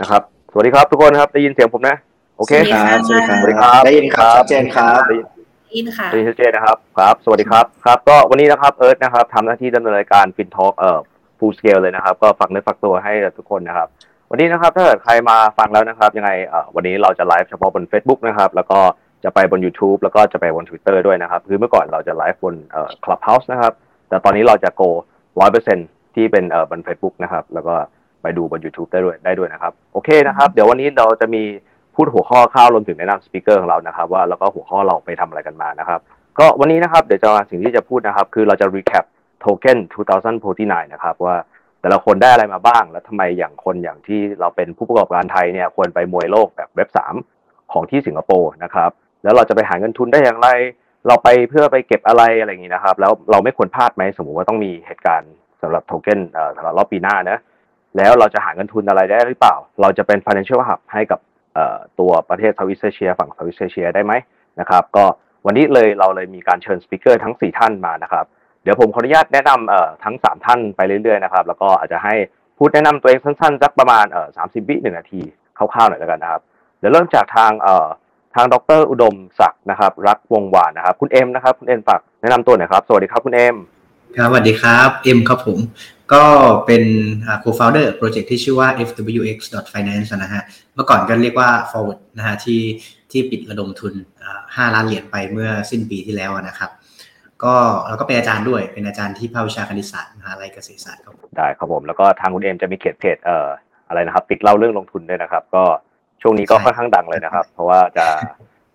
นะครับ สวัสดีครับทุกคนครับได้ยินเสียงผมนะ โอเคครับสวัสดีครับสวัสดีครับได้ยินครับชัดเจนครับได้ยินอินค่ะได้ยินชัดเจนนะครับครับ สวัสดีครับครับก็วันนี้นะครับเอิร์ธนะครับทำหน้าที่ดำเนินรายการ FinTalk เอ่อ full scale เลยนะครับ ก็ฝากเนื้อฝากตัวให้กับทุกคนนะครับ วันนี้นะครับถ้าเกิดใครมาฟังแล้วนะครับยังไงเอ่อวันนี้เราจะไลฟ์เฉพาะบน Facebook นะครับ แล้วก็จะไปบน YouTube แล้วก็จะไปบน Twitter ด้วยนะครับ คือเมื่อก่อนเราจะไลฟ์บนเอ่อ Clubhouse นะครับ แต่ตอนนี้เราจะ goร้อยเปอร์เซ็นที่เป็นเอ่อบน Facebook นะครับ แล้วก็ ไปดูบน YouTube ได้ด้วยได้ด้วยนะครับ โอเคนะครับ เดี๋ยววันนี้เราจะมีพูดหัวข้อข้าวรวมถึงแนะนำสปิเกอร์ของเรานะครับ ว่าแล้วก็หัวข้อเราไปทำอะไรกันมานะครับ ก็วันนี้นะครับเดี๋ยวจะมาสิ่งที่จะพูดนะครับ คือเราจะ recap token 2049 นะครับ ว่าแต่ละคนได้อะไรมาบ้าง แล้วทำไมอย่างคนอย่างที่เราเป็นผู้ประกอบการไทยเนี่ยควรไปมวยโลกแบบเว็บ 3 ของที่สิงคโปร์นะครับแล้วเราจะไปหาเงินทุนได้อย่างไร เราไปเพื่อไปเก็บอะไรอะไรอย่างนี้นะครับ แล้วเราไม่ควรพลาดไหมสมมุติว่าต้องมีเหตุการณ์สำหรับโทเค็นเอ่อสำหรับรอบปีหน้านะ แล้วเราจะหาเงินทุนอะไรได้หรือเปล่า เราจะเป็น financial hub ให้กับตัวประเทศ Southeast Asia ฝั่ง Southeast Asia ได้ไหมนะครับ ก็วันนี้เลยเราเลยมีการเชิญสปิเกอร์ทั้ง 4 ท่านมานะครับ เดี๋ยวผมขออนุญาตแนะนำทั้ง 3 ท่านไปเรื่อยๆนะครับ แล้วก็อาจจะให้พูดแนะนำตัวเองสั้นๆสักประมาณเอ่อ30วิหนึ่งนาทีคร่าวๆหน่อยแล้วกันนะครับ เดี๋ยวเริ่มจากทางทางดรอุดมศักดิ์นะครับ รักวงศ์วานนะครับ คุณเอ็มนะครับ คุณเอ็มฝากแนะนำตัวหน่อยครับ สวัสดีครับคุณเอ็มครับสวัสดีครับ เอ็มครับผม ก็เป็นอ่า co-founder โปรเจกต์ที่ชื่อว่า fwx.finance นะฮะ เมื่อก่อนก็เรียกว่า forward นะฮะที่ที่ปิดระดมทุนอ่า5ล้านเหรียญไปเมื่อสิ้นปีที่แล้วนะครับ ก็เราก็เป็นอาจารย์ด้วย เป็นอาจารย์ที่ภาควิชาคณิตศาสตร์มหาลัยเกษตรศาสตร์ครับผมได้ครับผม แล้วก็ทางคุณเอ็มจะมีเขียนเพจเอ่ออะไรนะครับ ติดเล่าเรื่องลงทุนด้วยนะครับ ก็ช่วงนี้ก็ใช่ค่อนข้างดังเลยนะครับ เพราะว่าจะ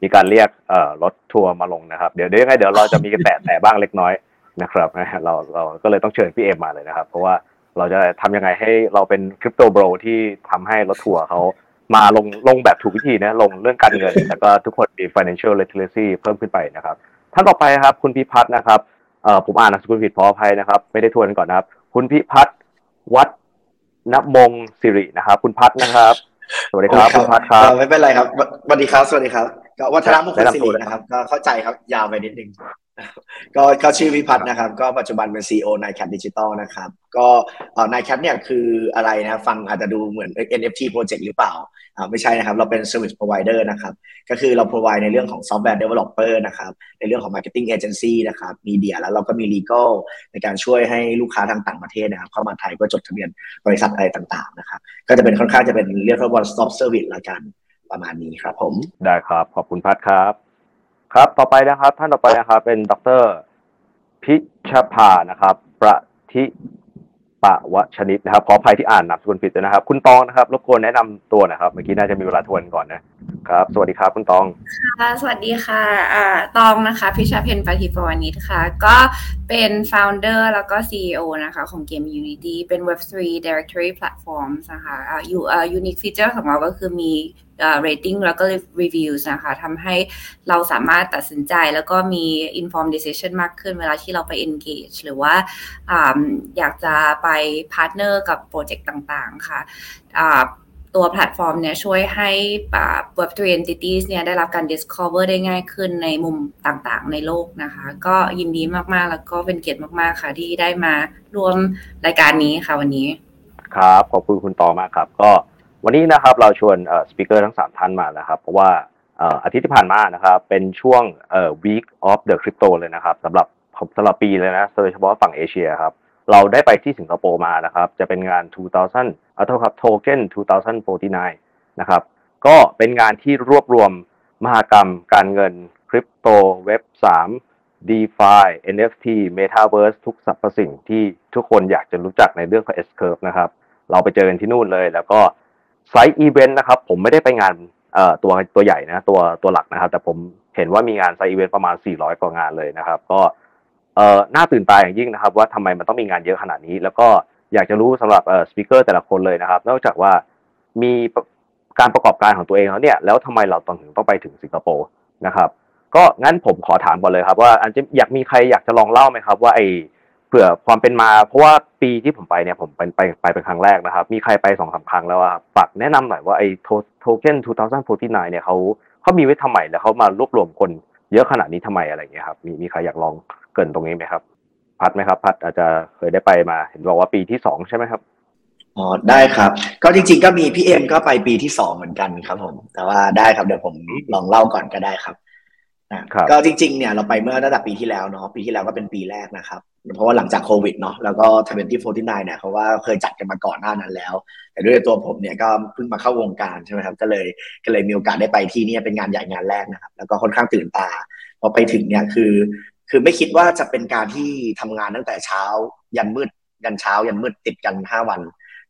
มีการเรียกเอ่อรถทัวร์มาลงนะครับ เดี๋ยวเดี๋ยวยังไงเดี๋ยวเราจะมีแตะแต่บ้างเล็กน้อย นะครับเราเราก็เลยต้องเชิญพี่เอ็มมาเลยนะครับ เพราะว่าเราจะทำยังไงให้เราเป็นคริปโตโบรที่ทำให้รถทัวร์เขามาลงลงแบบถูกวิธีนะลงเรื่องการเงิน แล้วก็ทุกคนมี financial literacy เพิ่มขึ้นไปนะครับท่านต่อไปครับ คุณพิพัฒน์นะครับเอ่อผมอ่านนามสกุลผิดขออภัยนะครับ ไม่ได้ทวนก่อนนะครับ คุณพิพัฒน์วัดนมงสิรินะครับ คุณพัฒน์นะครับ สวัสดีครับคุณพัฒน์ครับเออไม่เป็นไรครับสวัสดีครับ สวัสดีครับ ก็วัฒนมงคลแนะสินำตัวริเลยนะครับ ก็เข้าใจครับยาวไปนิดนึงก็ก็ชื่อพิพัฒน์นะครับ ก็ปัจจุบันเป็น CEO นายแคทดิจิตอลนะครับ ก็เอ่อนายแคทเนี่ยคืออะไรนะ ฟังอาจจะดูเหมือน NFT project หรือเปล่าอ่า ไม่ใช่นะครับ เราเป็น service provider นะครับ ก็คือเรา provide ในเรื่องของ software developer นะครับ ในเรื่องของ marketing agency นะครับ media แล้วเราก็มี legal ในการช่วยให้ลูกค้าทางต่างประเทศนะครับ เข้ามาไทยก็จดทะเบียนบริษัทอะไรต่างๆนะครับ ก็จะเป็นค่อนข้างจะเป็นเรียกว่า one stop service ละกันประมาณนี้ครับผม ได้ครับ ขอบคุณพัฒน์ครับ ครับ ต่อไปนะครับ ท่านต่อไปนะครับ เป็นดรพิชภานะครับ ประทิ ปะวชนิดนะครับขออภัยที่อ่านนามสกุลผิดด้วยนะครับ คุณตองนะครับรบกวนแนะนำตัวนะครับ เมื่อกี้น่าจะมีเวลาทวนก่อนนะครับ สวัสดีครับคุณตองค่ะสวัสดีค่ะอ่าตองนะคะพิชาเพนปฏิปวานิชค่ะ ก็เป็น founder แล้วก็ CEO นะคะ ของ Game Unity เป็น Web3 Directory Platforms นะคะอ่าอยู่อ่า unique feature ของเราก็คือมี อ่า rating แล้วก็ reviews นะคะทำให้เราสามารถตัดสินใจแล้วก็มี informed decision มากขึ้นเวลาที่เราไป engage หรือว่าออยากจะไป partner กับโปรเจกต์ต่างๆ ค่ะตัวแพลตฟอร์มเนี่ยช่วยให้ Web3 entities เนี่ยได้รับการ discover ได้ง่ายขึ้นในมุมต่างๆ ในโลกนะคะ ก็ยินดีมากๆ แล้วก็เป็นเกียรติมากๆ ค่ะ ที่ได้มาร่วมรายการนี้ค่ะวันนี้ ครับ ขอบคุณคุณตองมากครับ ก็ วันนี้นะครับเราชวนเอ่อ speaker ทั้งสามท่านมานะครับ เพราะว่าอาทิตย์ที่ผ่านมานะครับ เป็นช่วง week of the crypto เลยนะครับสำหรับสำหรับปีเลยนะโดยเฉพาะฝั่งเอเชียครับ เราได้ไปที่สิงคโปร์มานะครับ จะเป็นงาน 2000อ่าโทษครับ token 2049 นะครับ ก็เป็นงานที่รวบรวมมหกรรมการเงินคริปโตเว็บ 3 DeFi NFT Metaverse ทุกสรรพสิ่งที่ทุกคนอยากจะรู้จักในเรื่องของ S Curve นะครับ เราไปเจอกันที่นู่นเลย แล้วก็ side event นะครับผมไม่ได้ไปงานเอ่อตัวตัวใหญ่นะตัวตัวหลักนะครับ แต่ผมเห็นว่ามีงาน side event ประมาณ 400 กว่างานเลยนะครับ ก็เอ่อน่าตื่นตาอย่างยิ่งนะครับ ว่าทำไมมันต้องมีงานเยอะขนาดนี้ แล้วก็อยากจะรู้สำหรับเอ่อสปิเกอร์แต่ละคนเลยนะครับ นอกจากว่ามีการประกอบการของตัวเองแล้วเนี่ยแล้วทำไมเราต้องถึงต้องไปถึงสิงคโปร์นะครับ ก็งั้นผมขอถามก่อนเลยครับ ว่าอันจะอยากมีใครอยากจะลองเล่าไหมครับ ว่าไอ ผื่อความเป็นมาเพราะว่าปีที่ผมไปเนี่ยผมเป็นไปไปเป็นครั้งแรกนะครับ มีใครไปสองสามครั้งแล้วอะครับฝากแนะนำหน่อยว่าไอ้โทเค็น2049เนี่ยเขาเขามีไว้ทำไมแล้วเขามารวบรวมคนเยอะขนาดนี้ทำไมอะไรอย่างเงี้ยครับมีมีใครอยากลองเกริ่นตรงนี้ไหมครับ พัดไหมครับ พัดอาจจะเคยได้ไปมาเห็นบอกว่าปีที่สองใช่ไหมครับอ๋อได้ครับ ก็จริง ๆ ก็มีพี่เอ็มก็ไปปีที่สองเหมือนกันครับ ผม แต่ว่าได้ครับเดี๋ยวผมลองเล่าก่อนก็ได้ครับ ก็จริงๆเนี่ยเราไปเมื่อตั้งแต่ปีที่แล้วเนาะปีที่แล้วก็เป็นปีแรกนะครับ เพราะว่าหลังจากโควิดเนาะแล้วก็ twenty forty-nine เนี่ยเขาว่าเคยจัดกันมาก่อนหน้านั้นแล้ว แต่ด้วยตัวผมเนี่ยก็เพิ่งมาเข้าวงการใช่ไหมครับก็เลยก็เลยมีโอกาสได้ไปที่นี่เป็นงานใหญ่งานแรกนะครับ แล้วก็ค่อนข้างตื่นตาพอไปถึงเนี่ยคือ คือไม่คิดว่าจะเป็นการที่ทำงานตั้งแต่เช้า ยันมืดยันเช้ายันมืดติดกันห้าวัน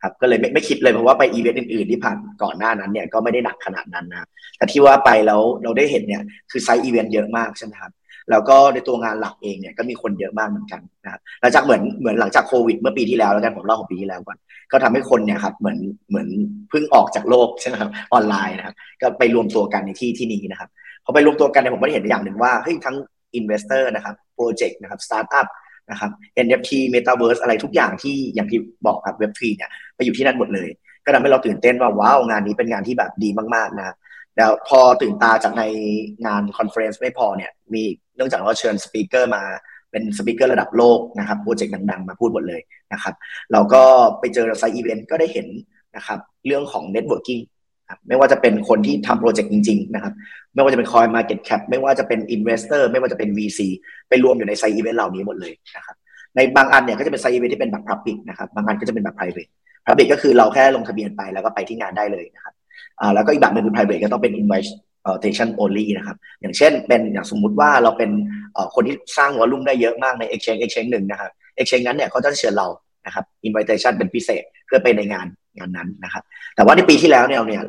ครับก็เลยไม่ไม่คิดเลยเพราะว่าไปอีเวนต์อื่นๆที่ผ่านก่อนหน้านั้นเนี่ยก็ไม่ได้หนักขนาดนั้นนะแต่ที่ว่าไปแล้วเราได้เห็นเนี่ยคือ side event เยอะมากใช่ไหมครับแล้วก็ในตัวงานหลักเองเนี่ยก็มีคนเยอะมากเหมือนกันนะครับหลังจากเหมือนเหมือนหลังจากโควิด เมื่อปีที่แล้วแล้วกันผมเล่าของปีที่แล้วก่อนก็ทำให้คนเนี่ยครับเหมือนเหมือนเพิ่งออกจากโลกใช่ไหมครับออนไลน์นะครับก็ไปรวมตัวกันในที่ที่นี้นะครับพอไปรวมตัวกันเนี่ยผมก็ได้เห็นอย่างหนึ่งว่าเฮ้ยทั้ง investor นะครับ project นะครับสตาร์ทอัพ นะครับ NFT Metaverse อะไรทุกอย่างที่อย่างที่บอกครับ Web3 เนี่ยไปอยู่ที่นั่นหมดเลย ก็ทำให้เราตื่นเต้นว่าว้าวงานนี้เป็นงานที่แบบดีมากๆนะแล้วพอตื่นตาจากในงาน conference ไม่พอเนี่ยมีเนื่องจากว่าเชิญ speaker มาเป็น speaker ระดับโลกนะครับโปรเจกต์ดังๆ มาพูดหมดเลยนะครับเราก็ไปเจอ side event ก็ได้เห็นนะครับเรื่องของ networking ไม่ว่าจะเป็นคนที่ทำโปรเจกต์จริง ๆ นะครับ ไม่ว่าจะเป็น CoinMarketCap ไม่ว่าจะเป็น investor ไม่ว่าจะเป็น VC ไปรวมอยู่ใน side event เหล่านี้หมดเลยนะครับในบางอันเนี่ยก็จะเป็น side event ที่เป็นแบบ Public นะครับบางอันก็จะเป็นแบบ Private Public ก็คือเราแค่ลงทะเบียนไปแล้วก็ไปที่งานได้เลยนะครับอ่าแล้วก็อีกแบบหนึ่งคือ private ก็ต้องเป็น invitation only นะครับ อย่างเช่นเป็นอย่างสมมุติว่าเราเป็นคนที่สร้าง volume ได้เยอะมากใน exchange exchange หนึ่งนะครับ exchange นั้นเนี่ยเขาจะเชิญเรานะครับ invitation เป็นพิเศษเพื่อไปในงาน งานนั้นนะครับ แต่ว่าในปีที่แล้วเนี่ยเนี่ย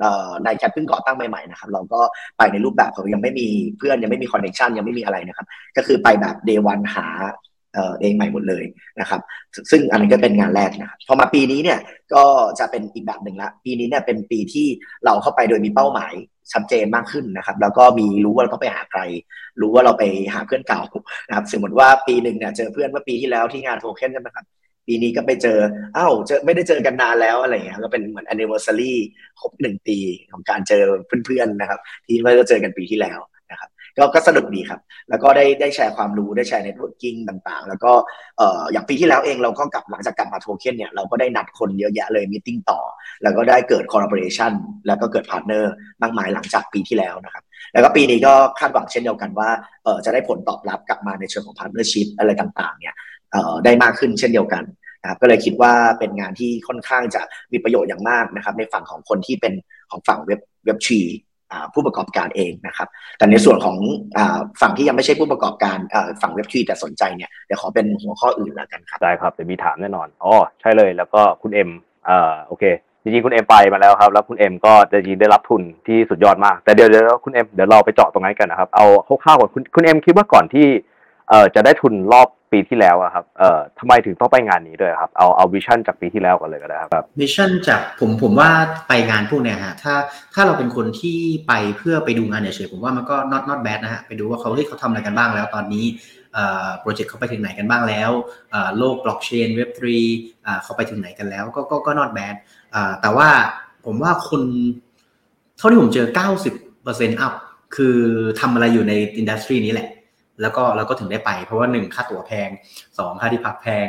นายแคปเพิ่งก่อตั้งใหม่ๆนะครับ เราก็ไปในรูปแบบของยังไม่มีเพื่อนยังไม่มี connection ยังไม่มีอะไรนะครับ ก็คือไปแบบ day one หาเองใหม่หมดเลยนะครับ ซึ่งอันนี้ก็เป็นงานแรกนะครับ พอมาปีนี้เนี่ยก็จะเป็นอีกแบบหนึ่งละ ปีนี้เนี่ยเป็นปีที่เราเข้าไปโดยมีเป้าหมายชัดเจนมากขึ้นนะครับ แล้วก็มีรู้ว่าเราต้องไปหาใคร รู้ว่าเราไปหาเพื่อนเก่านะครับ สมมติว่าปีหนึ่งเนี่ยเจอเพื่อนเมื่อปีที่แล้วที่งานโทเค็นใช่ไหมครับ ปีนี้ก็ไปเจออ้าวเจอไม่ได้เจอกันนานแล้วอะไรเงี้ยก็เป็นเหมือน anniversary ครบหนึ่งปีของการเจอเพื่อนๆนะครับ ที่ไม่ได้เจอกันปีที่แล้วนะครับก็สนุกดีครับ แล้วก็ได้ได้แชร์ความรู้ได้แชร์ networking ต่างๆ แล้วก็เอ่ออย่างปีที่แล้วเองเราก็กลับหลังจากกลับมาโทเค็นเนี่ยเราก็ได้นัดคนเยอะแยะเลย meeting ต่อ แล้วก็ได้เกิด collaboration แล้วก็เกิด partner มากมายหลังจากปีที่แล้วนะครับ แล้วก็ปีนี้ก็คาดหวังเช่นเดียวกันว่าเออจะได้ผลตอบรับกลับมาในเชิงของ partnership อะไรต่างๆเนี่ย ได้มากขึ้นเช่นเดียวกันนะครับก็เลยคิดว่าเป็นงานที่ค่อนข้างจะมีประโยชน์อย่างมากนะครับ ในฝั่งของคนที่เป็นของฝั่ง Web Web3ผู้ประกอบการเองนะครับ แต่ในส่วนของอฝั่งที่ยังไม่ใช่ผู้ประกอบการฝั่ง Web3แต่สนใจเนี่ยเดี๋ยวขอเป็นหัวข้ออื่นแล้วกันครับ ได้ครับเดี๋ยวมีถามแน่นอนอ๋อใช่เลยแล้วก็คุณเอ็มอ่าโอเคจริงๆคุณเอ็มไปมาแล้วครับ แล้วคุณเอ็มก็จะยิงได้รับทุนที่สุดยอดมาก แต่เดี๋ยวเดี๋ยวคุณเอ็มเดี๋ยวเราไปเจาะตรงนั้นกันนะครับ เอาคร่าวๆก่อนคุณคุณเอ็มคิดว่าก่อนที่เอ่อจะได้ทุนรอบ ปีที่แล้วอะครับเอ่อทำไมถึงต้องไปงานนี้ด้วยครับเอาเอา vision จากปีที่แล้วก่อนเลยก็ได้ครับ vision จากผมผมว่าไปงานพวกเนี้ยฮะถ้าถ้าเราเป็นคนที่ไปเพื่อไปดูงานเฉยๆผมว่ามันก็ not not bad นะฮะไปดูว่าเขาเฮ้ยเขาทำอะไรกันบ้างแล้วตอนนี้โปรเจกต์เขาไปถึงไหนกันบ้างแล้วโลกบล็อกเชนเว็บทรีเขาไปถึงไหนกันแล้ว ก็ก็ก็ not bad แต่ว่าผมว่าคนเท่าที่ผมเจอ 90% up คือทำอะไรอยู่ใน industry นี้แหละ แล้วก็เราก็ถึงได้ไป เพราะว่าหนึ่งค่าตั๋วแพงสองค่าที่พักแพง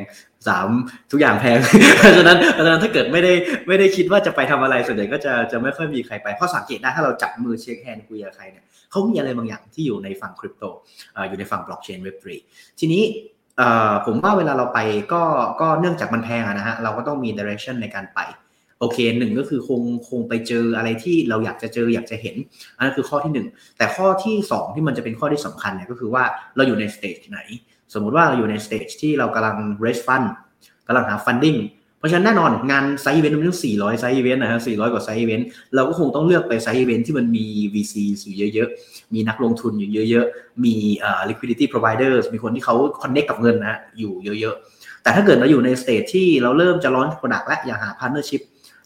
สามทุกอย่างแพง เพราะฉะนั้นเพราะฉะนั้นถ้าเกิดไม่ได้ไม่ได้คิดว่าจะไปทำอะไรส่วนใหญ่ก็จะจะไม่ค่อยมีใครไป เพราะสังเกตได้ถ้าเราจับมือ shake hand คุยกับใครเนี่ยเขามีอะไรบางอย่างที่อยู่ในฝั่งคริปโตอยู่ในฝั่งบล็อกเชนเว็บทรีทีนี้ผมว่าเวลาเราไปก็ก็เนื่องจากมันแพงนะฮะเราก็ต้องมี direction ในการไป โอเคหนึ่งก็คือคงคงไปเจออะไรที่เราอยากจะเจออยากจะเห็น อันนั้นคือข้อที่ 1 แต่ข้อที่ 2 ที่มันจะเป็นข้อที่สำคัญเนี่ยก็คือว่าเราอยู่ใน stage ไหน สมมุติว่าเราอยู่ใน stage ที่เรากำลัง raise fund กำลังหา funding เพราะฉะนั้นแน่นอนงานไซต์อีเวนต์มันต้อง400 side event นะฮะ400 กว่า side eventเราก็คงต้องเลือกไป side event ที่มันมี VC อยู่เยอะๆ มีนักลงทุนอยู่เยอะๆ มี liquidity providers มีคนที่เขา connect กับเงินนะอยู่เยอะๆ แต่ถ้าเกิดเราอยู่ใน stage ที่เราเริ่มจะ launch product และอยากหา partnership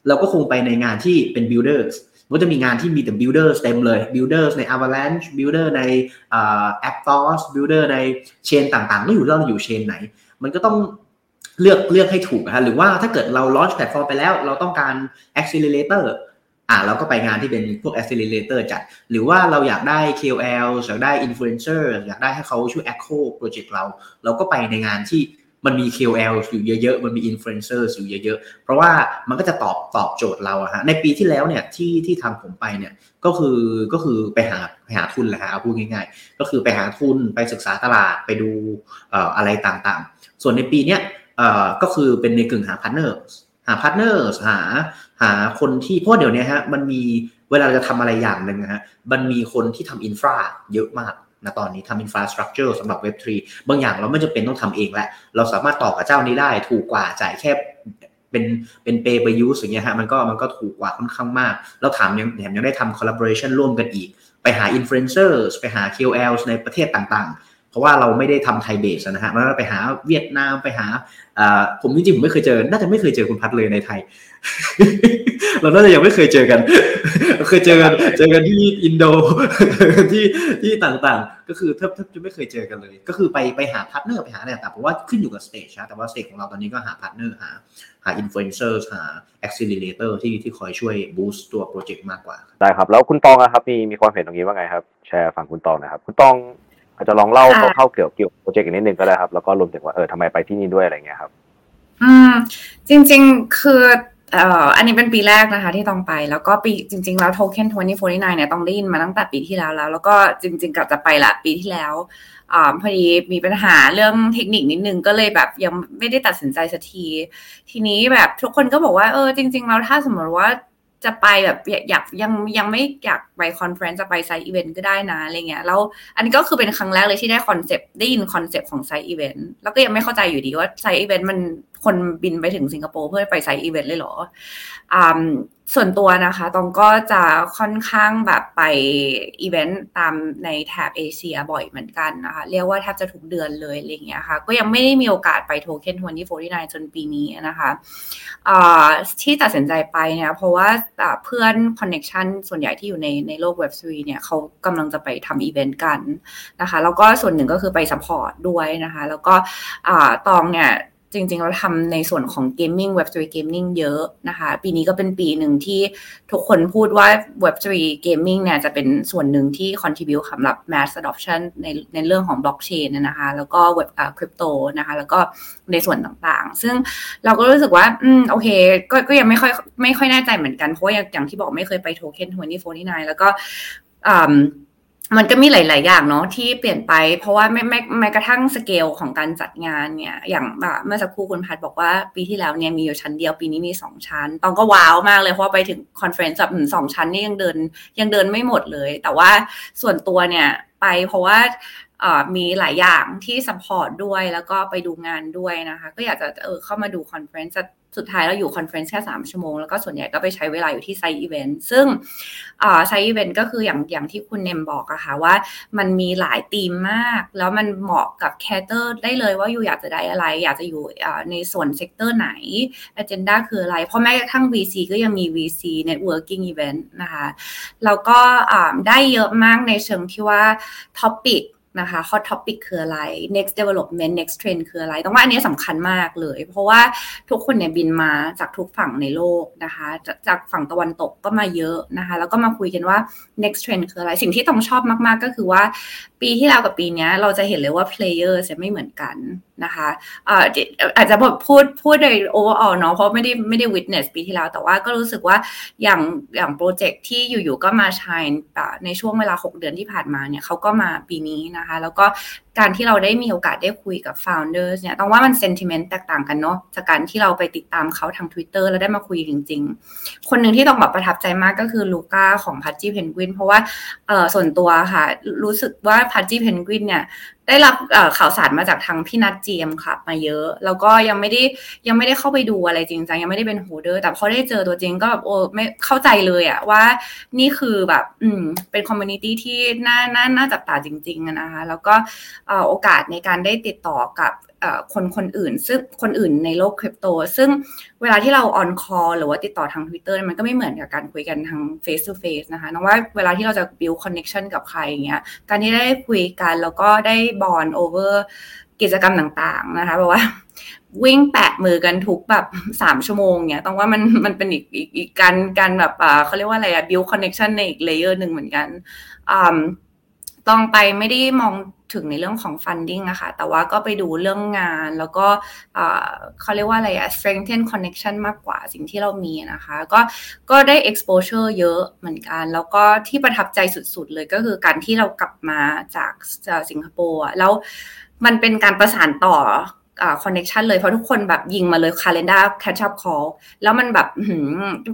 เราก็คงไปในงานที่เป็น builders ก็จะมีงานที่มีแต่ builders เต็มเลย builders ใน Avalanche builder ใน Aptos builder ใน chain ต่างๆไม่อยู่เราอยู่ chain ไหน มันก็ต้องเลือกเลือกให้ถูกนะหรือว่าถ้าเกิดเรา launch platform ไปแล้ว เราต้องการ accelerator อ่าเราก็ไปงานที่เป็นพวก accelerator จัด หรือว่าเราอยากได้ KOL อยากได้ influencer อยากได้ให้เขาช่วย echo project เรา เราก็ไปในงานที่ มันมี KOL อยู่เยอะๆ มันมี influencers อยู่เยอะๆ เพราะว่ามันก็จะตอบตอบโจทย์เราอะฮะ ในปีที่แล้วเนี่ยที่ที่ทำผมไปเนี่ยก็คือก็คือไปหาไปหาทุนแหละฮะเอาพูดง่ายๆ ก็คือไปหาทุนไปศึกษาตลาดไปดูอะไรต่างๆ ส่วนในปีเนี้ยก็คือเป็นในกึ่งหา partner หา partner หาหาคนที่เพราะเดี๋ยวนี้ฮะมันมีเวลาจะทำอะไรอย่างหนึ่งนะฮะมันมีคนที่ทำ infra เยอะมาก นะตอนนี้ทำ infrastructure สำหรับ Web3บางอย่างเราไม่จำเป็นต้องทำเองแหละ เราสามารถต่อกับเจ้านี้ได้ถูกกว่าจ่ายแค่เป็นเป็น pay-per-use อย่างเงี้ยฮะมันก็มันก็ถูกกว่าค่อนข้างมาก แล้วถามยังแถมยังได้ทำ collaboration ร่วมกันอีก ไปหาอินฟลูเอนเซอร์ไปหา KOLs ในประเทศต่างๆ เพราะว่าเราไม่ได้ทำไทย base นะฮะมันไปหาเวียดนามไปหาผมจริงๆผมไม่เคยเจอ น่าจะไม่เคยเจอคุณพัดเลยในไทย เราน่าจะยังไม่เคยเจอกัน เคยเจอกันเจอกันที่อินโดที่ที่ต่างๆ ก็คือแทบจะไม่เคยเจอกันเลย ก็คือไปไปหา partner ไปหาอะไรต่างๆผมว่าขึ้นอยู่กับ stage นะแต่ว่า stage ของเราตอนนี้ก็หา partner หาหาอินฟลูเอนเซอร์หา accelerator ที่ที่คอยช่วย boost ตัวโปรเจกต์มากกว่า ได้ครับ แล้วคุณตองครับมีมีความเห็นตรงนี้ว่าไงครับ แชร์ฝั่งคุณตองนะครับ คุณตอง อาจจะลองเล่าเข้าๆเกี่ยวเกี่ยวโปรเจกต์อีกนิดนึงก็ได้ครับแล้วก็รวมถึงว่าเออทำไมไปที่นี่ด้วยอะไรเงี้ยครับ อืม จริง ๆ คือเอ่ออันนี้เป็นปีแรกนะคะที่ต้องไป แล้วก็ปีจริง ๆ แล้วโทเค็น2049เนี่ยต้องได้ยินมาตั้งแต่ปีที่แล้วแล้ว แล้วก็จริง ๆกลับจะไปละปีที่แล้วอ่าพอดีมีปัญหาเรื่องเทคนิคนิดนึงก็เลยแบบยังไม่ได้ตัดสินใจสักที ทีนี้แบบทุกคนก็บอกว่าเออจริง ๆ แล้วถ้าสมมติว่า จะไปแบบอยากยังยังไม่อยากไป conference จะไป side event ก็ได้นะอะไรเงี้ยแล้วอันนี้ก็คือเป็นครั้งแรกเลยที่ได้คอนเซปต์ได้ยินคอนเซปต์ของ side event แล้วก็ยังไม่เข้าใจอยู่ดีว่า side event มัน คนบินไปถึงสิงคโปร์เพื่อไป side event เลยเหรออ่าส่วนตัวนะคะ ตองก็จะค่อนข้างแบบไปอีเวนต์ตามในแถบเอเชียบ่อยเหมือนกันนะคะ เรียกว่าแทบจะทุกเดือนเลยอะไรเงี้ยค่ะ ก็ยังไม่ได้มีโอกาสไปโทเค็น2049จนปีนี้นะคะที่ตัดสินใจไปเนี่ยเพราะว่าเพื่อน connection ส่วนใหญ่ที่อยู่ในในโลก Web3 เนี่ยเขากำลังจะไปทำอีเวนต์กันนะคะ แล้วก็ส่วนหนึ่งก็คือไป support ด้วยนะคะ แล้วก็ตองเนี่ย จริงๆ เราทำในส่วนของ Gaming Web3 Gaming เยอะนะคะ ปีนี้ก็เป็นปีหนึ่งที่ทุกคนพูดว่า Web3 Gaming เนี่ยจะเป็นส่วนหนึ่งที่ contribute สำหรับ mass adoption ในในเรื่องของ blockchain นะคะ แล้วก็ web อ่า crypto นะคะ แล้วก็ในส่วนต่างๆ ซึ่งเราก็รู้สึกว่า อืม โอเค ก็ก็ยังไม่ค่อยไม่ค่อยแน่ใจเหมือนกัน เพราะว่าอย่างที่บอกไม่เคยไปโทเค็น2049แล้วก็อ่า มันก็มีหลาย ๆ อย่างเนาะที่เปลี่ยนไป เพราะว่าไม่ไม่แม้กระทั่งสเกลของการจัดงานเนี่ย อย่างเมื่อสักครู่คุณพัดบอกว่าปีที่แล้วเนี่ยมีอยู่ชั้นเดียวปีนี้มีสองชั้น ตองก็ว้าวมากเลยเพราะไปถึง conference แบบสองชั้นนี่ยังเดินยังเดินไม่หมดเลย แต่ว่าส่วนตัวเนี่ยไปเพราะว่า มีหลายอย่างที่ support ด้วยแล้วก็ไปดูงานด้วยนะคะ ก็อยากจะเออเข้ามาดู conference สุดท้ายเราอยู่ conference แค่ 3 ชั่วโมง แล้วก็ส่วนใหญ่ก็ไปใช้เวลาอยู่ที่ side event ซึ่ง side event ก็คืออย่างอย่างที่คุณเนมบอกอะค่ะว่ามันมีหลายธีมมาก แล้วมันเหมาะกับ cater ได้เลยว่า you อยากจะได้อะไร อยากจะอยู่ในส่วน sector ไหน agenda คืออะไร เพราะแม้กระทั่ง VC ก็ยังมี VC Networking Event นะคะแล้วก็ได้เยอะมากในเชิงที่ว่าท็อปิก นะคะ hot topic คืออะไร next development next trend คืออะไร ต้องว่าอันนี้สำคัญมากเลย เพราะว่าทุกคนเนี่ยบินมาจากทุกฝั่งในโลกนะคะ จากฝั่งตะวันตกก็มาเยอะนะคะ แล้วก็มาคุยกันว่า next trend คืออะไร สิ่งที่ต้องชอบมากๆ ก็คือว่า ปีที่แล้วกับปีนี้เราจะเห็นเลยว่า player จะไม่เหมือนกันนะคะอาจจะพูดพูดใน overall เนาะเพราะไม่ได้ไม่ได้ witness ปีที่แล้ว แต่ว่าก็รู้สึกว่าอย่างอย่างโปรเจกต์ที่อยู่ๆก็มา shine ในช่วงเวลา 6 เดือนที่ผ่านมาเนี่ยเขาก็มาปีนี้นะะคะ แล้วก็ การที่เราได้มีโอกาสได้คุยกับ founders เนี่ยตองว่ามัน sentiment แตกต่างกันเนาะจากการที่เราไปติดตามเขาทาง Twitter แล้วได้มาคุยจริง ๆ คนหนึ่งที่ตองแบบประทับใจมากก็คือ Luca ของ Pudgy Penguin เพราะว่าเออส่วนตัวค่ะ รู้สึกว่า Pudgy Penguin เนี่ยได้รับข่าวสารมาจากทางพี่นัท GM Club มาเยอะ แล้วก็ยังไม่ได้ยังไม่ได้เข้าไปดูอะไรจริงจังยังไม่ได้เป็น holder แต่พอได้เจอตัวจริงก็แบบโอ้ไม่เข้าใจเลยอะว่านี่คือแบบอืมเป็น community ที่น่าน่าน่าจับตาจริงๆนะคะแล้วก็โอกาสในการได้ติดต่อกับคนคนอื่น ซึ่งคนอื่นในโลกคริปโต ซึ่งเวลาที่เรา on call หรือว่าติดต่อทาง Twitter มันก็ไม่เหมือนกับการคุยกันทาง Face to Face นะคะตองว่าเวลาที่เราจะ build connection กับใครอย่างเงี้ยการที่ได้คุยกันแล้วก็ได้บอลโอเวอร์กิจกรรมต่างๆนะคะแบบว่าวิ่งแปะมือกันทุกแบบสามชั่วโมงเนี่ยตองว่ามันมันเป็นอีกอีกอีกการการแบบเขาเรียกว่าอะไรอะ build connection ในอีก layer หนึ่งเหมือนกันอ่า ตองไปไม่ได้มองถึงในเรื่องของ funding อะค่ะ แต่ว่าก็ไปดูเรื่องงานแล้วก็เขาเรียกว่าอะไรอะ strengthen connection มากกว่าสิ่งที่เรามีนะคะ ก็ก็ได้ exposure เยอะเหมือนกัน แล้วก็ที่ประทับใจสุดๆเลยก็คือการที่เรากลับมาจากสิงคโปร์แล้วมันเป็นการประสานต่อ connection เลยเพราะทุกคนแบบยิงมาเลยคาล endar catch up call แล้วมันแบบ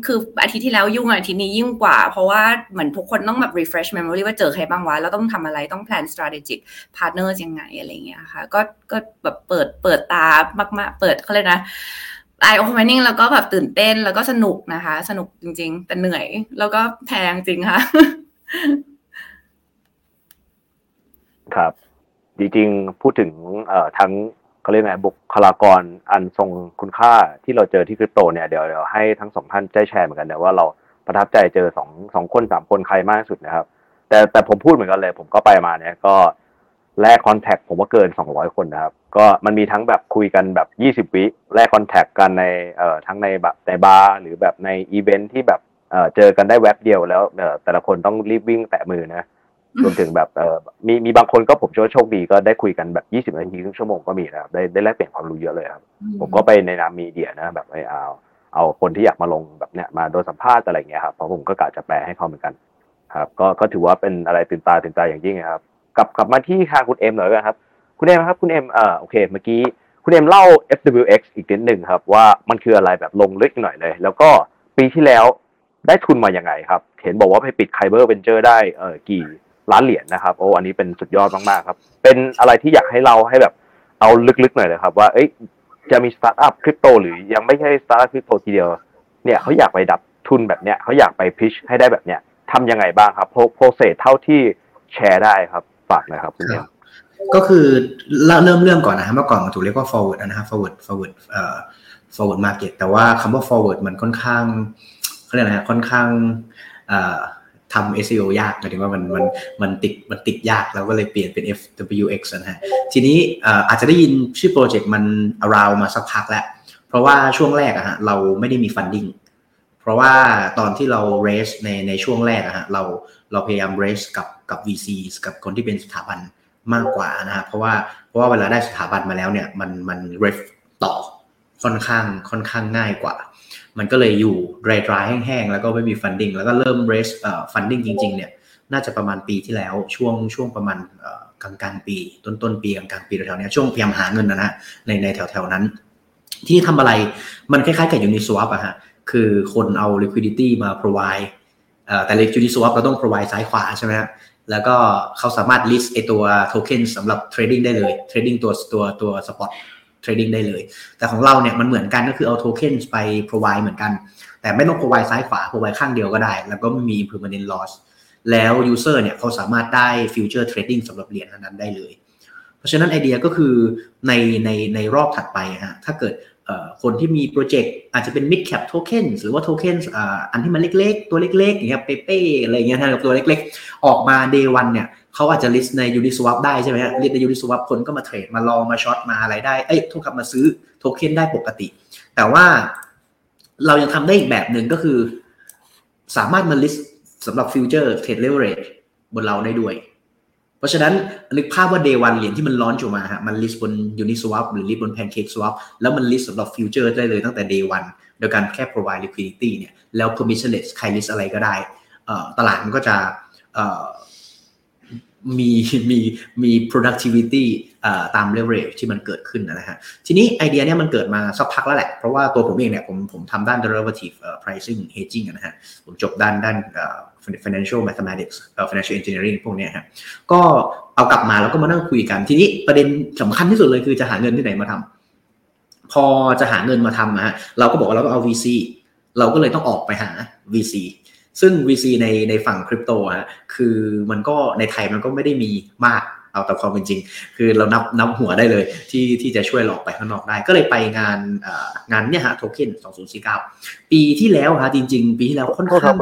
คืออาทิตย์ที่แล้วยุ่งอาทิตย์นี้ยิ่งกว่า เพราะว่าเหมือนทุกคนต้องแบบ refresh memory ว่าเจอใครบ้างวะแล้วต้องทำอะไรต้อง plan strategic partners ยังไงอะไรเงี้ยค่ะ ก็ก็แบบเปิดเปิดตามาก ๆ เปิดเขาเลยนะ eye opening แล้วก็แบบตื่นเต้นแล้วก็สนุกนะคะ สนุกจริง ๆ แต่เหนื่อย แล้วก็แพงจริงค่ะ ครับ จริงๆพูดถึงทั้ง เขาเรียกไงบุคลากรอันทรงคุณค่าที่เราเจอที่คริปโตเนี่ยเดี๋ยวเดี๋ยวให้ทั้งสองท่านได้แชร์เหมือนกันนะว่าเราประทับใจเจอสองสองคนสามคนใครมากที่สุดนะครับ แต่แต่ผมพูดเหมือนกันเลย ผมก็ไปมาเนี่ยก็แลก contact ผมว่าเกินสองร้อยคนนะครับ ก็มันมีทั้งแบบคุยกันแบบยี่สิบวิแลก contact กันในเอ่อทั้งในแบบในบาร์หรือแบบในอีเวนท์ที่แบบเอ่อเจอกันได้แวบเดียวแล้วเอ่อแต่ละคนต้องรีบวิ่งแตะมือนะ รวมถึงแบบเออมีมีบางคนก็ผมโชคโชคดีก็ได้คุยกันแบบยี่สิบนาทีครึ่งชั่วโมงก็มีนะครับได้ได้แลกเปลี่ยนความรู้เยอะเลยครับ ผมก็ไปในนาม media นะแบบไอเอาเอาคนที่อยากมาลงแบบเนี้ยมาโดนสัมภาษณ์อะไรเงี้ยครับเพราะผมก็กะจะแปลให้เขาเหมือนกัน ครับ ก็ก็ถือว่าเป็นอะไรตื่นตาตื่นใจอย่างยิ่งครับกลับกลับมาที่ทางคุณเอ็มหน่อยกันครับ คุณเอ็มครับคุณเอ็มเอ่อโอเคเมื่อกี้คุณเอ็มเล่า FWX อีกนิดหนึ่งครับ ว่ามันคืออะไรแบบลงลึกหน่อยเลย แล้วก็ปีที่แล้วได้ทุนมาอย่างไงครับ เห็นบอกว่าไปปิด Kyber Ventures ได้เออกี่ ล้านเหรียญนะครับ โอ้อันนี้เป็นสุดยอดมากๆครับ เป็นอะไรที่อยากให้เราให้แบบเอาลึกๆหน่อยเลยครับ ว่าเอ้ยจะมีสตาร์ทอัพคริปโตหรือยังไม่ใช่สตาร์ทอัพคริปโตทีเดียวเนี่ยเขาอยากไปดับทุนแบบเนี้ยเขาอยากไปพิชให้ได้แบบเนี้ยทำยังไงบ้างครับโปรเซสเท่าที่แชร์ได้ครับฝากน่อยครับคุณเนียก็คือเริ่มเริ่มก่อนนะฮะเมื่อก่อนมันถูกเรียกว่า forward นะครับ forward forward เอ่อ forward market แต่ว่าคำว่า forward มันค่อนข้างเขาเรียกอะไรฮะค่อนข้างเอ่อ ทำ SEO ยากหมายถึงว่ามันมันมันติดมันติดยากแล้วก็เลยเปลี่ยนเป็น FWX นะฮะทีนี้อาจจะได้ยินชื่อโปรเจกต์มัน around มาสักพักแล้ว เพราะว่าช่วงแรกอะฮะเราไม่ได้มี funding เพราะว่าตอนที่เรา raise ในในช่วงแรกอะฮะเราเราพยายาม raise กับกับ VC กับคนที่เป็นสถาบันมากกว่านะฮะเพราะว่าเพราะว่าเวลาได้สถาบันมาแล้วเนี่ยมันมัน ref ต่อค่อนข้างค่อนข้างง่ายกว่า มันก็เลยอยู่รายรายแห้งๆ แล้วก็ไม่มี funding แล้วก็เริ่ม raise เอ่อ funding จริงๆเนี่ยน่าจะประมาณปีที่แล้วช่วงช่วงประมาณกลางกลางปี ต้นต้นปีกลางกลางปีแถวๆนี้ช่วงพยายามหาเงินนะฮะในในแถวๆนั้น ที่ทำอะไรมันคล้ายๆกับ Uniswap อะฮะคือคนเอา liquidity มา provide แต่ Uniswap เราต้อง provide ซ้ายขวาใช่ไหมฮะแล้วก็เขาสามารถ list ไอตัว token สำหรับ trading ได้เลย trading ตัวตัวตัว spot ทรดดิ้งได้เลย แต่ของเราเนี่ยมันเหมือนกันก็คือเอาโทเค็นไป provide เหมือนกัน แต่ไม่ต้อง provide ซ้ายขวา provide ข้างเดียวก็ได้ แล้วก็ไม่มี permanent loss แล้ว user เนี่ยเขาสามารถได้ future trading สำหรับเหรียญนั้นได้เลย เพราะฉะนั้นไอเดียก็คือในในในรอบถัดไปฮะถ้าเกิดคนที่มีโปรเจกต์อาจจะเป็น mid cap token หรือว่า token อันที่มันเล็กๆ ตัวเล็กๆอย่างเงี้ยเป๊ะๆอะไรเงี้ยนะตัวเล็กๆ ออกมา day one เนี่ย เขาอาจจะ list ใน Uniswap ได้ใช่ไหมฮะ list ใน Uniswap คนก็มาเทรดมาลองมาช็อตมาอะไรได้ เอ้ยทุกคำมาซื้อโทเค็นได้ปกติ แต่ว่าเรายังทำได้อีกแบบหนึ่งก็คือ สามารถมา list สำหรับ future trade leverage บนเราได้ด้วย เพราะฉะนั้นนึกภาพว่า day one เหรียญที่มันร้อนออกมาฮะ มัน list บน Uniswap หรือ list บน Pancake Swap แล้วมัน list สำหรับ future ได้เลยตั้งแต่ day one โดยการแค่ provide liquidity เนี่ย แล้ว permissionless ใคร list อะไรก็ได้ ตลาดมันก็จะ มีมีมี productivity ตาม leverage ที่มันเกิดขึ้นนะฮะ ทีนี้ไอเดียเนี้ยมันเกิดมาสักพักแล้วแหละ เพราะว่าตัวผมเองเนี่ยผมผมทำด้าน derivative pricing hedging นะฮะ ผมจบด้านด้าน financial mathematics financial engineering พวกเนี้ยฮะ ก็เอากลับมาแล้วก็มานั่งคุยกัน ทีนี้ประเด็นสำคัญที่สุดเลยคือจะหาเงินที่ไหนมาทำ พอจะหาเงินมาทำนะฮะ เราก็บอกว่าเราต้องเอา VC เราก็เลยต้องออกไปหา VC ซึ่ง VC ในในฝั่งคริปโตฮะคือมันก็ในไทยมันก็ไม่ได้มีมากเอาแต่ความเป็นจริง คือเรานับนับหัวได้เลยที่ที่จะช่วยหลอกไปข้างนอกได้ ก็เลยไปงานงานเนี่ยฮะโทเค็น2049 ปีที่แล้วฮะจริง ๆ ปีที่แล้วค่อนข้างชอบ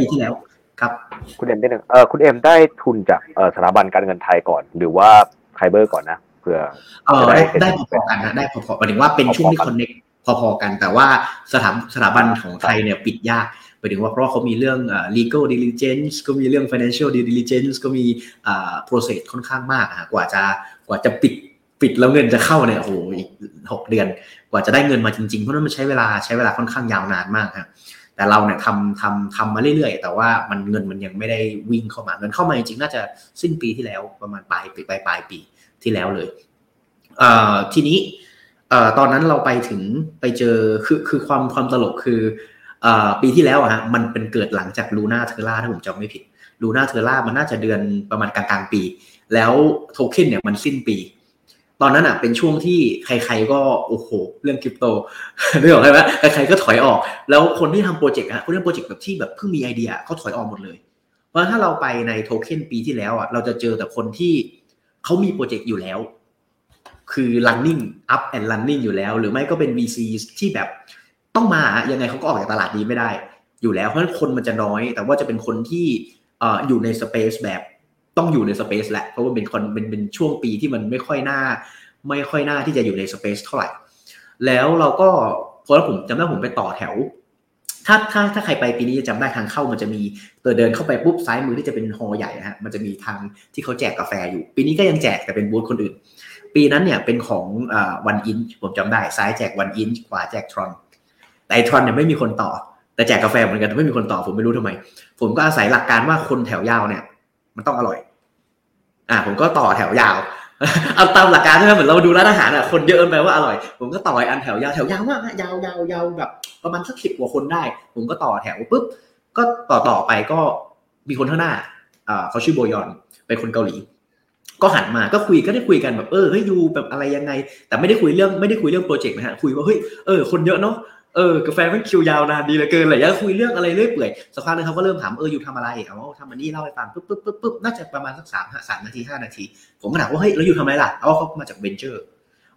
ปีที่แล้วครับ คุณเอ็มได้หนึ่งเออคุณเอ็มได้ทุนจากเออสถาบันการเงินไทยก่อน หรือว่าไคเบอร์ก่อนนะเพื่อเออได้ได้พอๆกันนะได้พอๆหมายถึงว่าเป็นช่วงที่คอนเน็กพอๆกัน แต่ว่าสถาสถาบันของไทยเนี่ยปิดยากไปายถึงว่าเพราะเขามีเรื่อง legal diligence ก็มีเรื่อง financial diligence ก็มี process ค่อนข้างมากกว่าจะกว่าจะปิดปิดแล้วเงินจะเข้าเนี่ยโอ้โหอีกหกเดือน กว่าจะได้เงินมาจริงๆ เพราะนั้นมันใช้เวลาใช้เวลาค่อนข้างยาวนานมากครับแต่เราเนี่ยทำทำทำมาเรื่อยๆ แต่ว่ามันเงินมันยังไม่ได้วิ่งเข้ามาเงินเข้ามาจริงๆน่าจะสิ้นปีที่แล้วประมาณปลายปีปลายปลายปีที่แล้วเลยเอ่อทีนี้เอ่อตอนนั้นเราไปถึงไปเจอคือคือความความตลกคือ ปีที่แล้วอะฮะมันเป็นเกิดหลังจาก Luna Terra ถ้าผมจำไม่ผิด Luna Terra มันน่าจะเดือนประมาณกลางๆปี แล้วโทเค็นเนี่ยมันสิ้นปี ตอนนั้นอะเป็นช่วงที่ใครๆก็โอ้โห เรื่องคริปโตนึกออกไหมใครๆก็ถอยออก แล้วคนที่ทำโปรเจกต์อะคนที่ทำโปรเจกต์แบบที่แบบเพิ่งมีไอเดียเขาถอยออกหมดเลย เพราะถ้าเราไปในโทเค็นปีที่แล้วอะเราจะเจอแต่คนที่เขามีโปรเจกต์อยู่แล้ว คือ running up and running อยู่แล้ว หรือไม่ก็เป็น VC ที่แบบ ต้องมายังไงเขาก็ออกจากตลาดนี้ไม่ได้ อยู่แล้วเพราะคนมันจะน้อย แต่ว่าจะเป็นคนที่อยู่ในสเปซแบบต้องอยู่ในสเปซแหละเพราะว่าเป็นคนเป็นเป็นช่วงปีที่มันไม่ค่อยน่า ไม่ค่อยน่าที่จะอยู่ในสเปซเท่าไหร่ แล้วเราก็พอแล้วผมจำได้ผมไปต่อแถว ถ้าถ้าถ้าใครไปปีนี้จะจำได้ทางเข้ามันจะมีตัวเดินเข้าไปปุ๊บซ้ายมือที่จะเป็นฮอใหญ่ฮะมันจะมีทางที่เขาแจกกาแฟอยู่ ปีนี้ก็ยังแจกแต่เป็นบูธคนอื่น ปีนั้นเนี่ยเป็นของวันอินผมจำได้ซ้ายแจกวันอินขวาแจกทรอน แต่ไอทรอนเนี่ยไม่มีคนต่อ แต่แจกกาแฟเหมือนกันแต่ไม่มีคนต่อผมไม่รู้ทำไม ผมก็อาศัยหลักการว่าคนแถวยาวเนี่ย มันต้องอร่อย อ่า ผมก็ต่อแถวยาวเอาตามหลักการใช่ไหมเหมือนเราดูร้านอาหารอะคนเยอะแปลว่าอร่อย ผมก็ต่ออันแถวยาวแถวยาวมากยาวยาวยาวแบบ ประมาณสักสิบกว่าคนได้ ผมก็ต่อแถวปุ๊บก็ต่อต่อไปก็มีคนข้างหน้าอ่าเขาชื่อโบยอนเป็นคนเกาหลี ก็หันมาก็คุยก็ได้คุยกันแบบเออเฮ้ย you แบบอะไรยังไง แต่ไม่ได้คุยเรื่องไม่ได้คุยเรื่องโปรเจกต์นะฮะคุยว่าเฮ้ยเออคนเยอะเนาะ เออกาแฟมันคิวยาวนานดีเหลือเกินอะไรอย่างคุยเรื่องอะไรเรื่อยเปื่อยสักพักนึงเขาก็เริ่มถามเออ you ทำอะไรเอาทำอันนี้เล่าให้ฟังปุ๊บปุ๊บปุ๊บปุ๊บน่าจะประมาณสักสามสามนาทีห้านาที ผมก็ถามว่าเฮ้ยแล้วอยู่ทำอะไรล่ะเอาเขามาจากเวนเจอร์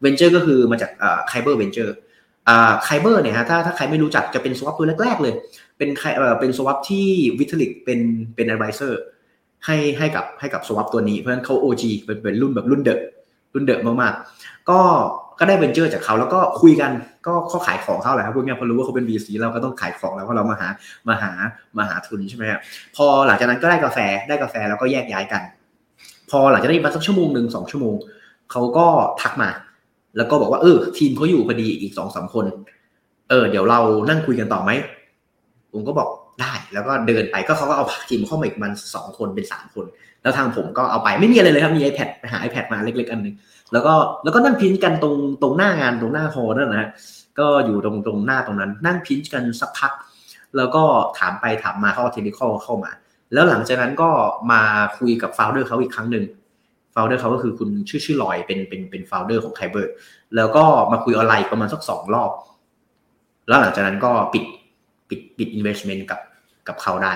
เวนเจอร์ก็คือมาจากอ่า Kyber Venturesอ่า Kyber เนี่ยฮะถ้าถ้าใครไม่รู้จักจะเป็น swap ตัวแรกๆเลย เป็นใครเออเป็น swap ที่ Vitalik เป็นเป็น advisor ให้ให้กับให้กับ swap ตัวนี้เพราะฉะนั้นเขา OG เป็นเป็นรุ่นแบบรุ่นเดอะรุ่นเดอะมากๆ ก็ก็ได้เวนเจอร์จากเขาแล้วก็คุยกัน ก็เขาขายของเขาแหละครับพวกนี้พอรู้ว่าเขาเป็น VC เราก็ต้องขายของแล้วเพราะเรามาหามาหามาหาทุนใช่ไหมครับพอหลังจากนั้นก็ได้กาแฟได้กาแฟแล้วก็แยกย้ายกัน พอหลังจากนั้นมาสักชั่วโมงหนึ่งสองชั่วโมงเขาก็ทักมา แล้วก็บอกว่าเออทีมเขาอยู่พอดีอีกสองสามคน เออ เดี๋ยวเรานั่งคุยกันต่อไหมผมก็บอกได้แล้วก็เดินไปก็เขาก็เอาทีมเข้ามาอีกมันสองคนเป็นสามคน แล้วทางผมก็เอาไปไม่มีอะไรเลยครับมี iPad ไปหา iPad มาเล็กๆอันหนึ่ง แล้วก็แล้วก็นั่งพินกันตรงตรงหน้างานตรงหน้าฮอนั่นนะฮะก็อยู่ตรงตรงหน้าตรงนั้น นั่งพินกันสักพัก แล้วก็ถามไปถามมาเขาเอาเทคนิคเข้ามา แล้วหลังจากนั้นก็มาคุยกับโฟลเดอร์เขาอีกครั้งหนึ่งโฟลเดอร์เขาก็คือคุณชื่อชื่อลอยเป็นเป็นเป็นโฟลเดอร์ของไคเบอร์แล้วก็มาคุยออนไลน์ประมาณสักสองรอบ แล้วหลังจากนั้นก็ปิดปิดปิดอินเวสท์เมนต์กับกับเขาได้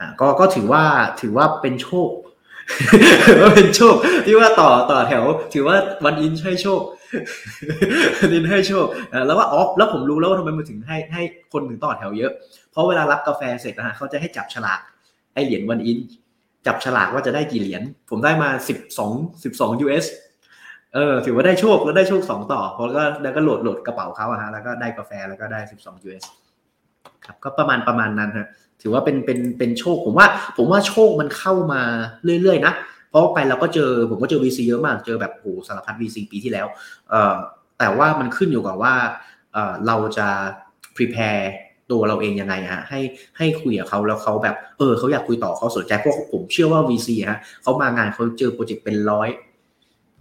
อ่าก็ก็ถือว่าถือว่าเป็นโชค ว่าเป็นโชค ที่ว่าต่อต่อแถว ถือว่าวันอินให้โชคนินให้โชคแล้วว่าอ๋อแล้วผมรู้แล้วว่าทำไมมันถึงให้ให้คนถึงต่อแถวเยอะ เพราะเวลารับกาแฟเสร็จนะฮะเขาจะให้จับฉลากไอเหรียญวันอิน จับฉลากว่าจะได้กี่เหรียญผมได้มาสิบสองสิบสอง US เออถือว่าได้โชคแล้วได้โชคสองต่อพอแล้วแล้วก็โหลดโหลดกระเป๋าเขาอะฮะแล้วก็ได้กาแฟแล้วก็ได้สิบสอง US ครับก็ประมาณประมาณนั้นฮะ ถือว่าเป็นเป็นเป็นโชคผมว่า ผมว่าโชคมันเข้ามาเรื่อยๆนะเพราะไปเราก็เจอผมก็เจอ VC เยอะมากเจอแบบโอ้สารพัด VC ปีที่แล้วเอ่อแต่ว่ามันขึ้นอยู่กับว่าเอ่อเราจะ prepare ตัวเราเองยังไงฮะให้ให้คุยกับเขาแล้วเขาแบบเออเขาอยากคุยต่อเขาสนใจเพราะผมเชื่อว่า VC ฮะเขามางานเขาเจอโปรเจกต์เป็นร้อย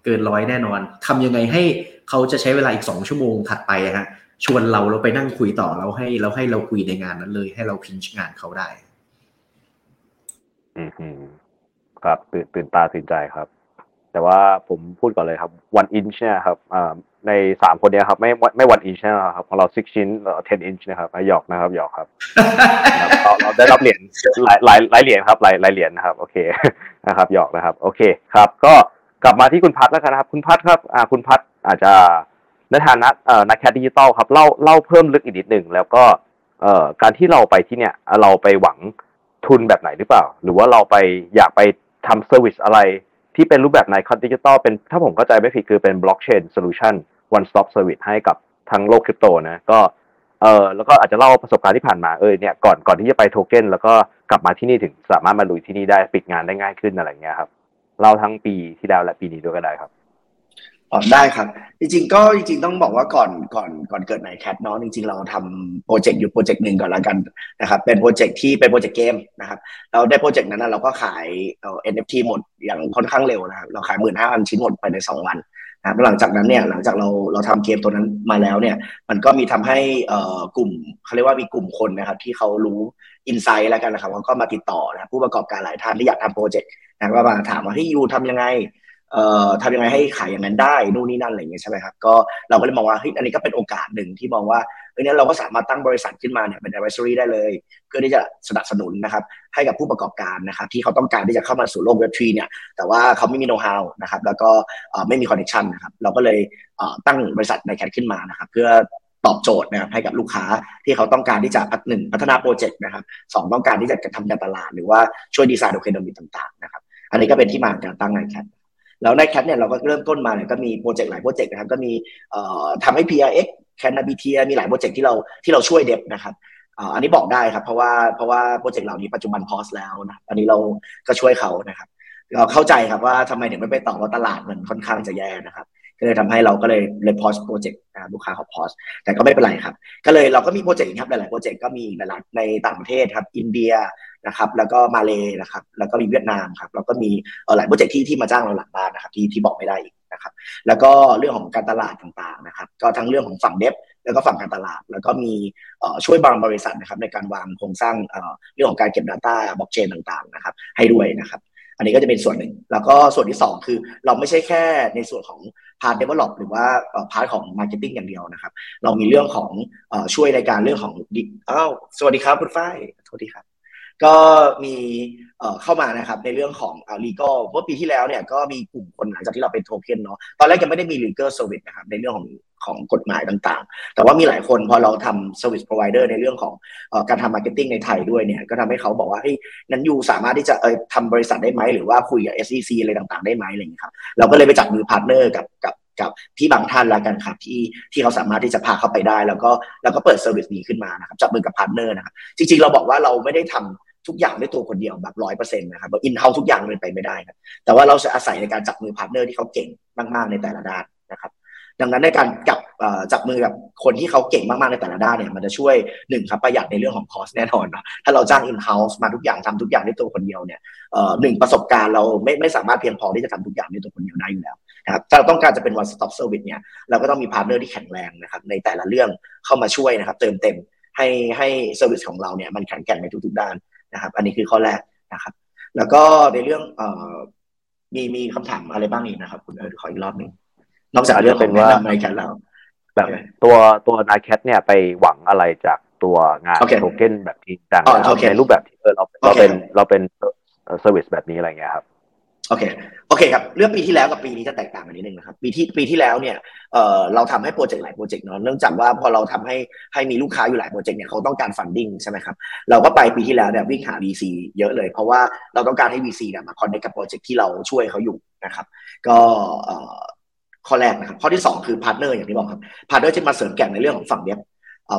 เกินร้อยแน่นอนทำยังไงให้เขาจะใช้เวลาอีกสองชั่วโมงถัดไปฮะ ชวนเราเราไปนั่งคุยต่อเราให้เราให้เราคุยในงานนั้นเลย ให้เราพินช์งานเขาได้ อืมครับตื่นตื่นตาตื่นใจครับ แต่ว่าผมพูดก่อนเลยครับ one inch เนี่ยครับในสามคนเนี้ยครับ ไม่ไม่ one inch นะครับของเรา six ชิ้นเอ่อ ten inch นะครับหยอกนะครับหยอกครับเราเราได้รับเหรียญหลายหลายหลายเหรียญครับหลายหลายเหรียญนะครับ โอเคนะครับหยอกนะครับ โอเคครับ ก็กลับมาที่คุณพัทแล้วกันนะครับ คุณพัทครับ อ่า คุณพัทอาจจะ ในฐานะนักแคดดิจิตอลครับเล่าเล่าเพิ่มลึกอีกนิดหนึ่งแล้วก็การที่เราไปที่เนี่ยเราไปหวังทุนแบบไหนหรือเปล่า หรือว่าเราไปอยากไปทำ service อะไรที่เป็นรูปแบบในคอนดิจิตอลเป็นถ้าผมเข้าใจไม่ผิดคือเป็นบล็อกเชน solution one stop service ให้กับทั้งโลกคริปโตนะก็เออแล้วก็อาจจะเล่าประสบการณ์ที่ผ่านมาเออเนี่ยก่อนก่อนที่จะไปโทเก้นแล้วก็กลับมาที่นี่ถึงสามารถมาลุยที่นี่ได้ปิดงานได้ง่ายขึ้นอะไรเงี้ยครับเล่าทั้งปีที่แล้วและปีนี้ด้วยก็ได้ครับ อ๋อได้ครับ จริงๆ ก็จริงๆ ต้องบอกว่าก่อนก่อนก่อนเกิด9CAT เนาะจริงๆ เราทำโปรเจกต์อยู่โปรเจกต์หนึ่งก่อนละกันนะครับเป็นโปรเจกต์ที่เป็นโปรเจกต์เกมนะครับเราได้โปรเจกต์นั้นเราก็ขายเอ่อ NFT หมดอย่างค่อนข้างเร็วนะครับเราขายหมื่นห้าพันชิ้นหมดภายในสองวันนะครับหลังจากนั้นเนี่ยหลังจากเราเราทำเกมตัวนั้นมาแล้วเนี่ยมันก็มีทำให้เอ่อกลุ่มเขาเรียกว่ามีกลุ่มคนนะครับที่เขารู้ insight แล้วกันนะครับเขาก็มาติดต่อนะผู้ประกอบการหลายท่านที่อยากทำโปรเจกต์นะก็มาถามว่าที่ you ทำยังไง เอ่อทำยังไงให้ขายอย่างนั้นได้นู่นนี่นั่นอะไรอย่างเงี้ยใช่ไหมครับก็เราก็เลยมองว่าเฮ้ยอันนี้ก็เป็นโอกาสหนึ่งที่มองว่าเฮ้ยเนี่ยเราก็สามารถตั้งบริษัทขึ้นมาเนี่ยเป็น advisory ได้เลย เพื่อที่จะสนับสนุนนะครับให้กับผู้ประกอบการนะครับที่เขาต้องการที่จะเข้ามาสู่โลกเว็บทรีเนี่ยแต่ว่าเขาไม่มีโน้ตฮาวนะครับแล้วก็ไม่มี connection นะครับเราก็เลยตั้งบริษัท9CAT ขึ้นมานะครับเพื่อตอบโจทย์นะครับให้กับลูกค้าที่เขาต้องการที่จะหนึ่งพัฒนาโปรเจกต์นะครับสองต้องการที่จะทำการตลาด หรือว่าช่วยดีไซน์ tokenomic ต่างๆนะครับอันนี้ก็เป็นที่มาการตั้ง9CAT แล้ว9CAT เนี่ยเราก็เริ่มต้นมาเนี่ยก็มีโปรเจกต์หลายโปรเจกต์นะครับก็มีทำให้ PRX Cannabitia มีหลายโปรเจกต์ที่เราที่เราช่วย dev นะครับอันนี้บอกได้ครับเพราะว่าเพราะว่าโปรเจกต์เหล่านี้ปัจจุบัน pause แล้วนะอันนี้เราก็ช่วยเขานะครับเราเข้าใจครับว่าทำไมถึงไม่ไปต่อว่าตลาดมันค่อนข้างจะแย่นะครับก็เลยทำให้เราก็เลยเลย pause โปรเจกต์ลูกค้าเขา pause แต่ก็ไม่เป็นไรครับ ก็เลยเราก็มีโปรเจกต์ครับหลายๆโปรเจกต์ก็มีหลายในต่างประเทศครับ อินเดีย นะครับ แล้วก็มาเลนะครับ แล้วก็มีเวียดนามครับ แล้วก็มีหลายโปรเจกต์ที่ที่มาจ้างเราหลังบ้านนะครับ ที่ที่บอกไม่ได้อีกนะครับ แล้วก็เรื่องของการตลาดต่างๆนะครับ ก็ทั้งเรื่องของฝั่ง dev แล้วก็ฝั่งการตลาด แล้วก็มีช่วยบางบริษัทนะครับ ในการวางโครงสร้างเรื่องของการเก็บ Data บล็อกเชนต่างๆนะครับ ให้ด้วยนะครับ อันนี้ก็จะเป็นส่วนหนึ่ง แล้วก็ส่วนที่ 2 คือเราไม่ใช่แค่ในส่วนของ part develop หรือว่า part ของ marketing อย่างเดียวนะครับ เรามีเรื่องของช่วยในการเรื่องของอ้าวสวัสดีครับคุณฝ้ายสวัสดีครับ ก็มีเข้ามานะครับในเรื่องของอ่า legal เมื่อปีที่แล้วเนี่ยก็มีกลุ่มคนหลังจากที่เราเป็นโทเค็นเนาะตอนแรกยังไม่ได้มี legal service นะครับในเรื่องของของกฎหมายต่างๆ แต่ว่ามีหลายคนพอเราทำ service provider ในเรื่องของอการทำ marketing ในไทยด้วยเนี่ยก็ทำให้เขาบอกว่าเฮ้ยนั้น you สามารถที่จะเออทำบริษัทได้ไหม หรือว่าคุยกับ SEC อะไรต่างๆ ได้ไหมอะไรอย่างนี้ครับเราก็เลยไปจับมือ partner กับกับกับพี่บางท่านแล้วกันครับที่ที่เขาสามารถที่จะพาเข้าไปได้ แล้วก็แล้วก็เปิด service นี้ขึ้นมานะครับจับมือกับ partner นะครับจริงๆเราบอกว่าเราไม่ได้ทำ ทุกอย่างด้วยตัวคนเดียวแบบร้อยเปอร์เซ็นต์นะครับ in-house ทุกอย่างเป็นไปไม่ได้ครับแต่ว่าเราจะอาศัยในการจับมือ partner ที่เขาเก่งมาก ๆ ในแต่ละด้านนะครับดังนั้นในการจับจับมือกับคนที่เขาเก่งมากๆในแต่ละด้านเนี่ยมันจะช่วยหนึ่งครับประหยัดในเรื่องของ cost แน่นอนนะถ้าเราจ้าง in-house มาทุกอย่างทำทุกอย่างด้วยตัวคนเดียวเนี่ยหนึ่งประสบการณ์เราไม่ไม่สามารถเพียงพอที่จะทำทุกอย่างด้วยตัวคนเดียวได้อยู่แล้วนะครับถ้าเราต้องการจะเป็น one stop service เนี่ยเราก็ต้องมี partner ที่แข็งแรงนะครับในแต่ละเรื่องเข้ามาช่วยนะครับเติมเต็มให้ให้ service ของเราเนี่ยมันแข็งแกร่งในทุกๆด้าน นะครับ อันนี้คือข้อแรกนะครับ แล้วก็ในเรื่องเอ่อมีมีคำถามอะไรบ้างอีกนะครับ คุณเอิร์ขออีกรอบหนึ่งนอกจากเรื่องเป็นว่าในแคทเราแบบตัวตัวนายแคทเนี่ยไปหวังอะไรจากตัวงานโทเก้นแบบที่ต่างในรูปแบบที่เออเราเราเป็นเราเป็น service แบบนี้อะไรเงี้ยครับ โอเคโอเคครับเรื่องปีที่แล้วกับปีนี้จะแตกต่างกันนิดนึงนะครับปีที่ปีที่แล้วเนี่ยเอ่อเราทำให้โปรเจกต์หลายโปรเจกต์เนาะเนื่องจากว่าพอเราทำให้ให้มีลูกค้าอยู่หลายโปรเจกต์เนี่ยเขาต้องการ funding ใช่ไหมครับเราก็ไปปีที่แล้วเนี่ยวิ่งหา VC เยอะเลย เพราะว่าเราต้องการให้ VC เนี่ยมา connect กับโปรเจกต์ที่เราช่วยเขาอยู่นะครับ ก็เอ่อข้อแรกนะครับข้อที่ 2 คือ partner อย่างที่บอกครับpartner จะมาเสริมแกร่งในเรื่องของฝั่ง dev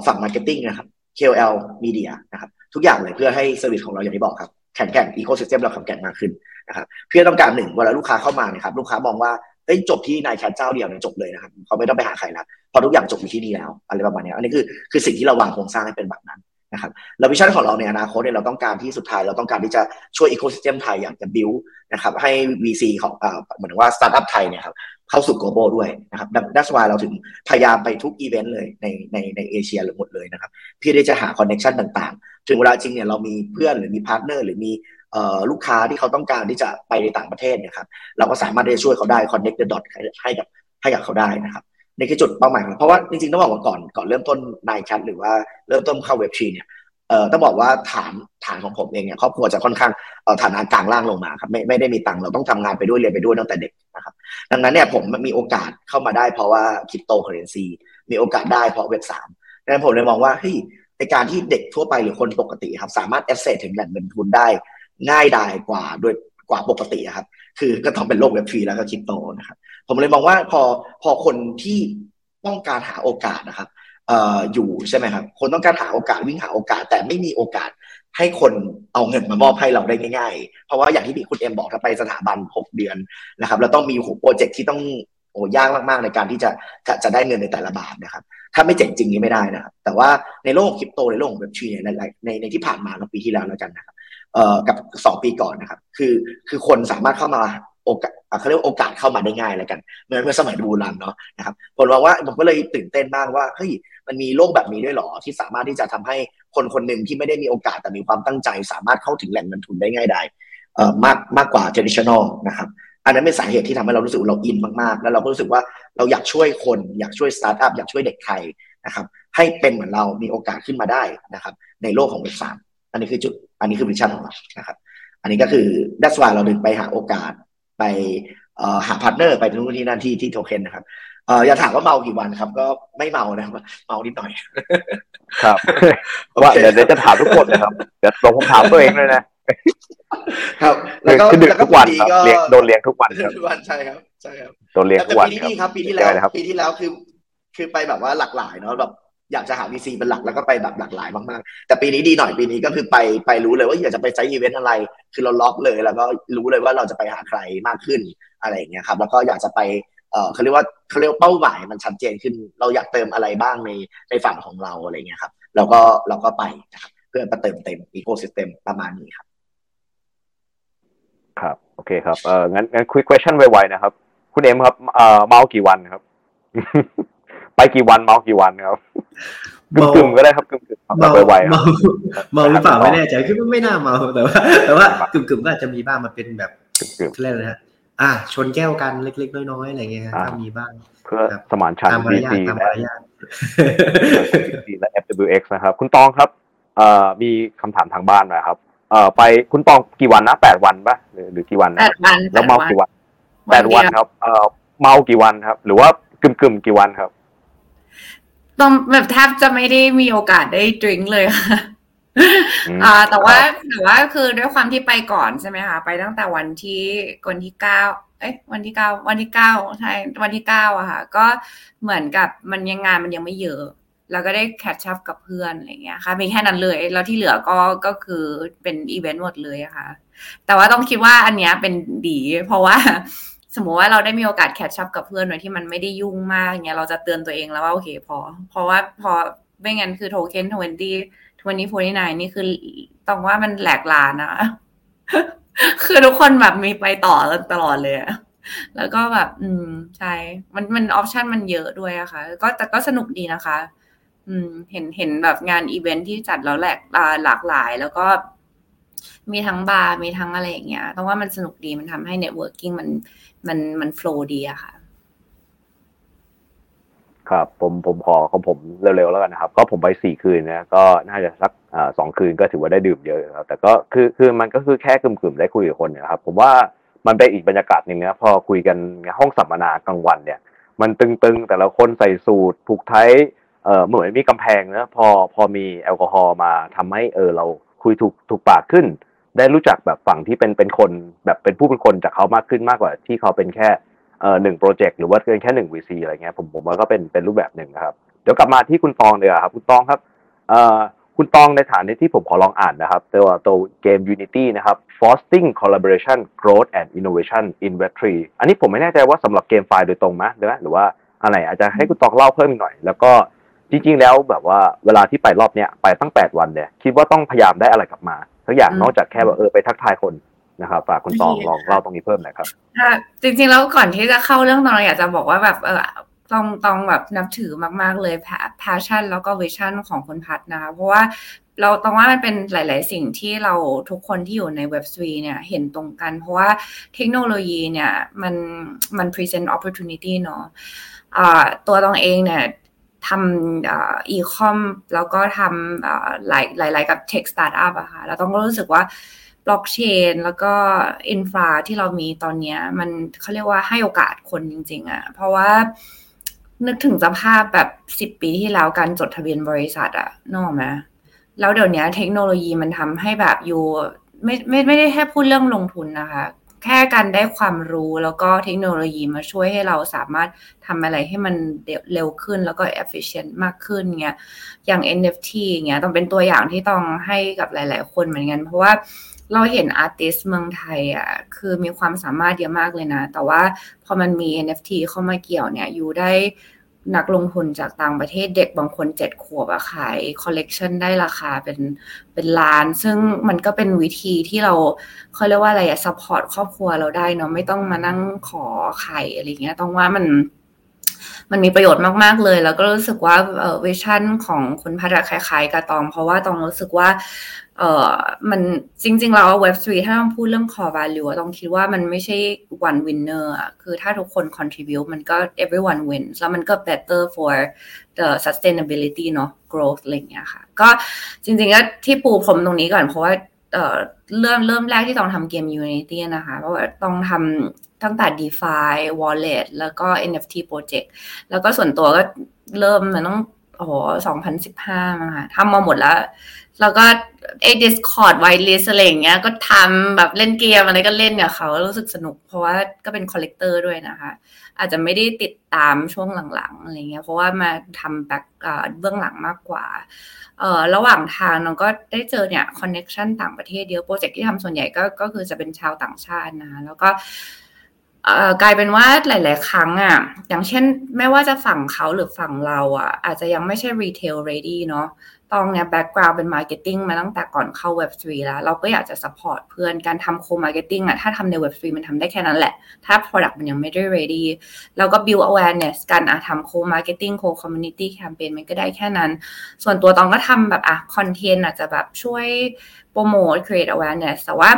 ฝั่ง marketing นะครับ KOL Media นะครับทุกอย่างเลยเพื่อให้ service ของเราอย่างที่บอกครับแข็งแกร่ง ecosystem เราแข็งแกร่งมากขึ้น นะครับเพื่อต้องการหนึ่งเวลาลูกค้าเข้ามาเนี่ยครับลูกค้ามองว่าเอ้ยจบที่9CAT เจ้าเดียวเนี่ยจบเลยนะครับเขาไม่ต้องไปหาใครแล้วพอทุกอย่างจบอยู่ที่นี่แล้วอะไรประมาณนี้อันนี้คือคือสิ่งที่เราวางโครงสร้างให้เป็นแบบนั้นนะครับแล้ว vision ของเราในอนาคตเนี่ยเราต้องการที่สุดท้ายเราต้องการที่จะช่วย ecosystem ไทยอย่างจะบิวนะครับให้ VC ของเอ่อเหมือนว่าสตาร์ทอัพไทยเนี่ยครับเข้าสู่ global ด้วยนะครับ that's why เราถึงพยายามไปทุกอีเวนต์เลยในในในเอเชียหรือหมดเลยนะครับเพื่อที่จะหา connection ต่างๆ ถึงเวลาจริงเนี่ยเรามีเพื่อนหรือมี partner หรือมี ลูกค้าที่เขาต้องการที่จะไปในต่างประเทศเนี่ยครับเราก็สามารถที่จะช่วยเขาได้ connect the dot ให้กับให้กับเขาได้นะครับนี่คือจุดเป้าหมายเพราะว่าจริงๆต้องบอกว่าก่อนก่อนเริ่มต้นนายแคทหรือว่าเริ่มต้นเข้า Web3เนี่ยเอ่อต้องบอกว่าฐานฐานของผมเองเนี่ยครอบครัวจะค่อนข้างเอ่อฐานะกลางล่างลงมาครับไม่ไม่ได้มีตังค์เราต้องทำงานไปด้วยเรียนไปด้วยตั้งแต่เด็กนะครับดังนั้นเนี่ยผมมีโอกาสเข้ามาได้เพราะว่าคริปโตเคอเรนซีมีโอกาสได้เพราะเว็บสามดังนั้นผมเลยมองว่าเฮ้ยในการที่เด็กทั่วไปหรือคนปกติครับสามารถแอสเซทถึงแหล่งเงินทุนได้ ง่ายดายกว่าด้วยกว่าปกติครับ คือก็ต้องเป็นโลก Web3แล้วก็คริปโตนะครับ ผมเลยมองว่าพอพอคนที่ต้องการหาโอกาสนะครับเอ่ออยู่ใช่ไหมครับ คนต้องการหาโอกาสวิ่งหาโอกาส แต่ไม่มีโอกาสให้คนเอาเงินมามอบให้เราได้ง่ายๆ เพราะว่าอย่างที่พี่คุณเอ็มบอกถ้าไปสถาบัน 6 เดือนนะครับเราต้องมีหโปรเจกต์ที่ต้องโอ้ยากมากๆในการที่จะจะจะได้เงินในแต่ละบาทนะครับ ถ้าไม่เจ๋งจริงนี้ไม่ได้นะครับแต่ว่าในโลกคริปโตในโลกของเว็บทรีในในในที่ผ่านมาปีที่แล้วแล้วกันนะครับ เอ่อกับสองปีก่อนนะครับ คือคือคนสามารถเข้ามาโอกาสเขาเรียกโอกาสเข้ามาได้ง่ายแล้วกันเหมือนเมื่อสมัยดูรันเนาะนะครับผมมองว่าผมก็เลยตื่นเต้นมากว่าเฮ้ยมันมีโลกแบบนี้ด้วยหรอที่สามารถที่จะทำให้คนคนหนึ่งที่ไม่ได้มีโอกาสแต่มีความตั้งใจ สามารถเข้าถึงแหล่งเงินทุนได้ง่ายได้เอ่อมากมากกว่า traditional นะครับอันนั้นเป็นสาเหตุที่ทำให้เรารู้สึกเราอินมากๆ แล้วเราก็รู้สึกว่าเราอยากช่วยคนอยากช่วยสตาร์ทอัพอยากช่วยเด็กไทยนะครับให้เป็นเหมือนเรามีโอกาสขึ้นมาได้นะครับในโลกของเว็บสาม อันนี้คือจุด อันนี้คือ vision ของเรานะครับ อันนี้ก็คือ that's why เราดึงไปหาโอกาสไปหาพาร์ทเนอร์ไปทุกที่ที่ที่โทเค็นนะครับเอออย่าถามว่าเมากี่วันครับ ก็ไม่เมานะครับเมานิดหน่อย ครับว่าเดี๋ยวจะถามทุกคนนะครับเดี๋ยวผมถามตัวเองเลยนะ ครับ แล้วก็คือดึกทุกวันครับก็เลี้ยงโดนเลี้ยงทุกวันครับทุกวันใช่ครับใช่ครับโดนเลี้ยงทุกวันปีครับนี้ครับ ปีที่แล้วนะครับปีที่แล้วคือ คือไปแบบว่าหลากหลายเนาะแบบ อยากจะหา VC เป็นหลักแล้วก็ไปแบบหลากหลายมากๆ แต่ปีนี้ดีหน่อยปีนี้ก็คือไปไปรู้เลยว่าอยากจะไปไซต์อีเวนต์อะไร คือเราล็อกเลยแล้วก็รู้เลยว่าเราจะไปหาใครมากขึ้นอะไรอย่างเงี้ยครับแล้วก็อยากจะไปเออเขาเรียกว่าเขาเรียกเป้าหมายมันชัดเจนขึ้น เราอยากเติมอะไรบ้างในในฝั่งของเราอะไรเงี้ยครับเราก็เราก็ไปนะครับเพื่อมาเติมเต็มอีโคซิสเต็มประมาณนี้ครับ ครับ โอเคครับเอองั้นงั้น quick question ไวๆนะครับ คุณเอ็มครับเอ่อเมากี่วันครับ ไปกี่วันเมากี่วันครับกึ่มกึ่มๆก็ได้ครับกึ่มกึ่มๆเมาไวๆครัเมาบเมาหรือเปล่าไม่แน่ใจคือไม่น่าเมาแต่ว่าแต่ว่ากึ่มๆก็อาจจะมีบ้างมาเป็นแบบกึ่มเรียกอะไรนะอะชนแก้วกันเล็ก ๆ น้อยๆอะไรเงี้ยอ่าก็มีบ้างๆเพื่อสมานฉันตามท์มารยาท VC ตามและมารยาท VC และ FWX นะครับ คุณตองครับเอ่อมีคำถามทางบ้านหนะครับเอ่อไปคุณตองกี่วันนะแปดวันปะหรือหรือกี่วันนะแปดวันแล้วเมากี่วันแปดเดียวันครับ เอ่อเมากี่วันครับ หรือว่ากึ่มกึ่มๆกี่วันครับ ตองแบบแทบจะไม่ได้มีโอกาสได้ drink เลยค่ะอืมอ่า แต่ว่าแต่ว่าคือด้วยความที่ไปก่อนใช่ไหมคะไปตั้งแต่วันที่วันที่เก้าเอ้ยวันที่เก้าวันที่เก้าใช่วันที่เก้าอะค่ะ ก็เหมือนกับมันยังงานมันยังไม่เยอะแล้วก็ได้ catch up กับเพื่อนอะไรเงี้ยค่ะมีแค่นั้นเลย แล้วที่เหลือก็ก็คือเป็นอีเวนต์หมดเลยอะค่ะ แต่ว่าตองคิดว่าอันเนี้ยเป็นดี เพราะว่า สมมติว่าเราได้มีโอกาส catch up กับเพื่อนโดยที่มันไม่ได้ยุ่งมากเงี้ยเราจะเตือนตัวเองแล้วว่าโอเคพอ เพราะว่าพอไม่งั้นคือ Token twenty forty-nine นี่คือตองว่ามันแหลกลาญนะคือทุกคนแบบมีไปต่อตลอดเลยอะแล้วก็แบบ อืม ใช่ มันมัน option มันเยอะด้วยอะค่ะ ก็แต่ก็สนุกดีนะคะ อืม เห็นเห็นแบบงานอีเวนท์ที่จัดแล้วแบบหลากหลาย แล้วก็มีทั้งบาร์มีทั้งอะไรอย่างเงี้ยตองว่ามันสนุกดีมันทำให้ networking มัน มันมัน flow ดีอะค่ะ ครับ ผมผมขอของผมเร็วๆแล้วกันนะครับ ก็ผมไปสี่คืนนะก็น่าจะสักสองคืนก็ถือว่าได้ดื่มเยอะครับ แต่ก็คือคือมันก็คือแค่กลุ่มๆได้คุยกับคนเนะครับ ผมว่ามันเป็นอีกบรรยากาศหนึ่งนะพอคุยกันห้องสัมมนากลางวันเนี่ย มันตึงๆ แต่ละคนใส่สูทผูกไทยเออเหมือนมีกำแพงนะพอพอมีแอลกอฮอล์มาทำให้เออเราคุยถูกถูกปากขึ้น ได้รู้จักแบบฝั่งที่เป็นเป็นคนแบบเป็นผู้เป็นคนจากเขามากขึ้นมากกว่า ที่เขาเป็นแค่เอ่อหนึ่งโปรเจกต์หรือว่าเป็นแค่หนึ่งวีซีอะไรเงี้ยผมผมว่าก็เป็นเป็นรูปแบบหนึ่งนะครับเดี๋ยวกลับมาที่คุณตองเลยครับคุณตองครับเอ่อคุณตองในฐานที่ผมขอลองอ่านนะครับ ตัวตัวเกม Unity นะครับ fostering collaboration growth and innovation in Web3 อันนี้ผมไม่แน่ใจว่าสำหรับเกมไฟล์โดยตรงไหมหรือว่าหรือว่าอะไรอาจจะให้คุณตองเล่าเพิ่มอีกหน่อย แล้วก็จริงๆแล้วแบบว่าเวลาที่ไปรอบเนี้ยไปตั้ง 8 วันเนี่ยคิดว่าต้องพยายามได้อะไรกลับมา สักอย่างอืมนอกจากแค่แบบเออไปทักทายคนนะครับฝากคุณตองดีลองเล่าตรงนี้เพิ่มหน่อยครับค่ะจริงๆแล้วก่อนที่จะเข้าเรื่องตอนเราอยากจะบอกว่าแบบเออต้องต้องแบบนับถือมากๆเลย passion แล้วก็ vision ของคุณพัฒนะคะเพราะว่าเราต้องว่ามันเป็นหลาย ๆ สิ่งที่เราทุกคนที่อยู่ใน Web3 เนี่ยเห็นตรงกัน เพราะว่าเทคโนโลยีเนี่ยมันมัน present opportunity เนาะอ่าตัวตองเองเนี่ย ทำอีคอมแล้วก็ทำหลายหลายหลายกับ tech startup อะค่ะแล้วต้องรู้สึกว่าบล็อกเชนแล้วก็อินฟราที่เรามีตอนนี้มันเขาเรียกว่าให้โอกาสคนจริง ๆอะเพราะว่านึกถึงสภาพแบบสิบปีที่แล้วการจดทะเบียนบริษัทอะนอกไหมแล้วเดี๋ยวนี้เทคโนโลยีมันทำให้แบบอยู่ไม่ไม่ไม่ได้แค่พูดเรื่องลงทุนนะคะ แค่การได้ความรู้แล้วก็เทคโนโลยีมาช่วยให้เราสามารถทำอะไรให้มันเร็วขึ้นแล้วก็ efficient มากขึ้นเงี้ยอย่าง NFT เงี้ยต้องเป็นตัวอย่างที่ต้องให้กับหลาย ๆ คนเหมือนกัน เพราะว่าเราเห็น artist เมืองไทยอะคือมีความสามารถเยอะมากเลยนะ แต่ว่าพอมันมี NFT เข้ามาเกี่ยวเนี่ยอยู่ได้ นักลงทุนจากต่างประเทศเด็กบางคนเจ็ดขวบอะขายคอลเลกชันได้ราคาเป็นเป็นล้าน ซึ่งมันก็เป็นวิธีที่เราเขาเรียกว่าอะไรอะ support ครอบครัวเราได้เนาะไม่ต้องมานั่งขอไข่อะไรเงี้ย ต้องว่ามัน มันมีประโยชน์มากๆเลย แล้วก็รู้สึกว่าเออวิชั่นของคุณพัฒคล้ายๆกับตอง เพราะว่าตองรู้สึกว่าเออมันจริงๆเราเว็บ3ถ้าต้องพูดเรื่อง core value ต้องคิดว่ามันไม่ใช่ one winner คือถ้าทุกคน contribute มันก็ everyone wins แล้วมันก็ better for the sustainability เนาะ growth อะไรอย่างเงี้ยค่ะ ก็จริงๆก็ที่ปูผมตรงนี้ก่อนเพราะว่าเออเริ่มเริ่มแรกที่ตองทำเกม Unity นะคะ เพราะว่าตองทำ ตั้งแต่ DeFi Wallet แล้วก็ NFT Project แล้วก็ส่วนตัวก็เริ่มมันต้องโอ้โห2015มาค่ะทำมาหมดแล้ว แล้วก็ไอ้ Discord whitelist อะไรอย่างเงี้ย ก็ทำแบบเล่นเกมอะไรก็เล่นกับเขารู้สึกสนุก เพราะว่าก็เป็น collector ด้วยนะคะ อาจจะไม่ได้ติดตามช่วงหลังๆอะไรเงี้ย เพราะว่ามาทำ backเบื้องหลังมากกว่า เอ่อ ระหว่างทางน้องก็ได้เจอเนี่ย connection ต่างประเทศเยอะ project ที่ทำส่วนใหญ่ก็ก็คือจะเป็นชาวต่างชาตินะ แล้วก็ กลายเป็นว่าหลาย ๆ ครั้งอะ อย่างเช่นไม่ว่าจะฝั่งเขาหรือฝั่งเราอะ อาจจะยังไม่ใช่ retail ready เนาะตองเนี่ย background เป็น marketing มาตั้งแต่ก่อนเข้า Web3 แล้ว เราก็อยากจะ support เพื่อนการทำ co-marketing อะ ถ้าทำใน Web3 มันทำได้แค่นั้นแหละ ถ้า Product มันยังไม่ได้ ready แล้วก็ build awareness การอะทำ co-marketing co-community แคมเปญมันก็ได้แค่นั้น ส่วนตัวตองก็ทำแบบอะ content อาจจะแบบช่วย promote create awareness แต่ว่า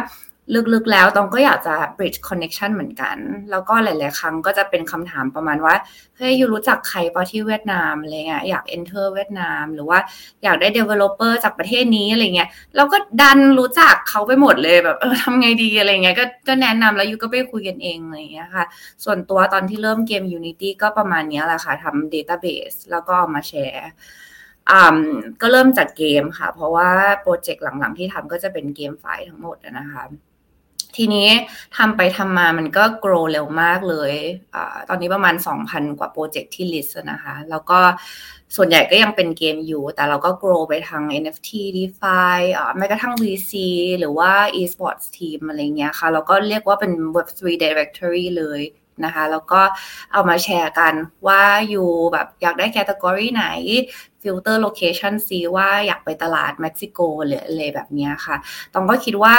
ลึกๆแล้วตองก็อยากจะ bridge connection เหมือนกัน แล้วก็หลาย ๆ ครั้งก็จะเป็นคำถามประมาณว่า เฮ้ย you รู้จักใครปะที่เวียดนามอะไรเงี้ยอยาก enter เวียดนาม หรือว่าอยากได้ developer จากประเทศนี้อะไรเงี้ยเราก็ดันรู้จักเขาไปหมดเลยแบบเออทำไงดีอะไรเงี้ยก็ก็แนะนำแล้ว you ก็ไปคุยกันเองอะไรเงี้ยค่ะ ส่วนตัวตอนที่เริ่มเกม Unity ก็ประมาณนี้แหละค่ะทำ database แล้วก็มาแชร์ก็เริ่มจากเกมค่ะ เพราะว่าโปรเจกต์หลัง ๆ ที่ทำก็จะเป็นเกมไฟล์ทั้งหมดนะคะ ทีนี้ทำไปทำมามันก็โกรเร็วมากเลยอตอนนี้ประมาณ 2,000 กว่าโปรเจกต์ที่ลิสต์นะคะ แล้วก็ส่วนใหญ่ก็ยังเป็นเกมอยู่ แต่เราก็โกรไปทาง NFT DeFi แม้กระทั่ง VC หรือว่า eSports team อะไรเงี้ยค่ะเราก็เรียกว่าเป็น Web3 Directory เลยนะคะ แล้วก็เอามาแชร์กันว่า you แบบอยากได้ category ไหน filter location ซิว่าอยากไปตลาดเม็กซิโกหรืออะไรแบบนี้ค่ะ ตองก็คิดว่า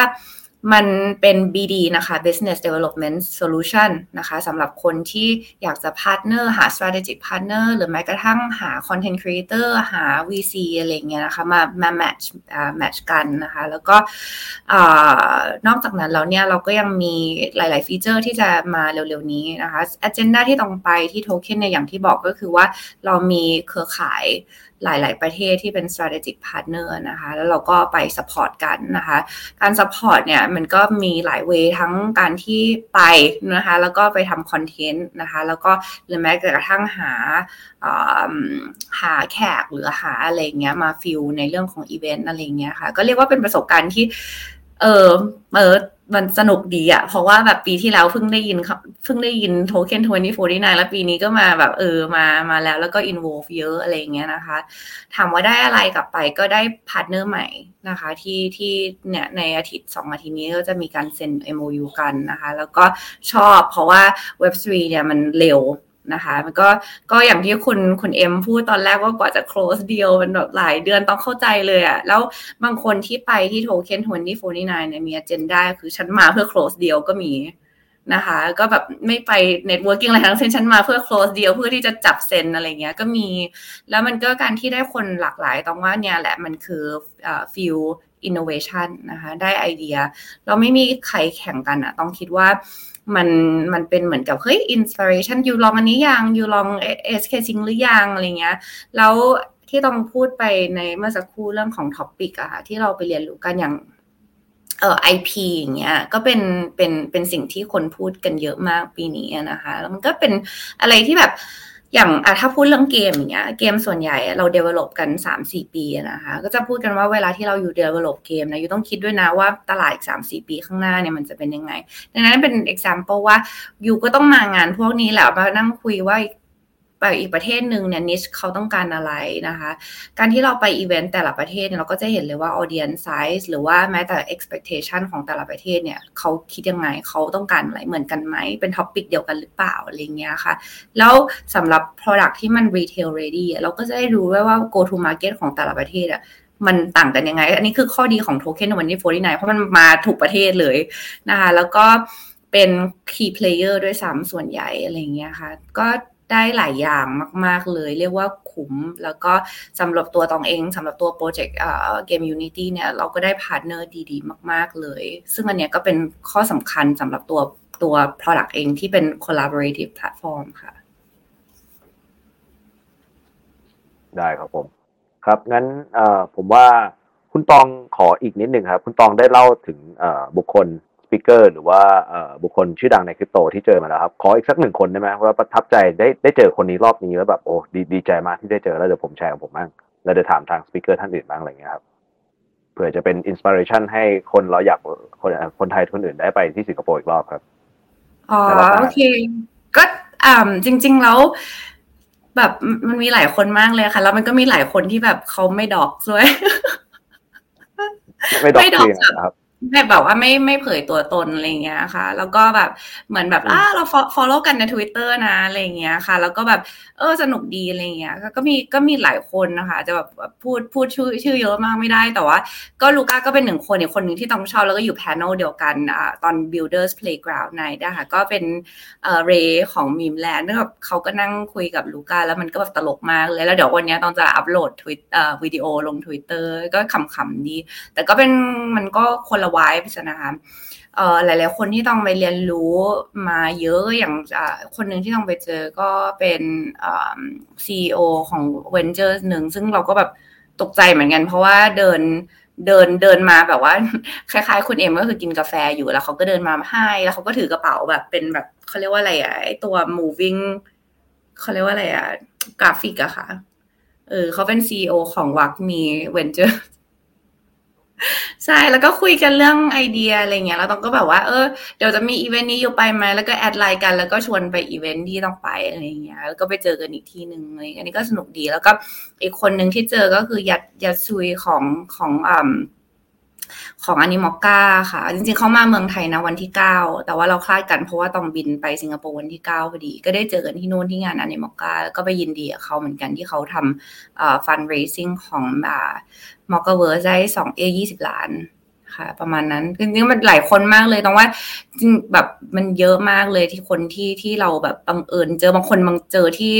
มันเป็น BD นะคะ Business Development Solution นะคะสำหรับคนที่อยากจะ partner หา strategic partner หรือแม้กระทั่งหา content creator หา VC อะไรเงี้ยนะคะมามา match match กันนะคะ แล้วก็นอกจากนั้นแล้วเนี่ยเราก็ยังมีหลาย ๆ ฟีเจอร์ที่จะมาเร็ว ๆ นี้นะคะ agenda ที่ต้องไปที่โทเค็นในอย่างที่บอกก็คือว่าเรามีเครือข่าย หลาย ๆ ประเทศที่เป็น strategic partner นะคะ แล้วเราก็ไป support กันนะคะ การ support เนี่ยมันก็มีหลายเวทั้งการที่ไปนะคะ แล้วก็ไปทำคอนเทนต์นะคะ แล้วก็หรือแม้กระทั่งหาหาแขกหรือหาอะไรเงี้ยมา fill ในเรื่องของอีเวนต์อะไรเงี้ยค่ะ ก็เรียกว่าเป็นประสบการณ์ที่ เออเออ มันสนุกดีอะเพราะว่าแบบปีที่แล้วเพิ่งได้ยินเพิ่งได้ยิน Token twenty forty-nine แล้วปีนี้ก็มาแบบเออมามาแล้วแล้วก็ involve เยอะอะไรเงี้ยนะคะ ถามว่าได้อะไรกลับไปก็ได้ partner ใหม่นะคะ ที่ที่เนี่ยในอาทิตย์สองอาทิตย์นี้ก็จะมีการเซ็น MOU กันนะคะ แล้วก็ชอบเพราะว่า Web3 เนี่ยมันเร็ว นะคะ มันก็ก็อย่างที่คุณคุณเอ็มพูดตอนแรกว่ากว่าจะ close deal มันแบบหลายเดือนต้องเข้าใจเลยอะแล้วบางคนที่ไปที่โทเค็นทวนตี้โฟนี่นเนี่ยมี agenda คือฉันมาเพื่อ close deal ก็มีนะคะ ก็แบบไม่ไป networking อะไรทั้งสิ้นฉันมาเพื่อ close deal เพื่อที่จะจับเซ็นอะไรเงี้ยก็มี แล้วมันก็การที่ได้คนหลากหลายต้องว่าเนี่ยแหละมันคือ feel innovation นะคะ ได้ไอเดีย เราไม่มีใครแข่งกันอะตองคิดว่า มันมันเป็นเหมือนกับเฮ้ย inspiration you ลองอันนี้ยัง you ลองเอสเคซิงหรือยังอะไรเงี้ยแล้วที่ตองพูดไปในเมื่อสักครู่เรื่องของ topic อะค่ะที่เราไปเรียนรู้กันอย่างเอ่อ IP อย่างเงี้ยก็เป็นเป็นเป็นสิ่งที่คนพูดกันเยอะมากปีนี้นะคะ แล้วมันก็เป็นอะไรที่แบบ อย่างถ้าพูดเรื่องเกมอย่างเงี้ยเกมส่วนใหญ่เรา develop กันสามสี่ปีนะคะก็จะพูดกันว่าเวลาที่เรา you develop เกมนะ you ต้องคิดด้วยนะว่าตลาดอีกสามสี่ปีข้างหน้าเนี่ยมันจะเป็นยังไง ดังนั้นเป็น example ว่า you ก็ต้องมางานพวกนี้แหละมานั่งคุยว่า ไปอีกประเทศหนึ่งเนี่ย niche เขาต้องการอะไรนะคะ การที่เราไปอีเวนต์แต่ละประเทศเนี่ยเราก็จะเห็นเลยว่า audience size หรือว่าแม้แต่ expectation ของแต่ละประเทศเนี่ยเขาคิดยังไงเขาต้องการอะไรเหมือนกันไหม เป็น topic เดียวกันหรือเปล่าอะไรเงี้ยค่ะ แล้วสำหรับ product ที่มัน retail ready เราก็จะได้รู้ว่า go to market ของแต่ละประเทศอะมันต่างกันยังไง อันนี้คือข้อดีของโทเค็นวันนี้49เพราะมันมาถูกประเทศเลยนะคะ แล้วก็เป็น key player ด้วยซ้ำส่วนใหญ่อะไรเงี้ยค่ะ ก็ ได้หลายอย่างมาก ๆ เลย เรียกว่าคุ้ม แล้วก็สำหรับตัวตองเองสำหรับตัวโปรเจกต์เกม Unity เนี่ย เราก็ได้พาร์ทเนอร์ดีๆ มาก ๆ เลย ซึ่งอันเนี้ยก็เป็นข้อสำคัญสำหรับตัวตัว product เองที่เป็น collaborative platform ค่ะ ได้ครับผม ครับ งั้นผมว่าคุณตองขออีกนิดหนึ่งครับ คุณตองได้เล่าถึงบุคคล speaker หรือว่าบุคคลชื่อดังในคริปโตที่เจอมาแล้วครับ ขออีกสักหนึ่งคนได้ไหมว่าประทับใจได้ได้เจอคนนี้รอบนี้แล้วแบบโอ้ดีดีใจมากที่ได้เจอแล้วเดี๋ยวผมแชร์ของผมบ้างแล้วเดี๋ยวถามทาง speaker ท่านอื่นบ้างอะไรเงี้ยครับเผื่อจะเป็น inspiration ให้คนเราอยากคนคนไทยคนอื่นได้ไปที่สิงคโปร์อีกรอบครับอ๋อโอเค ก็อ่าจริง ๆ แล้วแบบมันมีหลายคนมากเลยค่ะ แล้วมันก็มีหลายคนที่แบบเขาไม่ดอกด้วย ไม่ดอกครับ แบบแบบว่าไม่ไม่เผยตัวตนอะไรเงี้ยค่ะ แล้วก็แบบเหมือนแบบอ่าเรา follow กันใน Twitter นะอะไรเงี้ยค่ะ แล้วก็แบบเออสนุกดีอะไรเงี้ยก็มีก็มีหลายคนนะคะ จะแบบพูดพูดชื่อชื่อเยอะมากไม่ได้ แต่ว่า ก็ลูก้าก็เป็นหนึ่งคนอีกคนหนึ่งที่ต้องชอบแล้วก็อยู่แพนเนลเดียวกันอ่าตอน Builders Playground ในนะคะก็เป็นเอ่อเรของมีมแลนด์แบบเขาก็นั่งคุยกับลูก้าแล้วมันก็แบบตลกมากเลยแล้วเดี๋ยววันนี้ต้องจะอัปโหลดทวิตเอ่อวิดีโอลง Twitter ก็ขำๆดี แต่ก็เป็นมันก็คนละวายไปนะคะหลาย ๆ คนที่ต้องไปเรียนรู้มาเยอะอย่างคนหนึ่งที่ต้องไปเจอก็เป็นซีอีโอของเวนเจอร์หนึ่งซึ่งเราก็แบบตกใจเหมือนกัน เพราะว่าเดินเดินเดินมาแบบว่าคล้าย ๆ คุณเอ็มก็คือกินกาแฟอยู่แล้วเขาก็เดินมาให้แล้วเขาก็ถือกระเป๋าแบบเป็นแบบเขาเรียกว่าอะไรอะไอตัว moving เขาเรียกว่าอะไรอะกราฟิกอะค่ะเออเขาเป็นซีอีโอของ WAGMI Venture ใช่แล้วก็คุยกันเรื่องไอเดียอะไรเงี้ยแล้วตองก็แบบว่า เออเดี๋ยวจะมีอีเวนต์นี้ you ไปไหมแล้วก็แอดไลน์กัน แล้วก็ชวนไปอีเวนต์ที่ตองไปอะไรเงี้ยแล้วก็ไปเจอกันอีกทีหนึ่งอะไรอันนี้ก็สนุกดี แล้วก็อีกคนหนึ่งที่เจอก็คือ Yat Yat Siu ของของอ่าของ Animoca ค่ะ จริงๆเขามาเมืองไทยนะวันที่เก้าแต่ว่าเราคลาดกันเพราะว่าตองบินไปสิงคโปร์วันที่เก้าพอดี ก็ได้เจอกันที่นู่นที่งาน Animoca แล้วก็ไปยินดีกับเขาเหมือนกันที่เขาทำ fundraising ของ Mocaverse ได้สองเอ่อยี่สิบล้านค่ะประมาณนั้นจริงๆมันหลายคนมากเลยต้องว่าจริงแบบมันเยอะมากเลยที่คนที่ที่เราแบบบังเอิญเจอบางคนบางเจอที่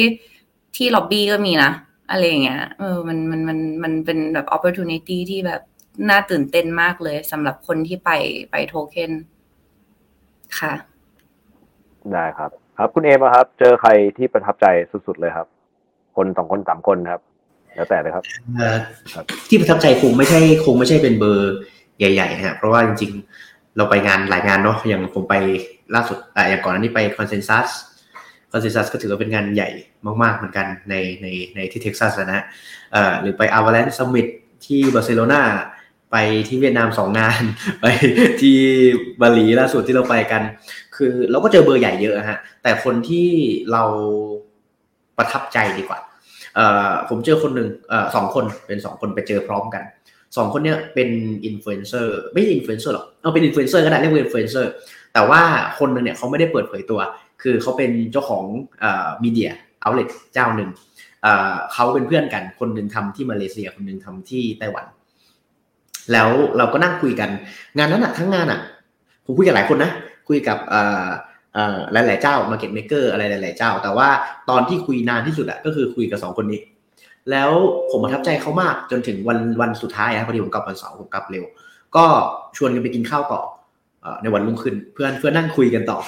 ที่ล็อบบี้ก็มีนะอะไรอย่างเงี้ยเออมันมันมันมันเป็นแบบ opportunity ที่แบบน่าตื่นเต้นมากเลยสำหรับคนที่ไปไปโทเค็นค่ะ ได้ครับ ครับคุณเอมครับ เจอใครที่ประทับใจสุดๆเลยครับ คนสองคนสามคนครับ แล้วแต่เลยครับที่ประทับใจคงไม่ใช่คงไม่ใช่เป็นเบอร์ใหญ่ๆนะฮะเพราะว่าจริงๆ เราไปงานหลายงานเนาะอย่างผมไปล่าสุดเอ่ออย่างก่อนอันนี้ไป Consensus Consensus ก็ถือว่าเป็นงานใหญ่มากๆเหมือนกันในในในที่เท็กซัสนะฮะหรือไป Avalanche Summit ที่บาร์เซโลนาไปที่เวียดนามสองงาน ไปที่บาหลีล่าสุดที่เราไปกัน คือเราก็เจอเบอร์ใหญ่เยอะฮะแต่คนที่เราประทับใจดีกว่า ผมเจอคนหนึ่งสองคนเป็นสองคนไปเจอพร้อมกันสองคนเนี้ยเป็นอินฟลูเอนเซอร์ไม่ใช่อินฟลูเอนเซอร์หรอกเอาเป็นอินฟลูเอนเซอร์ก็ได้เรียกว่าอินฟลูเอนเซอร์แต่ว่าคนหนึ่งเนี่ยเขาไม่ได้เปิดเผยตัว คือเขาเป็นเจ้าของ media outlet เจ้าหนึ่งเขาเป็นเพื่อนกันคนหนึ่งทำที่มาเลเซียคนหนึ่งทำที่ไต้หวัน แล้วเราก็นั่งคุยกัน งานนั้นอะทั้งงานอะผมคุยกับหลายคนนะคุยกับ หลายๆเจ้า Market Maker อะไรหลาย ๆ เจ้า แต่ว่าตอนที่คุยนานที่สุดอะก็คือคุยกับสองคนนี้ แล้วผมประทับใจเขามากจนถึงวันวันสุดท้ายนะพอดีผมกลับวันเสาร์ผมกลับเร็ว ก็ชวนกันไปกินข้าวต่อในวันรุ่งขึ้นเพื่อนเพื่อนนั่งคุยกันต่อ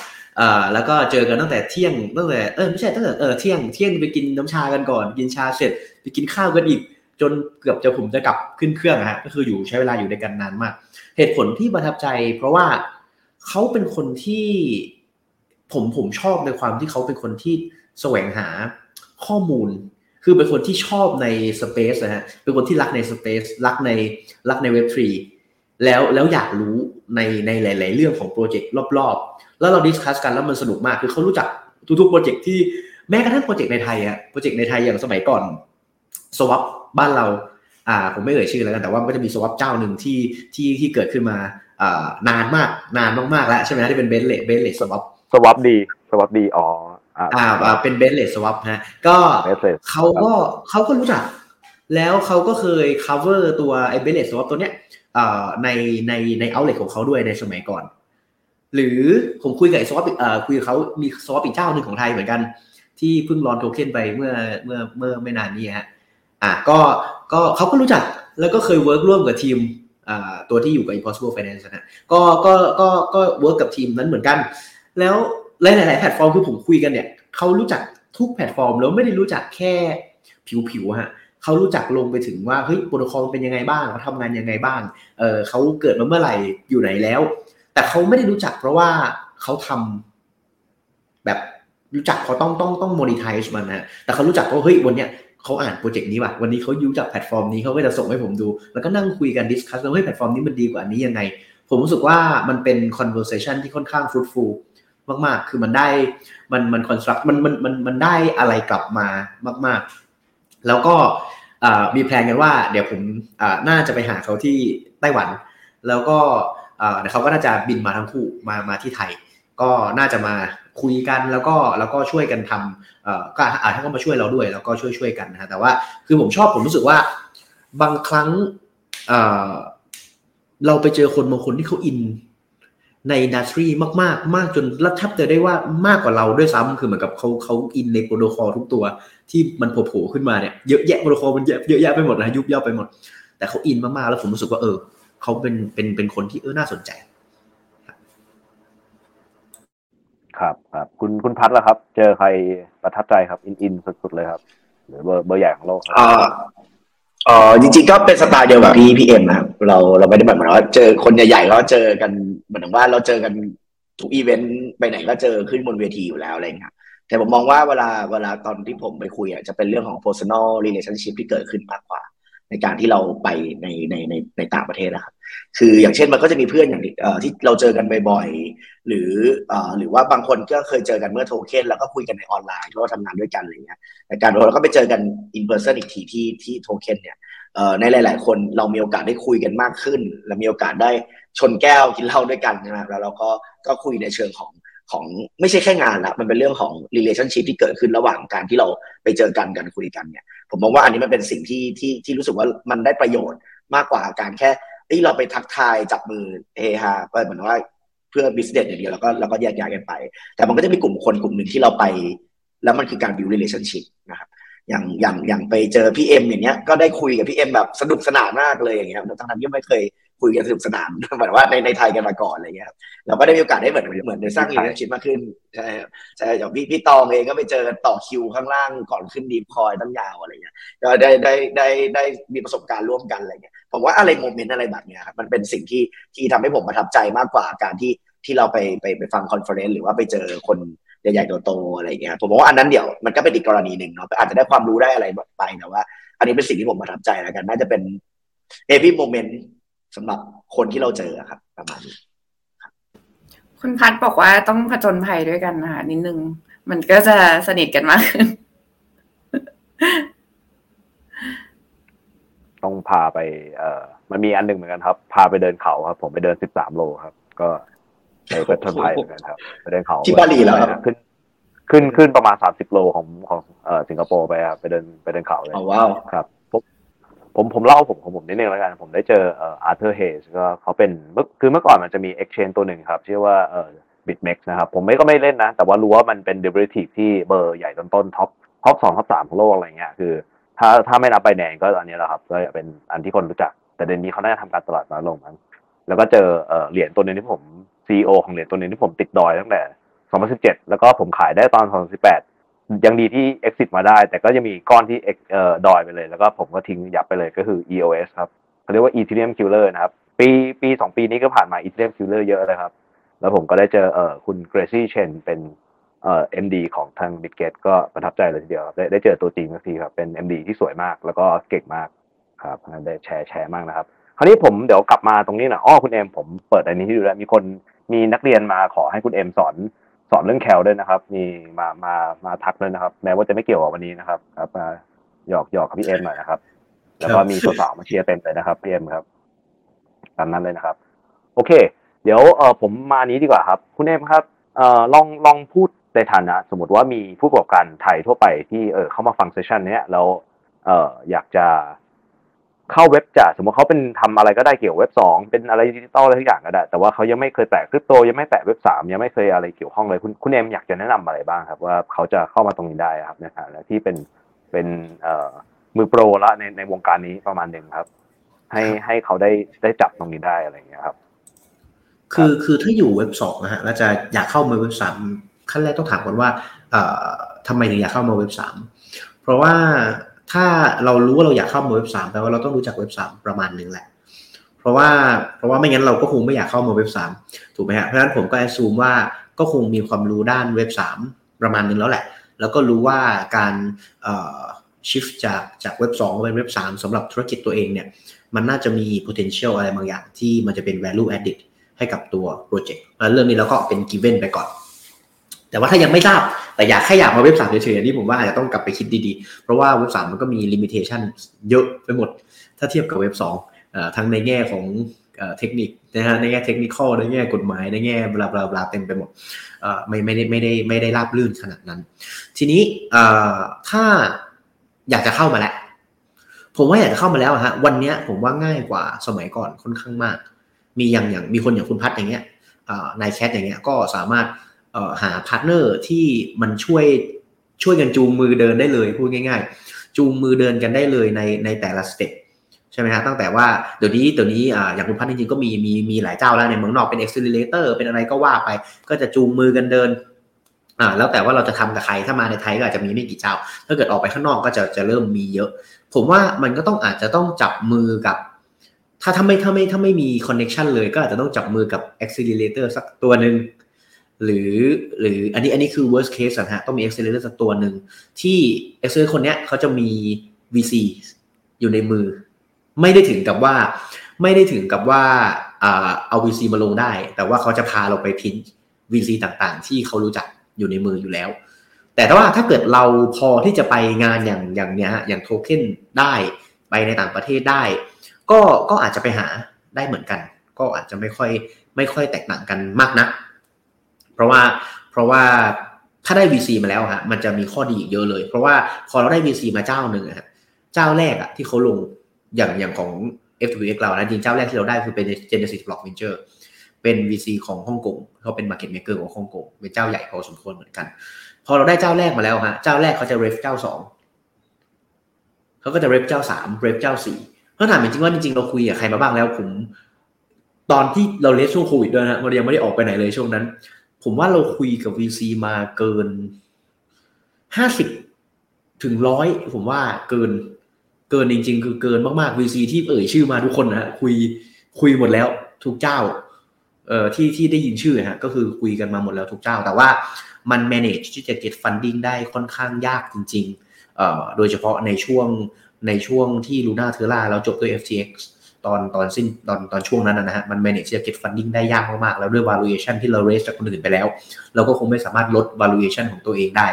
แล้วก็เจอกันตั้งแต่เที่ยงตั้งแต่เออไม่ใช่ตั้งแต่เออเที่ยงเที่ยงไปกินน้ำชากันก่อน กินชาเสร็จไปกินข้าวกันอีก จนเกือบจะผมจะกลับขึ้นเครื่องฮะก็คืออยู่ใช้เวลาอยู่ด้วยกันนานมาก เหตุผลที่ประทับใจ เพราะว่าเขาเป็นคนที่ ผมผมชอบในความที่เขาเป็นคนที่แสวงหาข้อมูล คือเป็นคนที่ชอบใน space นะฮะเป็นคนที่รักใน space รักในรักในเว็บทรีแล้วแล้วอยากรู้ในในหลาย ๆ เรื่องของโปรเจกต์รอบ ๆ แล้วเรา discuss กันแล้วมันสนุกมาก คือเขารู้จักทุก ๆ โปรเจกต์ที่แม้กระทั่งโปรเจกต์ในไทยอะโปรเจกต์ในไทยอย่างสมัยก่อนสวับบ้านเราอ่าผมไม่เอ่ยชื่อแล้วกันแต่ว่าก็จะมีสวับเจ้าหนึ่งที่ที่ที่เกิดขึ้นมาอ่านานมากนานมากๆแล้วใช่ไหมที่เป็นเบนเลเบนเลสวับ สวับดีสวับดีอ๋ออ่าอ่าอ่าเป็นเบนเลสวับฮะก็ Bentley เขาก็เขาก็รู้จัก แล้วเขาก็เคย cover ตัวไอ้เบนเลสวับตัวเนี้ยอ่าในในในเอาเลของเขาด้วยในสมัยก่อน หรือผมคุยกับไอ้สวับเอ่อคุยกับเขามีสวับอีกเจ้าหนึ่งของไทยเหมือนกัน ที่เพิ่ง launch โทเค็นไปเมื่อเมื่อเมื่อไม่นานนี้ฮะอะก็ก็เขาก็รู้จักแล้วก็เคย work ร่วมกับทีมอ่าตัวที่อยู่กับ Impossible Finance นะก็ก็ก็ก็ work กับทีมนั้นเหมือนกัน แล้วหลายๆแพลตฟอร์มคือผมคุยกันเนี่ยเขารู้จักทุกแพลตฟอร์มแล้วไม่ได้รู้จักแค่ผิวๆฮะเขารู้จักลงไปถึงว่าเฮ้ยโปรโตคอลเป็นยังไงบ้างเขาทำงานยังไงบ้างเออเขาเกิดมาเมื่อไหร่อยู่ไหนแล้ว แต่เขาไม่ได้รู้จักเพราะว่าเขาทำแบบรู้จักเขาต้องต้องต้อง monetize มันนะแต่เขารู้จักว่าเฮ้ยวันเนี้ยเขาอ่านโปรเจกต์นี้ว่ะวันนี้เขารู้จักแพลตฟอร์มนี้เขาก็จะส่งให้ผมดู แล้วก็นั่งคุยกัน discuss ว่าเฮ้ยแพลตฟอร์มนี้มันดีกว่านี้ยังไง ผมรู้สึกว่ามันเป็น conversation ที่ค่อนข้าง fruitful มาก ๆ คือมันได้มันมัน construct มันมันมันมันได้อะไรกลับมามาก ๆ แล้วก็มีแพลนกันว่า เดี๋ยวผมน่าจะไปหาเขาที่ไต้หวัน แล้วก็เขาก็น่าจะบินมาทั้งคู่มามาที่ไทย ก็น่าจะมาคุยกันแล้วก็แล้วก็ช่วยกันทำก็อาจจะก็มาช่วยเราด้วย แล้วก็ช่วยช่วยกันนะฮะแต่ว่าคือผมชอบผมรู้สึกว่าบางครั้งเราไปเจอคนบางคนที่เขาอิน ใน industry มากๆ มากจนรับทับเจอได้ว่ามากกว่าเราด้วยซ้ำคือเหมือนกับเขาเขาอินในโปรโตคอลทุกตัวที่มันโผล่ขึ้นมาเนี่ยเยอะแยะโปรโตคอลมันเยอะเยอะแยะไปหมดนะยุบยั่บไปหมด แต่เขาอินมากๆแล้วผมรู้สึกว่าเออเขาเป็นเป็นเป็นคนที่เออน่าสนใจ ครับครับคุณคุณพัทล่ะครับ เจอใครประทับใจครับอินอินสุดๆเลยครับ หรือเบอร์เบอร์ใหญ่ของโลกอ่า อ๋อจริงๆก็เป็นสไตล์เดียวกับพี่พี่เอ็มนะครับเราเราไม่ได้แบบเหมือนว่าเจอคนใหญ่ๆก็เจอกันเหมือนว่าเราเจอกันทุกอีเวนต์ไปไหนก็เจอขึ้นบนเวทีอยู่แล้วอะไรเงี้ยแต่ผมมองว่าเวลาเวลาตอนที่ผมไปคุยอะจะเป็นเรื่องของ personal relationship ที่เกิดขึ้นมากกว่า ในการที่เราไปในในในในต่างประเทศนะครับ คืออย่างเช่นมันก็จะมีเพื่อนอย่างที่เราเจอกันบ่อยๆหรือหรือว่าบางคนก็เคยเจอกันเมื่อโทเค็นแล้วก็คุยกันในออนไลน์เพราะว่าทำงานด้วยกันอะไรเงี้ยแต่การเราก็ไปเจอกันอินเพรสเซนอีกทีที่ที่โทเค็นเนี่ยในหลาย ๆ คนเรามีโอกาสได้คุยกันมากขึ้น และมีโอกาสได้ชนแก้วกินเหล้าด้วยกันนะแล้วเราก็ก็คุยในเชิงของของไม่ใช่แค่งานละมันเป็นเรื่องของ relationship ที่เกิดขึ้นระหว่างการที่เราไปเจอกันกันคุยกันเนี่ย ผมมองว่าอันนี้มันเป็นสิ่งที่ที่ที่รู้สึกว่ามันได้ประโยชน์มากกว่าการแค่ที่เราไปทักทายจับมือเฮฮาก็เหมือนว่าเพื่อ business อย่างเดียวแล้วก็แล้วก็แยกย้ายกันไป แต่มันก็จะมีกลุ่มคนกลุ่มหนึ่งที่เราไป แล้วมันคือการ build relationship นะครับอย่างอย่างอย่างไปเจอพี่เอ็มอย่างเงี้ยก็ได้คุยกับพี่เอ็มแบบสนุกสนานมากเลยอย่างเงี้ยทั้งนั้นที่ไม่เคย คุยกันสนุกสนานเหมือนว่าในในไทยกันมาก่อนอะไรเงี้ยเราก็ได้มีโอกาสได้เหมือนเหมือนได้สร้าง relationship มากขึ้นใช่ใช่อย่างพี่พี่ตองเองก็ไปเจอกันต่อคิวข้างล่างก่อนขึ้นดีคอยตั้งยาวอะไรเงี้ยก็ได้ได้ได้ได้มีประสบการณ์ร่วมกันอะไรเงี้ยผมว่าอะไร moment อะไรแบบเนี้ยครับมันเป็นสิ่งที่ที่ทำให้ผมประทับใจมากกว่าการที่ที่เราไปไปไปฟัง conference หรือว่าไปเจอคนใหญ่ๆโตๆอะไรเงี้ยผมว่าอันนั้นเดี๋ยวมันก็เป็นอีกกรณีหนึ่งเนาะอาจจะได้ความรู้ได้อะไรไปแต่ว่า อันนี้เป็นสิ่งที่ผมประทับใจแล้วกัน น่าจะเป็น happy moment สำหรับคนที่เราเจอครับ ประมาณนี้คุณพัดบอกว่าต้องผจญภัยด้วยกันนะคะนิดนึง มันก็จะสนิทกันมากขึ้น ต้องพาไป เอ่อ มันมีอันหนึ่งเหมือนกันครับ พาไปเดินเขาครับ ผมไปเดินสิบสามโลครับ ก็ไปผจญภัยเหมือนกันครับไปเดินเขาที่บาหลีแล้วขึ้นขึ้นขึ้นประมาณสามสิบโลของของเอ่อสิงคโปร์ไปครับไปเดินไปเดินเขาเลยว้าวครับ ผมผมเล่าผมของผมนิดนึงแล้วกัน ผมได้เจอเอ่ออาร์เธอร์เฮสก็เขาเป็นเมื่อคือเมื่อก่อนมันจะมี exchange ตัวหนึ่งครับ ชื่อว่าเอ่อ BitMEX นะครับ ผมไม่ก็ไม่เล่นนะ แต่ว่ารู้ว่ามันเป็น derivative ที่เบอร์ใหญ่ต้นต้น top top สอง top สามของโลกอะไรเงี้ยคือ ถ้าถ้าไม่นับ Binance ก็อันนี้แหละครับก็เป็นอันที่คนรู้จัก แต่เดี๋ยวนี้เขาน่าจะทำการตลาดน้อยลงมั้งแล้วก็เจอเอ่อเหรียญตัวนึงที่ผม CEO ของเหรียญตัวนึงที่ผมติดดอยตั้งแต่ 2017 แล้วก็ผมขายได้ตอน 2018 ยังดีที่ exit มาได้ แต่ก็จะมีก้อนที่เอ่อดอยไปเลย แล้วก็ผมก็ทิ้งยับไปเลยก็คือ EOS ครับเขาเรียกว่า Ethereum Killer นะครับ ปีปีสองปีนี้ก็ผ่านมา Ethereum Killer เยอะเลยครับ แล้วผมก็ได้เจอเอ่อคุณ Gracie Chen เป็นเอ่อ MD ของทาง b i t g a t ก็ประทับใจเลยทีเดียวครับได้ได้เจอตัวจริงสักทีครับเป็น MD ที่สวยมากแล้วก็เก่งมากครับได้แชร์แชร์มากนะครับ คราวนี้ผมเดี๋ยวกลับมาตรงนี้น่อยอ้อคุณเอ็มผมเปิดอันนี้ให้ดูแล้วมีคนมีนักเรียนมาขอให้คุณเอ็มสอน สอนเรื่องแคลด้วยนะครับ มีมามามาทักด้วยนะครับ แม้ว่าจะไม่เกี่ยวกับวันนี้นะครับ ครับมาหยอกหยอกกับพี่เอ็มหน่อยนะครับ แล้วก็มีตัวสาวมาเชียร์เต็มเลยนะครับพี่เอ็มครับตามนั้นเลยนะครับ โอเค เดี๋ยวเออผมมานี้ดีกว่าครับ คุณเอ็มครับเออลองลองพูดในฐานะ สมมติว่ามีผู้ประกอบการไทยทั่วไปที่เออเข้ามาฟัง session เนี้ยแล้วเอออยากจะ เข้าเว็บจ่าสมมติเขาเป็นทำอะไรก็ได้เกี่ยวเว็บสองเป็นอะไรดิจิตอลอะไรทุกอย่างก็ได้ แต่ว่าเขายังไม่เคยแตะคริปโตยังไม่แตะเว็บสามยังไม่เคยอะไรเกี่ยวข้องเลย คุณคุณเอ็มอยากจะแนะนำอะไรบ้างครับ ว่าเขาจะเข้ามาตรงนี้ได้ครับในฐานะที่เป็นเป็นเอ่อมือโปรละในในวงการนี้ประมาณหนึ่งครับ ให้ให้เขาได้ได้จับตรงนี้ได้อะไรอย่างเงี้ยครับ คือคือถ้าอยู่เว็บสองนะฮะแล้วจะอยากเข้ามาเว็บสามขั้นแรกต้องถามก่อนว่า เอ่อทำไมถึงอยากเข้ามาเว็บสามเพราะว่า ถ้าเรารู้ว่าเราอยากเข้ามาเว็บสามแปลว่าเราต้องรู้จักเว็บสามประมาณหนึ่งแหละ เพราะว่าเพราะว่าไม่งั้นเราก็คงไม่อยากเข้ามาเว็บสามถูกไหมฮะเพราะฉะนั้นผมก็แอดซูมว่าก็คงมีความรู้ด้านเว็บสามประมาณหนึ่งแล้วแหละ แล้วก็รู้ว่าการเอ่อ shift จากจากเว็บ2มาเป็นเว็บ3สำหรับธุรกิจตัวเองเนี่ยมันน่าจะมี potential อะไรบางอย่างที่มันจะเป็น value added ให้กับตัวโปรเจกต์เรื่องนี้เราก็เป็น given ไปก่อน แต่ว่าถ้ายังไม่ทราบ แต่อยากแค่อยากมาเว็บ3เฉยๆนนี้ผมว่าอาจจะต้องกลับไปคิดดีๆ เพราะว่าเว็บ3มันก็มี limitation เยอะไปหมด ถ้าเทียบกับเว็บ2อ่าทั้งในแง่ของเทคนิคนะฮะในแง่เทคนิคในแง่กฎหมายในแง่บลาบลาบลาเต็มไปหมดไม่ไม่ได้ไม่ได้ไม่ได้ราบลื่นขนาดนั้น ทีนี้ถ้าอยากจะเข้ามาแล้วผมว่าอยากจะเข้ามาแล้วฮะวันนี้ผมว่าง่ายกว่าสมัยก่อนค่อนข้างมาก มีอย่างอย่างมีคนอย่างคุณพัฒอย่างเงี้ยนายแคทอย่างเงี้ยก็สามารถ หา partner ที่มันช่วยช่วยกันจูงมือเดินได้เลยพูดง่าย ๆ จูงมือเดินกันได้เลยในในแต่ละ step ใช่ไหมฮะตั้งแต่ว่าเดี๋ยวนี้เดี๋ยวนี้อย่างคุณพัฒจริงๆก็มีมีมีหลายเจ้าแล้วในเมืองนอกเป็น accelerator เป็นอะไรก็ว่าไป ก็จะจูงมือกันเดินอ่าแล้วแต่ว่าเราจะทำกับใครถ้ามาในไทยก็อาจจะมีไม่กี่เจ้า ถ้าเกิดออกไปข้างนอกก็จะจะเริ่มมีเยอะ ผมว่ามันก็ต้องอาจจะต้องจับมือกับ ถ้าถ้าไม่ถ้าไม่ถ้าไม่มีคอนเน็ชันเลยก็อาจจะต้องจับมือกับ accelerator สักตัวหนึ่ง หรือหรืออันนี้อันนี้คือ worst case นะฮะต้องมี accelerator สักตัวหนึ่งที่ accelerator คนเนี้ยเขาจะมี VC อยู่ในมือ ไม่ได้ถึงกับว่า ไม่ได้ถึงกับว่าเอา VC มาลงได้ แต่ว่าเขาจะพาเราไปพิน VC ต่างๆ ที่เขารู้จักอยู่ในมืออยู่แล้ว แต่ถ้าว่าถ้าเกิดเราพอที่จะไปงานอย่างอย่างเนี้ยอย่างโทเค็นได้ไปในต่างประเทศได้ ก็ก็อาจจะไปหาได้เหมือนกัน ก็อาจจะไม่ค่อยไม่ค่อยแตกต่างกันมากนัก เพราะว่าเพราะว่าถ้าได้ VC มาแล้วฮะมันจะมีข้อดีอีกเยอะเลย เพราะว่าพอเราได้ VC มาเจ้าหนึ่งฮะเจ้าแรกอะที่เขาลงอย่างอย่างของ FWX เรานะจริงเจ้าแรกที่เราได้คือเป็น Genesis Block Venture เป็น VC ของฮ่องกงเขาเป็น Market Maker ของฮ่องกงเป็นเจ้าใหญ่พอสมควรเหมือนกัน พอเราได้เจ้าแรกมาแล้วฮะเจ้าแรกเขาจะเรฟเจ้าสองเขาก็จะเรฟเจ้าสามเรฟเจ้าสี่เพราะถามจริงว่าจริงๆเราคุยกับใครมาบ้างแล้วผมตอนที่เราเลสช่วงโควิดด้วยนะเรายังไม่ได้ออกไปไหนเลยช่วงนั้น ผมว่าเราคุยกับ VC มาเกินห้าสิบถึงร้อยผมว่าเกิน เกินจริง ๆ คือเกินมากๆ VC ที่เอ่ยชื่อมาทุกคนนะคุยคุยหมดแล้วทุกเจ้าเอ่อที่ที่ได้ยินชื่อฮะก็คือคุยกันมาหมดแล้วทุกเจ้า แต่ว่ามัน manage ที่จะ get funding ได้ค่อนข้างยากจริง ๆ เอ่อโดยเฉพาะในช่วงในช่วงที่ Luna t e r r a เราจบด้วย FTX ตอนตอนสิ้นตอนตอนช่วงนั้นนะฮะมัน manage จะ get funding ได้ยากมากๆ แล้วด้วย valuation ที่เรา raise จากคนอื่นไปแล้ว เราก็คงไม่สามารถลด valuation ของตัวเองได้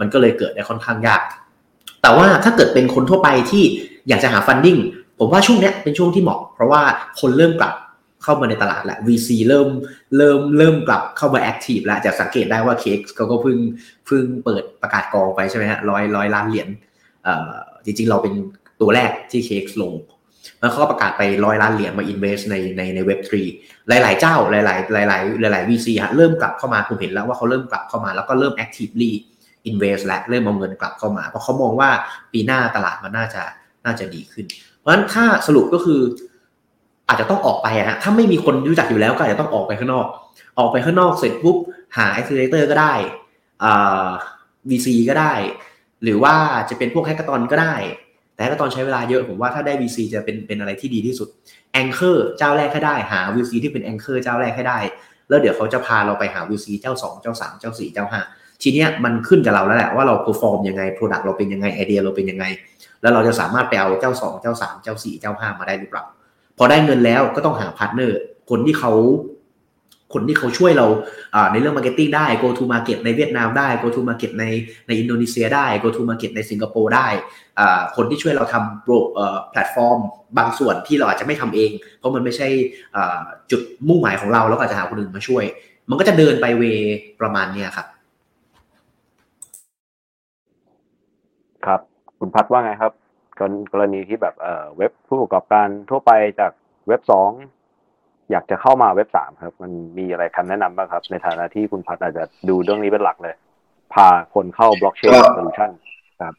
มันก็เลยเกิดได้ค่อนข้างยาก แต่ว่าถ้าเกิดเป็นคนทั่วไปที่อยากจะหา funding ผมว่าช่วงนี้เป็นช่วงที่เหมาะ เพราะว่าคนเริ่มกลับเข้ามาในตลาดแล้ว VC เริ่มเริ่มเริ่มกลับเข้ามาแอคทีฟแล้วจะสังเกตได้ว่าเค้กเขาก็เพิ่งเพิ่งเปิดประกาศกองไปใช่ไหมฮะร้อยร้อยล้านเหรียญจริงๆ เราเป็นตัวแรกที่เค้กลง แล้วเขาก็ประกาศไปร้อยล้านเหรียญมาอินเวสในในในเว็บทรีหลาย ๆ เจ้าหลาย ๆ หลาย ๆ หลาย ๆ VC ฮะเริ่มกลับเข้ามาผมเห็นแล้วว่าเขาเริ่มกลับเข้ามาแล้วก็เริ่ม actively invest และเริ่มเอาเงินกลับเข้ามา เพราะเขามองว่าปีหน้าตลาดมันน่าจะน่าจะดีขึ้น เพราะฉะนั้นถ้าสรุปก็คืออาจจะต้องออกไปฮะถ้าไม่มีคนรู้จักอยู่แล้วก็อาจจะต้องออกไปข้างนอก ออกไปข้างนอกเสร็จปุ๊บหา accelerator ก็ได้อ่า VC ก็ได้ หรือว่าจะเป็นพวกแฮกเกอร์ตอนก็ได้ แต่แฮกเกอร์ตอนใช้เวลาเยอะผมว่าถ้าได้ VC จะเป็นเป็นอะไรที่ดีที่สุด Anchor เจ้าแรกให้ได้หา VC ที่เป็น Anchor เจ้าแรกให้ได้ แล้วเดี๋ยวเขาจะพาเราไปหา VC เจ้า 2 เจ้า 3 เจ้า 4 เจ้าทีเนี้ยมันขึ้นกับเราแล้วแหละว่าเรา perform ยังไง product เราเป็นยังไงไอเดียเราเป็นยังไง แล้วเราจะสามารถไปเอาเจ้าสองเจ้าสามเจ้าสี่เจ้าห้ามาได้หรือเปล่า พอได้เงินแล้วก็ต้องหา partner คนที่เขา คนที่เขาช่วยเราในเรื่อง marketing ได้ go to market ในเวียดนามได้ go to market ในในอินโดนีเซียได้ go to market ในสิงคโปร์ได้ คนที่ช่วยเราทำโปรแพลตฟอร์ม บางส่วนที่เราอาจจะไม่ทำเอง เพราะมันไม่ใช่จุดมุ่งหมายของเรา แล้วก็อาจจะหาคนอื่นมาช่วย มันก็จะเดินไปเวประมาณนี้ครับ ครับ คุณพัดว่าไงครับ กรณีที่แบบเว็บผู้ประกอบการทั่วไปจากเว็บสอง อยากจะเข้ามาเว็บสามครับ มันมีอะไรคำแนะนำบ้างครับ ในฐานะที่คุณพัฒอาจจะดูเรื่องนี้เป็นหลักเลย พาคนเข้า blockchain solution ครับ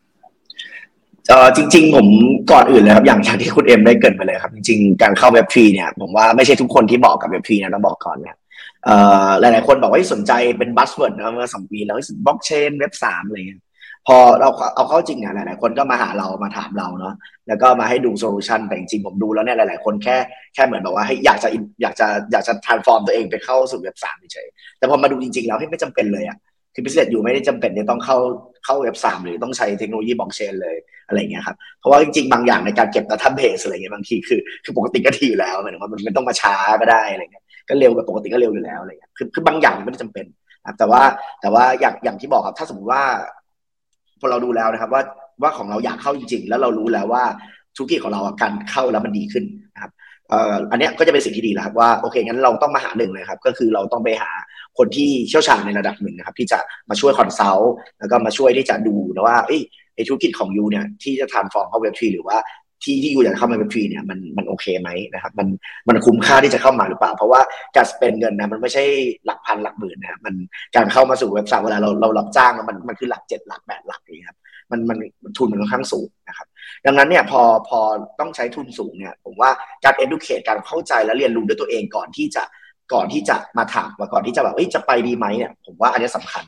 เออจริง ๆ ผมก่อนอื่นเลยครับอย่างที่คุณเอ็มได้เกริ่นไปเลยครับ จริงๆการเข้า web three เนี่ย ผมว่าไม่ใช่ทุกคนที่เหมาะกับ web three นะต้องบอกก่อนเนี่ยเอ่อหลายๆคนบอกว่าสนใจเป็น buzzword นะเมื่อสองปีแล้วบล็อกเชนเว็บสามอะไรเงี้ย พอเราเอาเข้าจริงเนี่ยหลาย ๆ คนก็มาหาเรามาถามเราเนาะแล้วก็มาให้ดู solution แต่จริงๆผมดูแล้วเนี่ยหลาย ๆ คนแค่แค่เหมือนแบบว่าให้อยากจะอยากจะอยากจะ transform ตัวเองไปเข้าสู่เว็บสามเฉยแต่พอมาดูจริง ๆ แล้วไม่จำเป็นเลยอะคือพิเศษอยู่ไม่ได้จำเป็นจะต้องเข้าเข้าเว็บสามหรือต้องใช้เทคโนโลยีบล็อกเชนเลยอะไรเงี้ยครับเพราะว่าจริง ๆ บางอย่างในการเก็บดัตต้าเบสอะไรเงี้ยบางทีคือคือปกติก็ดีอยู่แล้วหมายถึงว่ามันไม่ต้องมาช้าก็ได้อะไรเงี้ยก็เร็วกว่าปกติก็เร็วอยู่แล้วอะไรเงี้ยคือคือบางอย่างไม่ได้จำเป็นแต่ว่าแต่ว่าอย่างอย่างที่บอกครับถ้าสมมติว่า พอเราดูแล้วนะครับว่าว่าของเราอยากเข้าจริง ๆ แล้วเรารู้แล้วว่าธุรกิจของเราการเข้าแล้วมันดีขึ้นนะครับอันนี้ก็จะเป็นสิ่งที่ดีแล้วครับว่าโอเคงั้นเราต้องมาหาหนึ่งเลยครับก็คือเราต้องไปหาคนที่เชี่ยวชาญในระดับหนึ่งนะครับที่จะมาช่วย consult แล้วก็มาช่วยที่จะดูนะว่าไอ้ธุรกิจของ you เนี่ยที่จะ transform เข้า web three หรือว่า ที่ที่ you อยากเข้ามา web three เนี่ยมันมันโอเคไหมนะครับมันมันคุ้มค่าที่จะเข้ามาหรือเปล่า เพราะว่าการ spend เงินนะมันไม่ใช่หลักพันหลักหมื่นนะมันการเข้ามาสู่เว็บไซต์เวลาเราเรารับจ้างมันมันคือหลักเจ็ดหลักแปดหลักเลยครับมันมันทุนมันค่อนข้างสูงนะครับดังนั้นเนี่ยพอพอต้องใช้ทุนสูงเนี่ยผมว่าการ educate การเข้าใจและเรียนรู้ด้วยตัวเองก่อนที่จะก่อนที่จะมาถามก่อนที่จะแบบจะไปดีไหมเนี่ยผมว่าอันนี้สำคัญ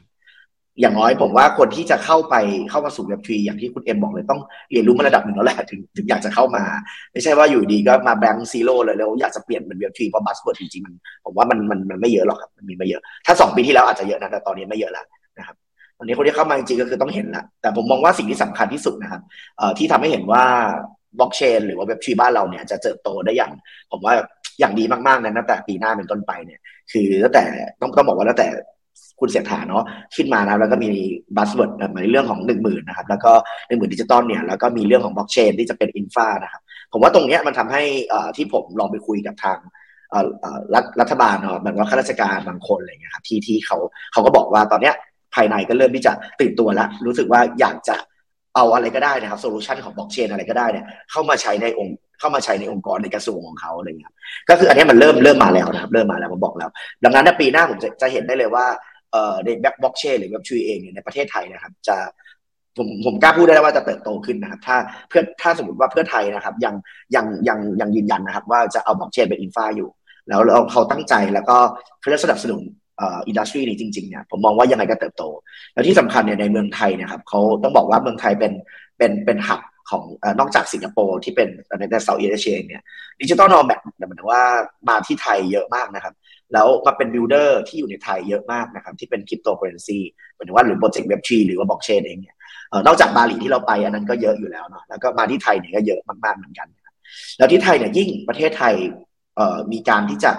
อย่างน้อยผมว่าคนที่จะเข้าไปเข้ามาสู่ web three อย่างที่คุณเอ็มบอกเลยต้องเรียนรู้มาระดับหนึ่งแล้วแหละถึงถึงอยากจะเข้ามา ไม่ใช่ว่าอยู่ดีก็มา blank zero เลยแล้วอยากจะเปลี่ยนเป็น web three เพราะ buzzword จริงๆมันผมว่ามันมันมันไม่เยอะหรอกครับมันมีไม่เยอะ ถ้าสองปีที่แล้วอาจจะเยอะนะแต่ตอนนี้ไม่เยอะแล้วนะครับอันนี้คนที่เข้ามาจริงๆก็คือต้องเห็นละแต่ผมมองว่าสิ่งที่สำคัญที่สุดนะครับที่ทำให้เห็นว่าบล็อกเชนหรือว่า web three บ้านเราเนี่ยจะเติบโตได้อย่าง ผมว่าอย่างดีมากๆนะตั้งแต่ปีหน้าเป็นต้นไปเนี่ย คือตั้งแต่ต้องต้องบอกว่าตั้งแต่ คุณเศรษฐาเนาะขึ้นมานะแล้วก็มี buzzword ในเรื่องของหนึ่งหมื่นนะครับแล้วก็หนึ่งหมื่นดิจิตอลเนี่ยแล้วก็มีเรื่องของบล็อกเชนที่จะเป็น infra นะครับผมว่าตรงนี้มันทำให้ที่ผมลองไปคุยกับทางรัฐบาลเนาะแบบว่าข้าราชการบางคนอะไรเงี้ยครับที่ที่เขาเขาก็บอกว่าตอนเนี้ยภายในก็เริ่มที่จะตื่นตัวแล้ว รู้สึกว่าอยากจะ เอาอะไรก็ได้นะครับ solution ของบล็อกเชนอะไรก็ได้เนี่ยเข้ามาใช้ในองค์เข้ามาใช้ในองค์กรในกระทรวงของเขาอะไรเงี้ยก็คืออันนี้มันเริ่มเริ่มมาแล้วนะครับเริ่มมาแล้วผมบอกแล้ว ดังนั้นในปีหน้าผมจะจะเห็นได้เลยว่าเอ่อในแบ็กบล็อกเชนหรือ web three เองเนี่ยในประเทศไทยนะครับ จะผมผมกล้าพูดได้ว่าจะเติบโตขึ้นนะครับ ถ้าเพื่อถ้าสมมติว่าเพื่อไทยนะครับ ยังยังยังยังยืนยันนะครับ ว่าจะเอาบล็อกเชนเป็น infra อยู่ แล้วเราเขาตั้งใจแล้วก็เขาจะสนับสนุน industry นี้จริงๆเนี่ยผมมองว่ายังไงก็เติบโต แล้วที่สำคัญเนี่ยในเมืองไทยนะครับเขาต้องบอกว่าเมืองไทยเป็นเป็นเป็น hub ของนอกจากสิงคโปร์ที่เป็นใน Southeast Asia เนี่ย digital nomad แบบหมายถึงว่ามาที่ไทยเยอะมากนะครับ แล้วมาเป็น builder ที่อยู่ในไทยเยอะมากนะครับ ที่เป็นคริปโตเคอเรนซีหมายถึงว่าหรือโปรเจกต์ web three หรือว่าบล็อกเชนเองเนี่ยนอกจากบาหลีที่เราไปอันนั้นก็เยอะอยู่แล้วเนาะแล้วก็มาที่ไทยเนี่ยก็เยอะมากๆเหมือนกัน แล้วที่ไทยเนี่ยยิ่งประเทศไทยมีการที่จะ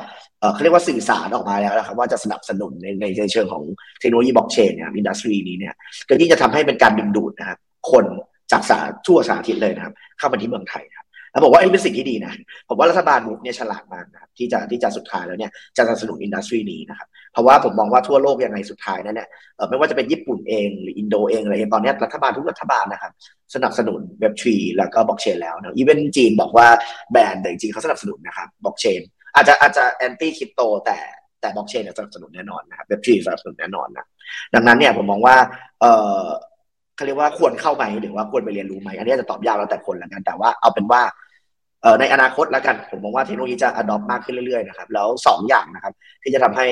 เขาเรียกว่าสื่อสารออกมาแล้วนะครับว่าจะสนับสนุนในในเชิงของเทคโนโลยีบล็อกเชนเนี่ย industry นี้เนี่ยก็ที่จะทำให้เป็นการดึงดูดนะครับคนจากสาทั่วสารทิศเลยนะครับ เข้ามาที่เมืองไทยครับแล้วบอกว่าไอ้เป็นสิ่งที่ดีนะผมว่ารัฐบาลยุคเนี่ยฉลาดมากนะครับที่จะที่จะสุดท้ายแล้วเนี่ยจะสนับสนุน industry นี้นะครับเพราะว่าผมมองว่าทั่วโลกยังไงสุดท้ายนั้นเนี่ยไม่ว่าจะเป็นญี่ปุ่นเองหรืออินโดเองอะไรตอนนี้รัฐบาลทุกรัฐบาลนะครับสนับสนุนเว็บทรีแล้วก็บล็อกเชนแล้วนะ even จีนบอกว่าแบนแต่จริงเขาสนับสนุนนะครับบล็อกเชน อาจจะอาจจะ anti คริปโตแต่แต่บล็อกเชนสนับสนุนแน่นอนนะครับเว็บทรีสนับสนุนแน่นอนนะดังนั้นเนี่ยผมมองว่า เออเขาเรียกว่าควรเข้าไหมหรือว่าควรไปเรียนรู้ไหมอันนี้จะตอบยากแล้วแต่คนละกัน แต่ว่าเอาเป็นว่าเออในอนาคตแล้วกัน ผมมองว่าเทคโนโลยีจะ adopt มากขึ้นเรื่อยๆนะครับแล้วสองอย่างนะครับ ที่จะทำให้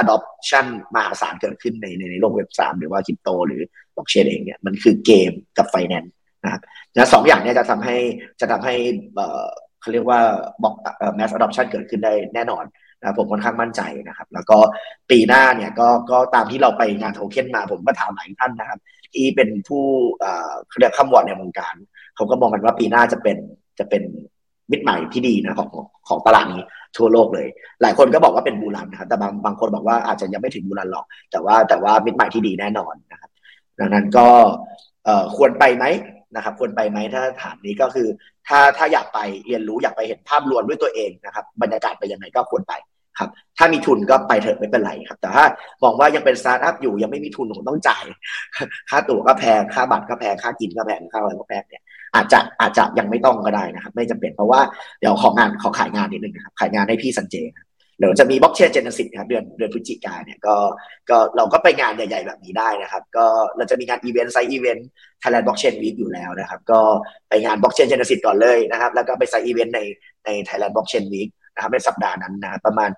adoption มหาศาลเกิดขึ้นในในในโลกเว็บสามหรือว่าคริปโต หรือบล็อกเชนเองเนี่ยมันคือเกมกับไฟแนนซ์นะครับนะสองอย่างนี้จะทำให้จะทำให้ เขาเรียกว่าบอก mass adoption เกิดขึ้นได้แน่นอนนะผมค่อนข้างมั่นใจนะครับ แล้วก็ปีหน้าเนี่ยก็ก็ตามที่เราไปงานโทเค็นมา ผมก็ถามหลายท่านนะครับ ที่เป็นผู้เขาเรียกคร่ำหวอดในวงการ เขาก็มองกันว่าปีหน้าจะเป็นจะเป็นมิตรใหม่ที่ดีนะของของตลาดนี้ทั่วโลกเลย หลายคนก็บอกว่าเป็นบูรันนะครับแต่บางบางคนบอกว่าอาจจะยังไม่ถึงบูรันหรอก แต่ว่าแต่ว่ามิตรใหม่ที่ดีแน่นอนนะครับ ดังนั้นก็ควรไปไหม นะครับควรไปไหมถ้าถามนี้ก็คือ ถ้าถ้าอยากไปเรียนรู้อยากไปเห็นภาพรวมด้วยตัวเองนะครับบรรยากาศไปยังไงก็ควรไปครับถ้ามีทุนก็ไปเถอะไม่เป็นไรครับ แต่ถ้ามองว่ายังเป็นสตาร์ทอัพอยู่ยังไม่มีทุนผมต้องจ่าย ค่าตั๋วก็แพงค่าบัตรก็แพงค่ากินก็แพงค่าอะไรก็แพงเนี่ยอาจจะอาจจะยังไม่ต้องก็ได้นะครับ ไม่จำเป็นเพราะว่าเดี๋ยวของานขอขายงานนิดนึงนะครับขายงานให้พี่ซันเจ เดี๋ยวจะมี Blockchain Genesis ครับเดือนเดือนพฤศจิกาเนี่ยก็ก็เราก็ไปงานใหญ่ ๆ แบบนี้ได้นะครับ ก็เราจะมีงานอีเวนต์ side event Thailand Blockchain Week อยู่แล้วนะครับ ก็ไปงาน Blockchain Genesis ก่อนเลยนะครับ แล้วก็ไป side event ในใน Thailand Blockchain Week นะครับในสัปดาห์นั้นนะประมาณ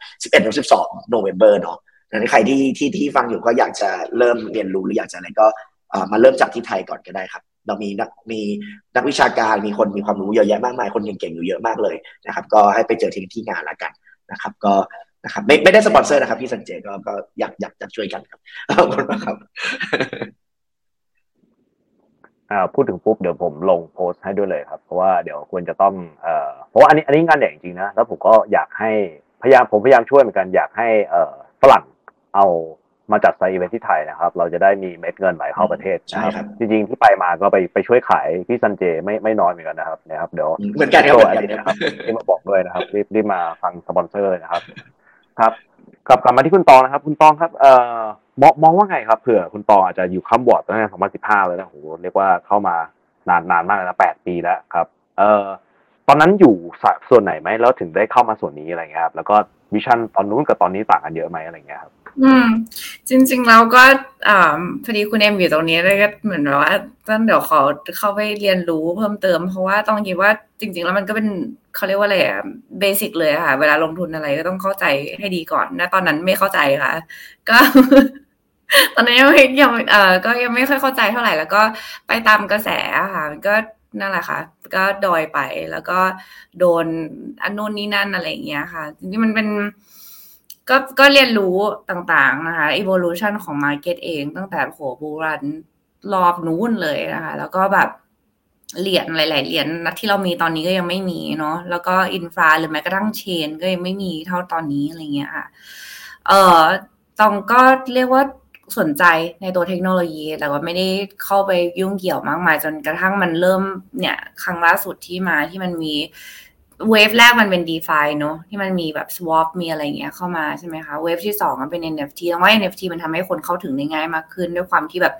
11-12โนเวม ber เนาะนั้นใครที่ที่ที่ฟังอยู่ก็อยากจะเริ่มเรียนรู้หรืออยากจะอะไรก็มาเริ่มจากที่ไทยก่อนก็ได้ครับ เรามีนักมีนักวิชาการมีคนมีความรู้เยอะแยะมากมายคนเก่งๆอยู่เยอะมากเลยนะครับ ก็ให้ไปเจอที่ที่งานละกัน นะครับ ก็นะครับไม่ไม่ได้สปอนเซอร์นะครับ พี่สันเจก็ก็อยากอยากจะช่วยกันครับขอบคุณมากครับอ่าพูดถึงปุ๊บเดี๋ยวผมลงโพสต์ให้ด้วยเลยครับ เพราะว่าเดี๋ยวควรจะต้องเอ่อเพราะว่าอันนี้อันนี้งานใหญ่จริงๆนะแล้วผมก็อยากให้พยายามผมพยายามช่วยเหมือนกันอยากให้เอ่อฝรั่งเอา มาจัด side event ที่ไทยนะครับ เราจะได้มีเม็ดเงินไหลเข้าประเทศนะครับ จริงๆที่ไปมาก็ไปไปช่วยขายพี่ซันเจไม่ไม่น้อยเหมือนกันนะครับนะครับเดี๋ยวเหมือนกันครับอันนี้นะครับที่มาบอกด้วยนะครับรีบรีบมาฟังสปอนเซอร์เลยนะครับ ครับกลับกลับมาที่คุณตองนะครับ คุณตองครับเอ่อมองมองว่าไงครับเผื่อคุณตองอาจจะอยู่ข้ามบอร์ดตั้งแต่2015เลยนะโหเรียกว่าเข้ามานานนานมากแล้วแปดปีแล้วครับ เอ่อตอนนั้นอยู่ส่วนไหนไหมแล้วถึงได้เข้ามาส่วนนี้อะไรเงี้ยครับแล้วก็วิชั่นตอนนู้นกับตอนนี้ต่างกันเยอะไหมอะไรเงี้ยครับ อืม จริง ๆ เราก็อ่พอดีคุณเอ็มอยู่ตรงนี้เลยก็เหมือนแบบว่าต้องเดี๋ยวขอเข้าไปเรียนรู้เพิ่มเติม เพราะว่าต้องคิดว่าจริง ๆ แล้วมันก็เป็นเขาเรียกว่าอะไรอะเบสิกเลยค่ะ เวลาลงทุนอะไรก็ต้องเข้าใจให้ดีก่อนนะตอนนั้นไม่เข้าใจค่ะ ก็ตอนนั้ยังยังเอ่อก็ยังไม่ค่อยเข้าใจเท่าไหร่ แล้วก็ไปตามกระแสค่ะก็นั่นแหละค่ะ ก็ดอยไปแล้วก็โดนอันนู้นนี่นั่นอะไรอย่างเงี้ยค่ะจริงๆมันเป็น ก็ก็เรียนรู้ต่างๆนะคะ evolution ของ market เองตั้งแต่โหบูรันรอบนู้นเลยนะคะ แล้วก็แบบเหรียญหลาย ๆเหรียญที่เรามีตอนนี้ก็ยังไม่มีเนาะแล้วก็อินฟราหรือแม้กระทั่งเชน ก็ยังไม่มีเท่าตอนนี้อะไรเงี้ยค่ะ เอ่อตองก็เรียกว่าสนใจในตัวเทคโนโลยี แต่ว่าไม่ได้เข้าไปยุ่งเกี่ยวมากมาย จนกระทั่งมันเริ่มเนี่ย ครั้งล่าสุดที่มาที่มันมี wave แรกมันเป็น d e f าเนาะที่มันมีแบบ swap มีอะไรเงี้ยเข้ามาใช่ไหมคะ wave ที่สองมันเป็น NFT ตองว่า NFT มันทำให้คนเข้าถึงได้ง่ายมากขึ้น ด้วยความที่แบบ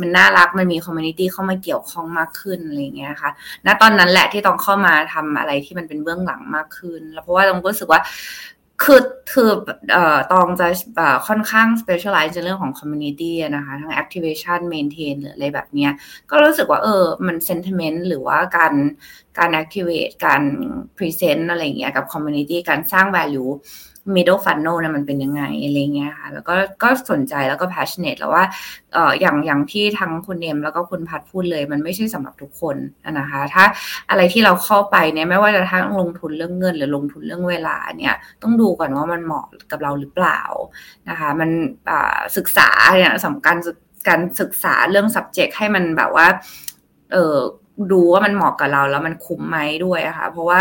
มันน่ารักมันมี community เข้ามาเกี่ยวข้องมากขึ้นอะไรเงี้ยค่ะณตอนนั้นแหละที่ตองเข้ามาทำอะไรที่มันเป็นเบื้องหลังมากขึ้น แล้วเพราะว่าตองรู้สึกว่า คือคือเอ่อตองจะค่อนข้าง specialize ในเรื่องของ community นะคะ ทั้ง activation maintain หรืออะไรแบบเนี้ย ก็รู้สึกว่าเออ มัน sentiment หรือว่าการการ activate การ present อะไรเงี้ยกับ community การสร้าง value middle funnel เนี่ยมันเป็นยังไงอะไรเงี้ยค่ะ แล้วก็ก็สนใจแล้วก็ passionate แล้วว่าเอออย่างอย่างที่ทั้งคุณเนมแล้วก็คุณพัดพูดเลย มันไม่ใช่สำหรับทุกคนนะคะ ถ้าอะไรที่เราเข้าไปเนี่ยไม่ว่าจะทั้งลงทุนเรื่องเงิน หรือลงทุนเรื่องเวลาเนี่ยต้องดูก่อนว่ามันเหมาะกับเราหรือเปล่านะคะ มันศึกษาเนี่ยสำคัญการศึกษาเรื่อง subject ให้มันแบบว่า เออดูว่ามันเหมาะกับเราแล้วมันคุ้มไหมด้วยะคะเพราะว่า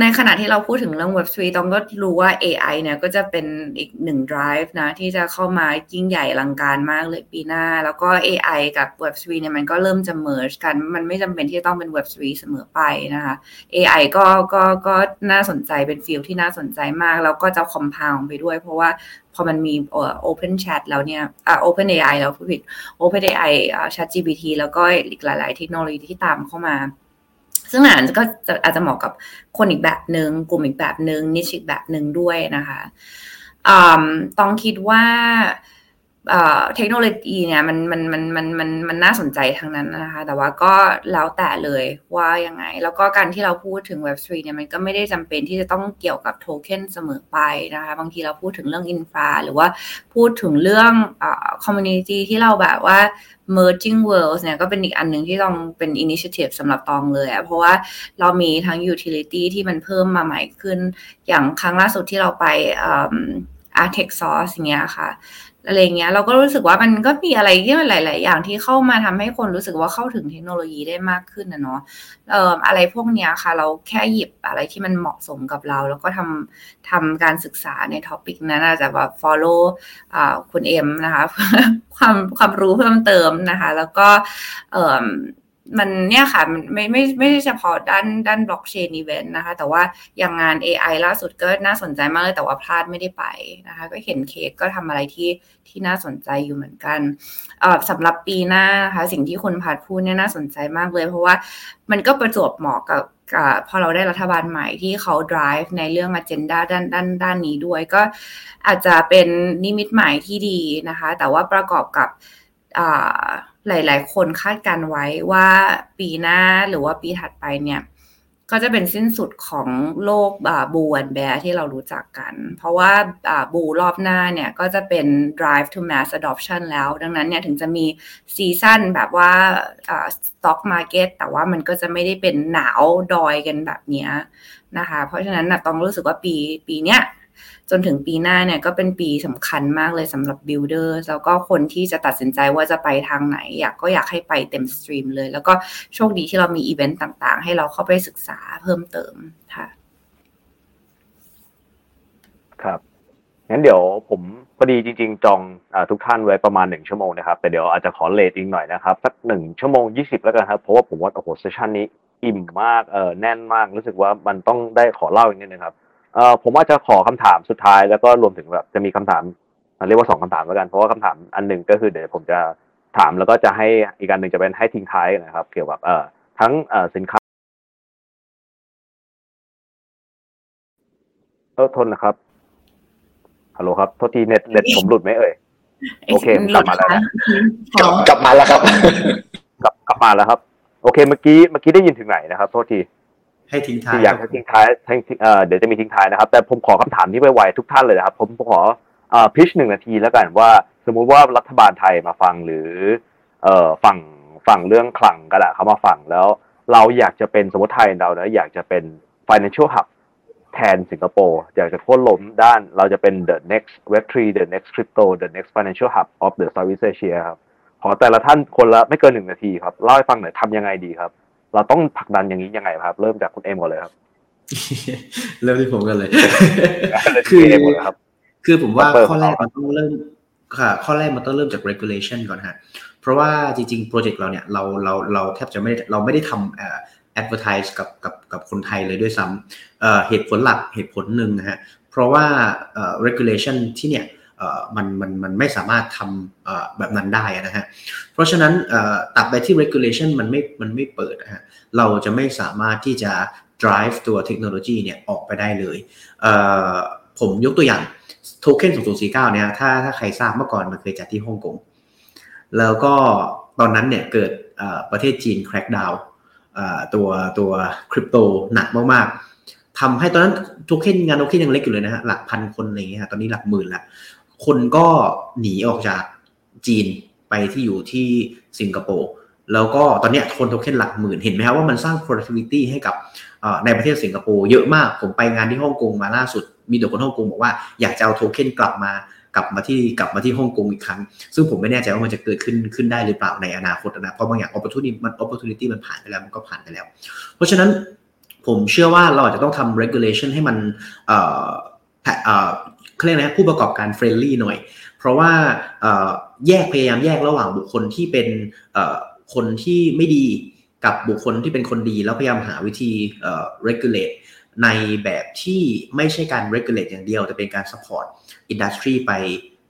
ในขณะที่เราพูดถึงเรื่อง Web3 ต้องก็รู้ว่า AI เนี่ยก็จะเป็นอีกหนึ่ง drive นะ ที่จะเข้ามายิ่งใหญ่ลังการมากเลยปีหน้า แล้วก็ AI กับ Web3 เนี่ยมันก็เริ่มจะ merge กัน มันไม่จำเป็นที่ต้องเป็น Web3 เสมอไปนะคะ AI ก็ก็ก็น่าสนใจเป็นฟิลที่น่าสนใจมาก แล้วก็จะ compound ไปด้วย เพราะว่าพอมันมี Open Chat แล้วเนี่ยอ่า Open AI แล้วผิด Open AI Chat GPT แล้วก็อีกหลาย ๆ เทคโนโลยีที่ตามเข้ามา ซึ่งอาจจะก็อาจจะเหมาะกับคนอีกแบบหนึ่งกลุ่มอีกแบบหนึ่งนิชอีกแบบหนึ่งด้วยนะคะต้องคิดว่า เทคโนโลยีเนี่ยมันมันมันมันมันมันน่าสนใจทั้งนั้นนะคะ แต่ว่าก็แล้วแต่เลยว่ายังไง แล้วก็การที่เราพูดถึง Web3 เนี่ยมันก็ไม่ได้จำเป็นที่จะต้องเกี่ยวกับโทเค็นเสมอไปนะคะ บางทีเราพูดถึงเรื่อง infra หรือว่าพูดถึงเรื่อง community ที่เราแบบว่า merging worlds เนี่ยก็เป็นอีกอันหนึ่งที่ต้องเป็น initiative สำหรับตองเลยอะเพราะว่าเรามีทั้ง utility ที่มันเพิ่มมาใหม่ขึ้น อย่างครั้งล่าสุดที่เราไป Artex Source อย่างเงี้ยค่ะ อะไรเงี้ยเราก็รู้สึกว่ามันก็มีอะไรที่มันหลาย ๆ อย่างที่เข้ามาทำให้คนรู้สึกว่าเข้าถึงเทคโนโลยีได้มากขึ้นนะเนาะเอ่ออะไรพวกเนี้ยค่ะ เราแค่หยิบอะไรที่มันเหมาะสมกับเรา แล้วก็ทำทำการศึกษาใน topic นั้นอาจจะแบบ follow อ่าคุณเอ็มนะคะ ความความรู้เพิ่มเติมนะคะ แล้วก็เอ่อ มันเนี่ยค่ะมันไม่ไม่ไม่ใช่เฉพาะด้านด้านบล็อกเชนอีเวนต์นะคะ แต่ว่าอย่างงาน AI ล่าสุดก็น่าสนใจมากเลย แต่ว่าพลาดไม่ได้ไปนะคะ ก็เห็นเคสก็ทำอะไรที่ที่น่าสนใจอยู่เหมือนกันสำหรับปีหน้านะคะสิ่งที่คุณพัดพูดเนี่ยน่าสนใจมากเลย เพราะว่ามันก็ประจวบเหมาะกับพอเราได้รัฐบาลใหม่ที่เขา drive ในเรื่อง agenda ด้านด้านด้านนี้ด้วย ก็อาจจะเป็นนิมิตหมายที่ดีนะคะ แต่ว่าประกอบกับ หลาย ๆ คนคาดการไว้ว่าปีหน้าหรือว่าปีถัดไปเนี่ย ก็จะเป็นสิ้นสุดของโลกบูแอนแบร์ที่เรารู้จักกัน เพราะว่าbull รอบหน้าเนี่ย ก็จะเป็น drive to mass adoption แล้ว ดังนั้นเนี่ยถึงจะมีซีซั่นแบบว่า stock market แต่ว่ามันก็จะไม่ได้เป็นหนาวดอยกันแบบนี้นะคะ เพราะฉะนั้นนะตองรู้สึกว่าปีปีเนี้ย จนถึงปีหน้าเนี่ยก็เป็นปีสำคัญมากเลยสำหรับ builder แล้วก็คนที่จะตัดสินใจว่าจะไปทางไหน อยากก็อยากให้ไปเต็ม steam เลย แล้วก็โชคดีที่เรามีอีเวนต์ต่างๆ ให้เราเข้าไปศึกษาเพิ่มเติมค่ะครับงั้นเดี๋ยวผมพอดีจริง ๆ จองอทุกท่านไว้ประมาณหนึ่งชั่วโมงนะครับแต่เดี๋ยวอาจจะขอเลทอีกหน่อยนะครับสักหนึ่งชั่วโมงยี่สิบแล้วกันครับเพราะว่าผมว่าโอ้โหเซสชันนี้อิ่มมากเออแน่นมากรู้สึกว่ามันต้องได้ขอเล่าอีกนิดนึงครับ เอ่อผมว่าจะขอคำถามสุดท้ายแล้วก็รวมถึงแบบจะมีคำถามเรียกว่าสองคำถามแล้วกันเพราะว่าคำถามอันหนึ่งก็คือเดี๋ยวผมจะถามแล้วก็จะให้อีกอันหนึ่งจะเป็นให้ทิ้งท้ายนะครับ เกี่ยวกับเอ่อทั้งเอ่อสินค้าเออทนนะครับฮัลโหลครับโทษทีเน็ตเน็ตผมหลุดไหมเอ่ยโอเคกลับมาแล้วกลับมาแล้วครับ กลับกลับมาแล้วครับ โอเคเมื่อกี้เมื่อกี้ได้ยินถึงไหนนะครับโทษที ให้ทิ้งท้ายอยากให้ทิ้งท้ายเดี๋ยวจะมีทิ้งท้ายนะครับ แต่ผมขอคำถามที่ไวๆทุกท่านเลยนะครับ ผมขอพิชหนึ่งนาทีแล้วกันว่า สมมุติว่ารัฐบาลไทยมาฟังหรือเอ่อฝั่งฝั่งเรื่องคลังก็ได้เขามาฟังแล้ว เราอยากจะเป็นสมมติไทยเรานะอยากจะเป็น financial hub แทนสิงคโปร์อยากจะโค่นล้มด้านเราจะเป็น the next web3 the next crypto the next financial hub of the Southeast Asia ครับขอแต่ละท่านคนละไม่เกินหนึ่งนาทีครับเล่าให้ฟังหน่อยทำยังไงดีครับ เราต้องผลักดันอย่างนี้ยังไงครับ เริ่มจากคุณเอ็มก่อนเลยครับ เริ่มที่ผมกันเลย คือคือผมว่าข้อแรกมันต้องเริ่มค่ะข้อแรกมันต้องเริ่มจาก regulation ก่อนฮะเพราะว่าจริงๆ โปรเจกต์เราเนี่ยเราเราเราแทบจะไม่เราไม่ได้ทำเอ่อ advertise กับกับกับคนไทยเลยด้วยซ้ำเหตุผลหลักเหตุผลหนึ่งนะฮะเพราะว่า regulation ที่เนี่ย มันมันมันไม่สามารถทำแบบนั้นได้นะฮะเพราะฉะนั้นตัดไปที่ regulation มันไม่มันไม่เปิดนะฮะเราจะไม่สามารถที่จะ drive ตัวเทคโนโลยีเนี่ยออกไปได้เลย ผมยกตัวอย่างโทเค็น0049 เนี่ยถ้าถ้าใครทราบเมื่อก่อนมันเคยจัดที่ฮ่องกงแล้วก็ตอนนั้นเนี่ยเกิดประเทศจีน crack down ตัวตัวคริปโตหนักมากๆทำให้ตอนนั้นโทเค็นงานโทเค็นยังเล็กอยู่เลยนะฮะหลักพันคนอะไรเงี้ยตอนนี้หลักหมื่นละ คนก็หนีออกจากจีนไปที่อยู่ที่สิงคโปร์แล้วก็ตอนนี้คนโทเค็นหลักหมื่นเห็นไหมครับว่ามันสร้าง productivity ให้กับในประเทศสิงคโปร์เยอะมาก ผมไปงานที่ฮ่องกงมาล่าสุด มีแต่คนฮ่องกงบอกว่าอยากจะเอาโทเค็นกลับมากลับมาที่กลับมาที่ฮ่องกงอีกครั้ง ซึ่งผมไม่แน่ใจว่ามันจะเกิดขึ้นขึ้นได้หรือเปล่าในอนาคตนะเพราะบางอย่าง opportunity มัน opportunity มันผ่านไปแล้วมันก็ผ่านไปแล้ว เพราะฉะนั้นผมเชื่อว่าเราอาจจะต้องทำ regulation ให้มัน เรียกนะผู้ประกอบการ friendly หน่อย เพราะว่าแยกพยายามแยกระหว่างบุคคลที่เป็นคนที่ไม่ดีกับบุคคลที่เป็นคนดี แล้วพยายามหาวิธี regulate ในแบบที่ไม่ใช่การ regulate อย่างเดียว แต่เป็นการ support industry ไป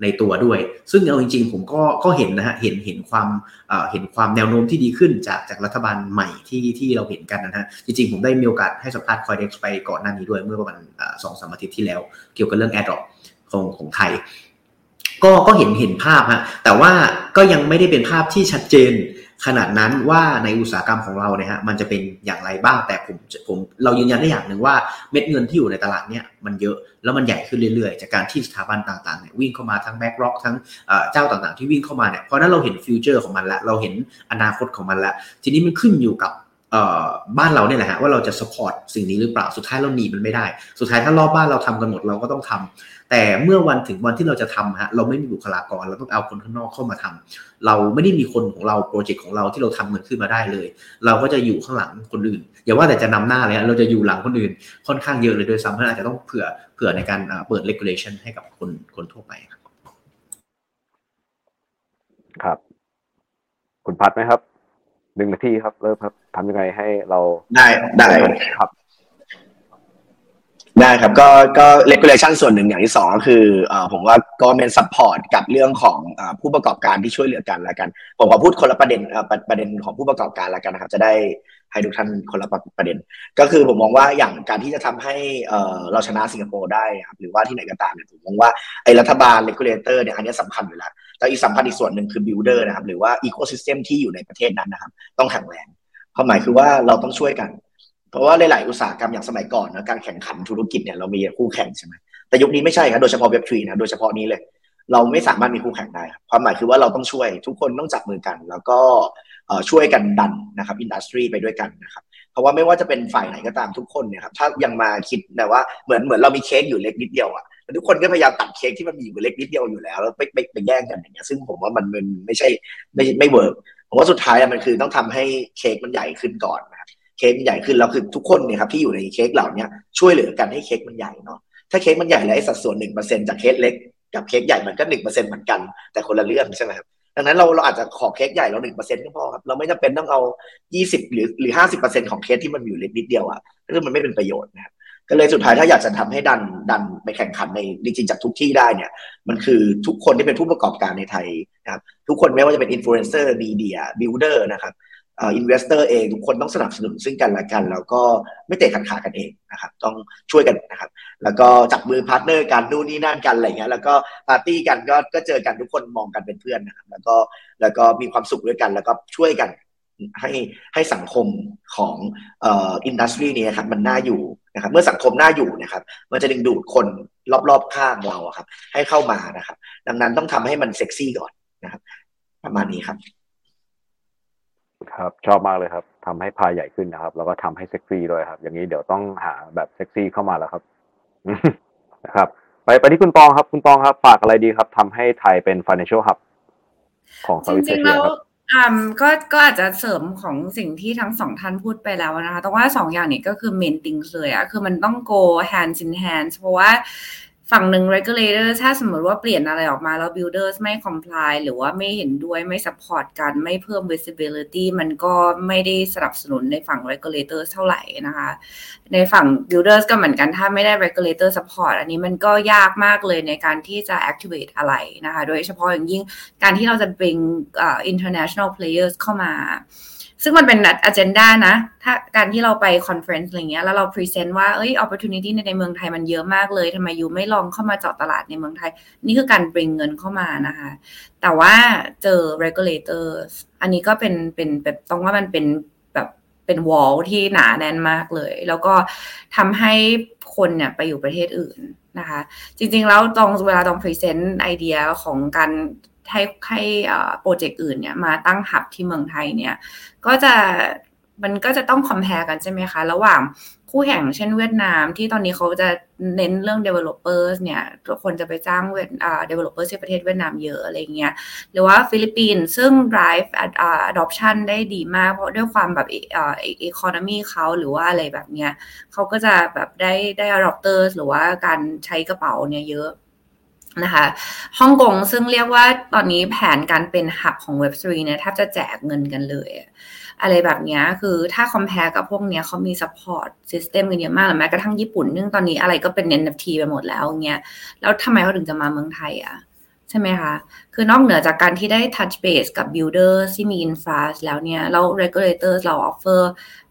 ในตัวด้วย ซึ่งเอาจริงๆ ผมก็ก็เห็นนะฮะ เห็นเห็นความเห็นความแนวโน้มที่ดีขึ้นจากจากรัฐบาลใหม่ที่ที่เราเห็นกันนะฮะ จริงๆ ผมได้มีโอกาสให้สัมภาษณ์คอยเด็กไปก่อนหน้านี้ด้วยเมื่อประมาณสองสามอาทิตย์ที่แล้ว เกี่ยวกับเรื่อง airdrop ของของไทย ก็ก็เห็นเห็นภาพฮะแต่ว่าก็ยังไม่ได้เป็นภาพที่ชัดเจนขนาดนั้นว่าในอุตสาหกรรมของเราเนี่ยฮะมันจะเป็นอย่างไรบ้างแต่ผมผมเรายืนยันได้อย่างหนึ่งว่าเม็ดเงินที่อยู่ในตลาดเนี่ยมันเยอะแล้วมันใหญ่ขึ้นเรื่อยๆ จากการที่สถาบันต่างๆเนี่ยวิ่งเข้ามาทั้ง BlackRock ทั้งเจ้าต่างๆที่วิ่งเข้ามาเนี่ยเพราะนั้นเราเห็น future ของมันแล้วเราเห็นอนาคตของมันแล้วทีนี้มันขึ้นอยู่กับบ้านเราเนี่ยแหละฮะว่าเราจะ support สิ่งนี้หรือเปล่าสุดท้ายเราหนีมันไม่ได้ สุดท้ายถ้ารอบบ้านเราทำกันหมดเราก็ต้องทำ แต่เมื่อวันถึงวันที่เราจะทำฮะเราไม่มีบุคลากรเราต้องเอาคนข้างนอกเข้ามาทำเราไม่ได้มีคนของเราโปรเจกต์ของเราที่เราทำเงินขึ้นมาได้เลย เราก็จะอยู่ข้างหลังคนอื่น อย่าว่าแต่จะนำหน้าเลยเราจะอยู่หลังคนอื่นค่อนข้างเยอะเลยด้วยซ้ำเพราะอาจจะต้องเผื่อเผื่อในการเปิด regulation ให้กับคนคนทั่วไปครับครับ คุณพัดไหมครับหนึ่งนาทีครับ เริ่มครับทำยังไงให้เราได้ได้ครับ ได้ครับก็ก็ regulation ส่วนหนึ่งอย่างที่สองก็คือผมว่าก็เป็น support กับเรื่องของผู้ประกอบการที่ช่วยเหลือกันล้วกัน ผมขอพูดคนละประเด็นประเด็นของผู้ประกอบการล้วกันนะครับ จะได้ให้ทุกท่านคนละประเด็น ก็คือผมมองว่าอย่างการที่จะทำให้เราชนะสิงคโปร์ได้ครับหรือว่าที่ไหนก็ตามเนี่ยผมมองว่าไอ้รัฐบาล regulator เนี่ยอันนี้สำคัญอยู่แล้วแต่อีกสำคัญอีกส่วนหนึ่งคือ builder นะครับหรือว่า ecosystem ที่อยู่ในประเทศนั้นนะครับ ต้องแข็งแรงความหมายคือว่าเราต้องช่วยกัน เพราะว่าหลาย ๆ อุตสาหกรรมอย่างสมัยก่อนนะการแข่งขันธุรกิจเนี่ยเรามีคู่แข่งใช่ไหมแต่ยุคนี้ไม่ใช่ครับโดยเฉพาะเว็บทรีนะโดยเฉพาะนี้เลย เราไม่สามารถมีคู่แข่งได้ครับความหมายคือว่าเราต้องช่วยทุกคนต้องจับมือกัน แล้วก็ช่วยกันดันนะครับอินดัสทรีไปด้วยกันนะครับเพราะว่าไม่ว่าจะเป็นฝ่ายไหนก็ตามทุกคนเนี่ยครับถ้ายังมาคิดแต่ว่าเหมือนเหมือนเรามีเค้กอยู่เล็กนิดเดียวอะทุกคนก็พยายามตัดเค้กที่มันมีอยู่เล็กนิดเดียวอยู่แล้วแล้วไปไปไปแย่งกันอย่างเงี้ยซึ่งผมว่ามันมันไม่ใช่ไม่ไม่ work ผมว่าสุดท้ายมันคือต้องทำให้เค้กมันใหญ่ขึ้นก่อนนะ เค้กใหญ่ขึ้นแล้วคือทุกคนเนี่ยครับที่อยู่ในเค้กเหล่านี้ช่วยเหลือกันให้เค้กมันใหญ่เนาะถ้าเค้กมันใหญ่แล้วไอ้สัดส่วนหนึ่งเปอร์เซ็นต์จากเค้กเล็กกับเค้กใหญ่มันก็หนึ่งเปอร์เซ็นต์เหมือนกันแต่คนละเรื่องใช่ไหมครับดังนั้นเราเราอาจจะขอเค้กใหญ่เราหนึ่งเปอร์เซ็นต์ก็พอครับเราไม่จำเป็นต้องเอายี่สิบหรือหรือห้าสิบเปอร์เซ็นต์ของเค้กที่มันอยู่เล็กนิดเดียวอะซึ่งมันไม่เป็นประโยชน์นะครับก็เลยสุดท้ายถ้าอยากจะทำให้ดันดันไปแข่งขันในจริงๆจากทุกที่ได้เนี่ย มันคือทุกคนที่เป็นผู้ประกอบการในไทยนะครับทุกคนไม่ว่าจะเป็น influencer media builder นะครับ investor เองทุกคนต้องสนับสนุนซึ่งกันและกัน แล้วก็ไม่เตะขัดขากันเองนะครับต้องช่วยกันนะครับ แล้วก็จับมือ partner กันนู่นนี่นั่นกันอะไรเงี้ยแล้วก็ปาร์ตี้กันก็ก็เจอกันทุกคนมองกันเป็นเพื่อนนะครับแล้วก็แล้วก็มีความสุขด้วยกัน แล้วก็ช่วยกันให้ให้สังคมของอินดัสทรีนี้ครับมันน่าอยู่นะครับเมื่อสังคมน่าอยู่นะครับ มันจะดึงดูดคนรอบๆข้างเราครับ ให้เข้ามานะครับ ดังนั้นต้องทำให้มันเซ็กซี่ก่อนนะครับ ประมาณนี้ครับ ครับ ชอบมากเลยครับทำให้พายใหญ่ขึ้นนะครับ แล้วก็ทำให้เซ็กซี่ด้วยครับ อย่างนี้เดี๋ยวต้องหาแบบเซ็กซี่เข้ามาแล้วครับนะครับ ไปไปที่คุณปองครับ คุณปองครับ ฝากอะไรดีครับทำให้ไทยเป็น financial hub ของจริงๆแล้วอ่าก็ก็อาจจะเสริมของสิ่งที่ทั้งสองท่านพูดไปแล้วนะคะแต่ว่าสองอย่างนี้ก็คือ main things เลยอะคือมันต้อง go hand in hand เพราะว่า ฝั่งหนึ่ง regulator ถ้าสมมติว่าเปลี่ยนอะไรออกมาแล้ว builders ไม่ comply หรือว่าไม่เห็นด้วยไม่ support กันไม่เพิ่ม visibility มันก็ไม่ได้สนับสนุนในฝั่ง regulator เท่าไหร่นะคะ ในฝั่ง builders ก็เหมือนกันถ้าไม่ได้ regulator support อันนี้มันก็ยากมากเลยในการที่จะ activate อะไรนะคะ โดยเฉพาะอย่างยิ่งการที่เราจะ bring uh, international players เข้ามา ซึ่งมันเป็นอ g e n d a นะ ถ้าการที่เราไป conference อะไรเงี้ย แล้วเรา present ว่า เอ้ยโอกาสในในเมืองไทยมันเยอะมากเลย ทำไม you ไม่ลองเข้ามาเจาะตลาดในเมืองไทย นี่คือการ bring เงินเข้ามานะคะ แต่ว่าเจอ regulator อันนี้ก็เป็น เป็นแบบต้องว่ามันเป็นแบบเป็น wall ที่หนาแน่นมากเลย แล้วก็ทำให้คนเนี่ยไปอยู่ประเทศอื่นนะคะ จริงๆ แล้วตรงเวลาตรง present idea ของการ ให้ให้โปรเจกต์อื่นเนี่ยมาตั้ง hub ที่เมืองไทยเนี่ยก็จะมันก็จะต้อง compete กันใช่ไหมคะ ระหว่างคู่แข่งเช่นเวียดนามที่ตอนนี้เขาจะเน้นเรื่อง developers เนี่ยคนจะไปจ้าง dev อ่า developers ที่ประเทศเวียดนามเยอะอะไรเงี้ยหรือว่าฟิลิปปินส์ซึ่ง drive adoption ได้ดีมาก เพราะด้วยความแบบอ่า economy เขาหรือว่าอะไรแบบเนี้ยเขาก็จะแบบได้ได้ adopters หรือว่าการใช้กระเป๋าเนี่ยเยอะ นะคะฮ่องกงซึ่งเรียกว่าตอนนี้แผนการเป็นหับของ Web3 เนี่ยแทบจะแจกเงินกันเลย อะไรแบบนี้คือถ้าคอมเพลกับพวกนี้เขามี support system กันเยอะมากหรือแม้กระทั่งญี่ปุ่นเนื่องตอนนี้อะไรก็เป็น NFT ไปหมดแล้วเงี้ยแล้วทำไมเขาถึงจะมาเมืองไทยอะใช่ไหมคะ คือนอกเหนือจากการที่ได้ touch base กับ builder ที่มี infra แล้วเนี่ย แล้ว regulator เรา offer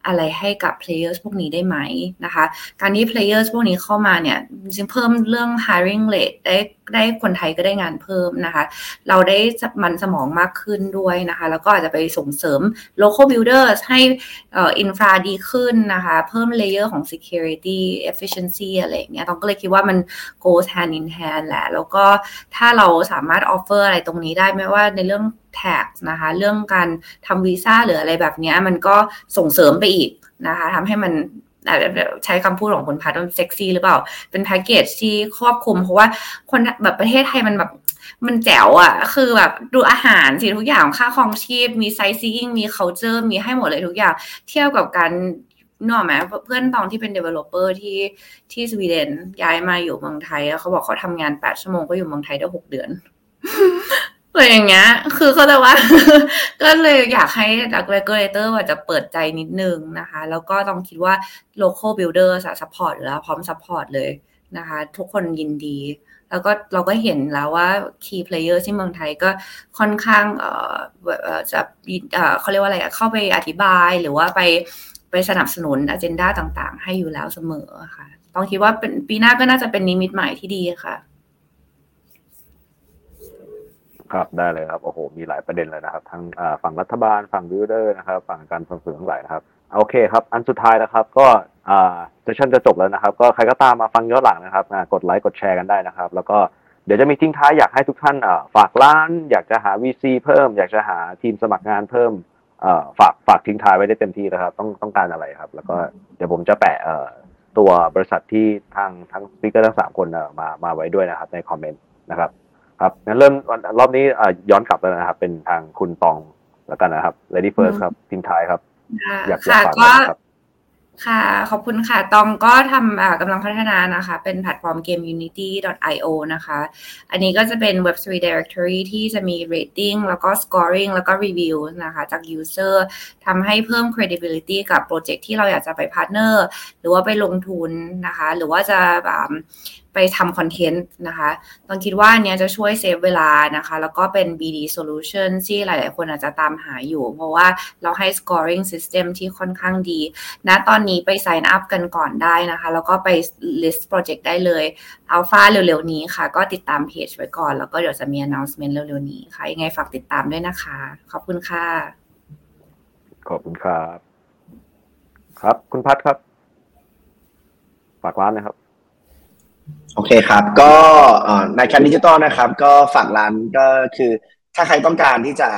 อะไรให้กับ players พวกนี้ได้ไหมนะคะ การที่ players พวกนี้เข้ามาเนี่ยจริงเพิ่มเรื่อง hiring rate ได้ได้คนไทยก็ได้งานเพิ่มนะคะ เราได้มันสมองมากขึ้นด้วยนะคะ แล้วก็อาจจะไปส่งเสริม local builders ให้อินฟราดีขึ้นนะคะ เพิ่ม layer ของ security efficiency อะไรอย่างเงี้ยต้องก็เลยคิดว่ามัน goes hand in hand แหละ แล้วก็ถ้าเราสามารถ offer อะไรตรงนี้ได้ไม่ว่าในเรื่อง tax นะคะ เรื่องการทำวีซ่าหรืออะไรแบบนี้มันก็ส่งเสริมไปอีกนะคะทำให้มันใช้คำพูดของคุณพัดว่าเซ็กซี่หรือเปล่า เป็นแพ็กเกจที่ครอบคลุม เพราะว่าคนแบบประเทศไทยมันแบบมันแจ๋วอะ่ะ คือแบบดูอาหารสิทุกอย่างค่าครองชีพ มีไซซิ่งมี culture มีให้หมดเลยทุกอย่าง เที่ยบกับการนอกไหมเพื่อนตองที่เป็น developer ที่ที่สวีเดนย้ายมาอยู่เมืองไทยแล้วเขาบอกเขาทำงานแปดชั่วโมงก็อยู่เมืองไทยได้หกเดือน อะไรอย่างเงี้ย คือเขาแต่ว่า ก็เลยอยากให้ดัก regulator ว่าจะเปิดใจนิดนึงนะคะ แล้วก็ต้องคิดว่า local builder สซัพพอร์ตแล้วพร้อมซัพพอร์ตเลยนะคะ ทุกคนยินดี แล้วก็เราก็เห็นแล้วว่า key player ที่เมืองไทยก็ค่อนข้างเอ่อจะเอ่อเขาเรียกว่าอะไรเข้าไปอธิบายหรือว่าไปไปสนับสนุนอ g e n d a ต่างๆ ให้อยู่แล้วเสมอค่ะ ต้องคิดว่าเป็นปีหน้าก็น่าจะเป็นนิมิตใหม่ที่ดีค่ะ ครับได้เลยครับโอ้โหมีหลายประเด็นเลยนะครับ ทั้งฝั่งรัฐบาลฝั่ง builder นะครับ ฝั่งการส่งเสริมหลายนะครับโอเคครับ อันสุดท้ายนะครับก็ session จะจบแล้วนะครับ ก็ใครก็ตามมาฟังย้อนหลังนะครับกดไลค์กดแชร์กันได้นะครับ แล้วก็เดี๋ยวจะมีทิ้งท้ายอยากให้ทุกท่านฝากร้าน อยากจะหา VC เพิ่ม อยากจะหาทีมสมัครงานเพิ่มฝากฝากทิ้งท้ายไว้ได้เต็มที่นะครับ ต้องต้องการอะไรครับ แล้วก็เดี๋ยวผมจะแปะตัวบริษัทที่ทางทั้ง speaker ทั้งสามคนมามาไว้ด้วยนะครับ ในคอมเมนต์นะครับ ครับงั้นเริ่มรอบนี้ย้อนกลับแล้วนะครับ เป็นทางคุณตองแล้วกันนะครับ Lady First ครับทิ้งท้ายครับ อยากฝากนะครับค่ะ ขอบคุณค่ะ ตองก็ทำกำลังพัฒนานะคะ เป็นแพลตฟอร์ม gameunity.io นะคะ อันนี้ก็จะเป็น Web3 Directory ที่จะมี rating แล้วก็ scoring แล้วก็ review นะคะ จาก user ทำให้เพิ่ม credibility กับโปรเจกต์ที่เราอยากจะไป partner หรือว่าไปลงทุนนะคะ หรือว่าจะ ไปทำคอนเทนต์นะคะต้องคิดว่าเนี้ยจะช่วยเซฟเวลานะคะ แล้วก็เป็น BD solution ที่หลาย ๆ คนอาจจะตามหาอยู่ เพราะว่าเราให้ scoring system ที่ค่อนข้างดีณนะตอนนี้ไป sign up กันก่อนได้นะคะ แล้วก็ไป list project ได้เลย alpha เร็ว ๆ นี้ค่ะ ก็ติดตามเพจไว้ก่อน แล้วก็เดี๋ยวจะมี announcement เร็ว ๆ นี้ค่ะ ยังไงฝากติดตามด้วยนะคะ ขอบคุณค่ะ ขอบคุณครับ ครับ คุณพัดครับ ฝากร้านนะครับ โอเคครับ ก็ iCan Digital นะครับ ก็ฝากร้านก็คือ ถ้าใครต้องการที่จะ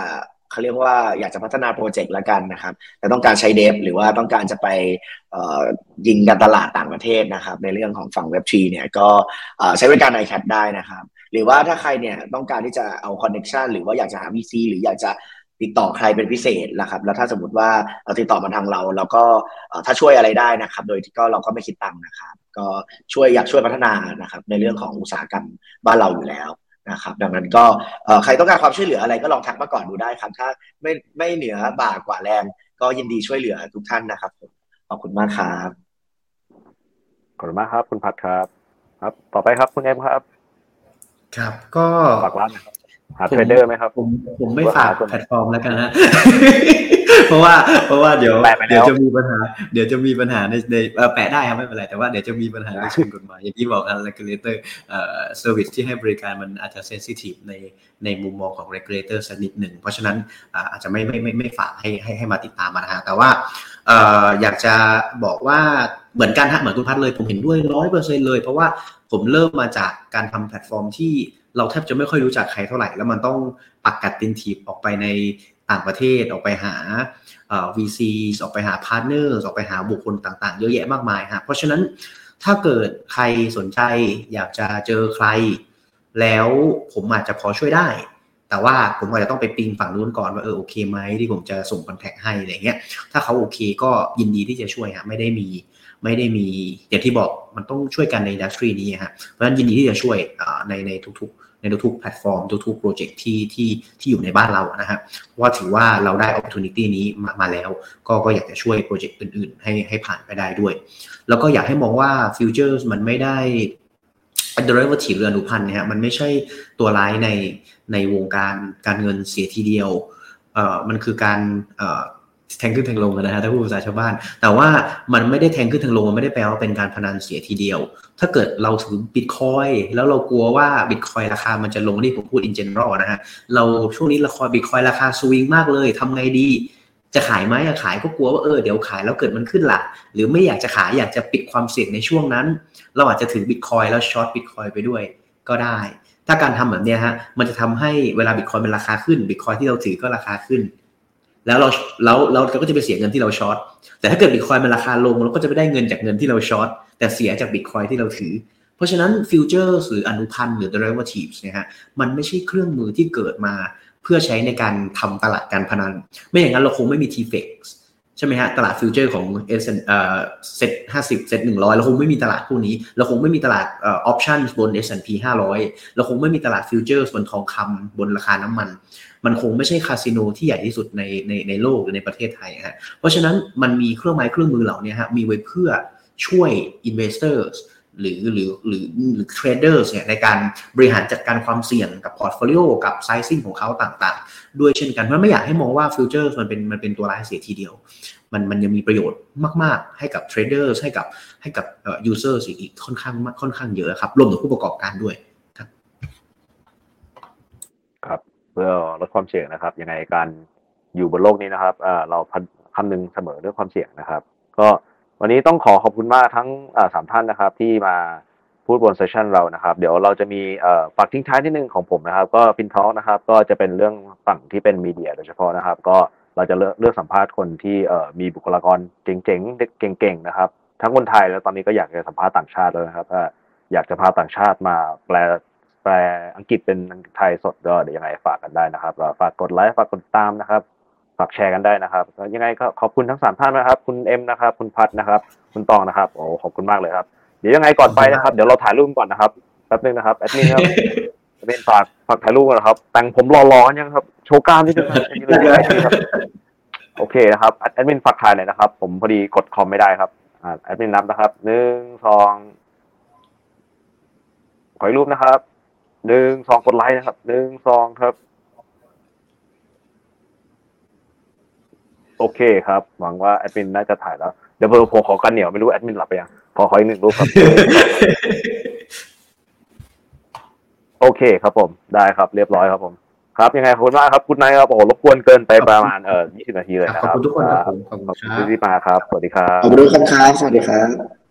เขาเรียกว่าอยากจะพัฒนาโปรเจกต์ละกันนะครับ แต่ต้องการใช้ dev หรือว่าต้องการจะไปยิงการตลาดต่างประเทศนะครับ ในเรื่องของฝั่งเว็บทรีเนี่ยก็ใช้บริการ iCan ได้นะครับ หรือว่าถ้าใครเนี่ยต้องการที่จะเอา connection หรือว่าอยากจะหา VC หรืออยากจะ ติดต่อใครเป็นพิเศษนะครับ แล้วถ้าสมมติว่าเราติดต่อมาทางเรา เราก็ถ้าช่วยอะไรได้นะครับ โดยที่ก็เราก็ไม่คิดตังค์นะครับ ก็ช่วยอยากช่วยพัฒนานะครับ ในเรื่องของอุตสาหกรรมบ้านเราอยู่แล้วนะครับ ดังนั้นก็ใครต้องการความช่วยเหลืออะไรก็ลองทักมาก่อนดูได้ครับ ถ้าไม่ไม่เหนือบ่ากว่าแรง ก็ยินดีช่วยเหลือทุกท่านนะครับขอบคุณมากครับขอบคุณมากครับ คุณพัดครับ ครับ ต่อไปครับคุณเอ็มครับ ครับ ก็ฝากร้านนะครับ หาเทรดเดอร์ไหมครับ ผมผมไม่ฝากแพลตฟอร์มแล้วกันนะเพราะว่าเพราะว่าเดี๋ยวเดี๋ยวจะมีปัญหา เดี๋ยวจะมีปัญหาในในแปะได้ครับไม่เป็นไรแต่ว่าเดี๋ยวจะมีปัญหาในเชิงกฎหมายอย่างที่บอกอัน regulator เอ่อ service ที่ให้บริการมันอาจจะ sensitive ในในมุมมองของ regulator สักนิดหนึ่งเพราะฉะนั้นอาจจะไม่ไม่ไม่ไม่ฝากให้ให้ให้มาติดตามมานะฮะแต่ว่าเอ่ออยากจะบอกว่าเหมือนกันฮะเหมือนคุณพัดเลยผมเห็นด้วยร้อยเปอร์เซ็นเลย เพราะว่าผมเริ่มมาจากการทำแพลตฟอร์มที่ เราแทบจะไม่ค่อยรู้จักใครเท่าไหร่ แล้วมันต้องปากกัดตีนถีบออกไปในต่างประเทศออกไปหา VC ออกไปหา partner ออกไปหาบุคคลต่างๆ เยอะแยะมากมายฮะเพราะฉะนั้นถ้าเกิดใครสนใจอยากจะเจอใคร แล้วผมอาจจะพอช่วยได้ แต่ว่าผมอาจจะต้องไป ping ฝั่งนู้นก่อนว่าเออโอเคไหมที่ผมจะส่ง contact ให้อะไรเงี้ยถ้าเขาโอเคก็ยินดีที่จะช่วยฮะไม่ได้มีไม่ได้มีอย่างที่บอกมันต้องช่วยกันใน industry นี้ฮะเพราะฉะนั้นยินดีที่จะช่วยในในทุกๆ ในทุกๆแพลตฟอร์มทุกๆโปรเจกต์ที่ที่ที่อยู่ในบ้านเรานะฮะว่าถือว่าเราได้ opportunity นี้มามาแล้ว ก็ก็อยากจะช่วยโปรเจกต์อื่นๆ ให้ให้ผ่านไปได้ด้วย แล้วก็อยากให้มองว่า future มันไม่ได้ derivative หรืออนุพันธ์นะฮะมันไม่ใช่ตัวร้ายในในวงการการเงินเสียทีเดียวเอ่อมันคือการเอ่อ แทงขึ้นแทงลงนะฮะถ้าพูดภาษาชาวบ้าน แต่ว่ามันไม่ได้แทงขึ้นแทงลงมันไม่ได้แปลว่าเป็นการพนันเสียทีเดียว ถ้าเกิดเราถือบิตคอยน์แล้วเรากลัวว่าบิตคอยน์ราคามันจะลงนี่ผมพูด in general นะฮะเราช่วงนี้ราคาบิตคอยน์ราคาสวิงมากเลยทำไงดีจะขายไหมขายก็กลัวว่าเออเดี๋ยวขายแล้วเกิดมันขึ้นละหรือไม่อยากจะขายอยากจะปิดความเสี่ยงในช่วงนั้น เราอาจจะถือบิตคอยน์แล้ว short บิตคอยน์ไปด้วยก็ได้ ถ้าการทำแบบนี้ฮะมันจะทำให้เวลาบิตคอยน์เป็นราคาขึ้นบิตคอยน์ที่เราถือก็ราคาขึ้น แล้วเราแล้วเราก็จะไปเสียเงินที่เรา short แต่ถ้าเกิดบิตคอยน์มันราคาลงเราก็จะไม่ได้เงินจากเงินที่เรา short แต่เสียจากบิตคอยน์ที่เราถือ เพราะฉะนั้น future หรืออนุพันธ์หรือ derivatives เนี่ยฮะมันไม่ใช่เครื่องมือที่เกิดมาเพื่อใช้ในการทำตลาดการพนัน ไม่อย่างนั้นเราคงไม่มี TFEX ใช่ไหมฮะตลาด future ของเอสเอ่อเซ็ตห้าสิบเซ็ตหนึ่งร้อยเราคงไม่มีตลาดพวกนี้ เราคงไม่มีตลาดเอ่อ option บน S&P ห้าร้อยเราคงไม่มีตลาดฟิวเจอร์บนทองคำบนราคาน้ำมัน มันคงไม่ใช่คาสิโนที่ใหญ่ที่สุดในในในโลกหรือในประเทศไทยฮะเพราะฉะนั้นมันมีเครื่องไม้เครื่องมือเหล่านี้ฮะมีไว้เพื่อช่วย investors หรือหรือหรือหรือ traders เนี่ยในการบริหารจัดการความเสี่ยงกับ portfolio กับ sizing ของเขาต่างๆ ด้วยเช่นกัน เพราะไม่อยากให้มองว่าฟิวเจอร์มันเป็นมันเป็นตัวร้ายเสียทีเดียว มันมันยังมีประโยชน์มาก ๆ ให้กับ trader ให้กับให้กับ user อีกค่อนข้างค่อนข้างเยอะครับรวมถึงผู้ประกอบการด้วย ครับเพื่อลดความเสี่ยงนะครับ ยังไงการอยู่บนโลกนี้นะครับเราคำนึงเสมอเรื่องความเสี่ยงนะครับ ก็วันนี้ต้องขอขอบคุณมากทั้งสามท่านนะครับ ที่มาพูดบน session เรานะครับ เดี๋ยวเราจะมีฝากทิ้งท้ายนิดนึงของผมนะครับ ก็พินทอลนะครับ ก็จะเป็นเรื่องฝั่งที่เป็น media โดยเฉพาะนะครับ ก็เราจะเลือกเลือกสัมภาษณ์คนที่มีบุคลากรเจ๋งๆเก่งๆนะครับ ทั้งคนไทยแล้วตอนนี้ก็อยากจะสัมภาษณ์ต่างชาติแล้วนะครับอยากจะพาต่างชาติมาแปล ปลอังกฤษเป็นไทยสดก็เดี๋ยวยังไงฝากกันได้นะครับฝากกดไลค์ฝากกดติดตามนะครับ ฝากแชร์กันได้นะครับยังไงก็ขอบคุณทั้งสามท่านนะครับ คุณเอ็มนะครับ คุณพัดนะครับ คุณตองนะครับโอ้ขอบคุณมากเลยครับ เดี๋ยวยังไงก่อนไปนะครับ เดี๋ยวเราถ่ายรูปก่อนนะครับแป๊บนึงนะครับแอดมินครับแอดมินฝากฝากถ่ายรูปก่อนนะครับ แต่งผมรอๆกันยังครับ โชว์กล้ามนิดนึงครับโอเคนะครับแอดมินฝากถ่ายเลยนะครับ ผมพอดีกดคอมไม่ได้ครับอ่าแอดมินนับนะครับหนึ่งสองขอรูปนะครับ หนึ่งสองกดไลค์นะครับหนึ่งสองครับ โอเคครับ หวังว่าแอดมินน่าจะถ่ายแล้ว เดี๋ยวเบอร์ผมขอกันเหนียวไม่รู้แอดมินหลับไปยังขอขออีกหนึ่งรูปครับ โอเคครับผม ได้ครับเรียบร้อยครับผม ครับยังไงขอบคุณมากครับคุณนายครับโอ้โหรบกวนเกินไปประมาณเอ่อ20นาทีเลยนะคขอบรับคุณทุกคนครับผมขอบคุณที่มาครับสวัสดีครับขอบคุณครับสวัสดีครับ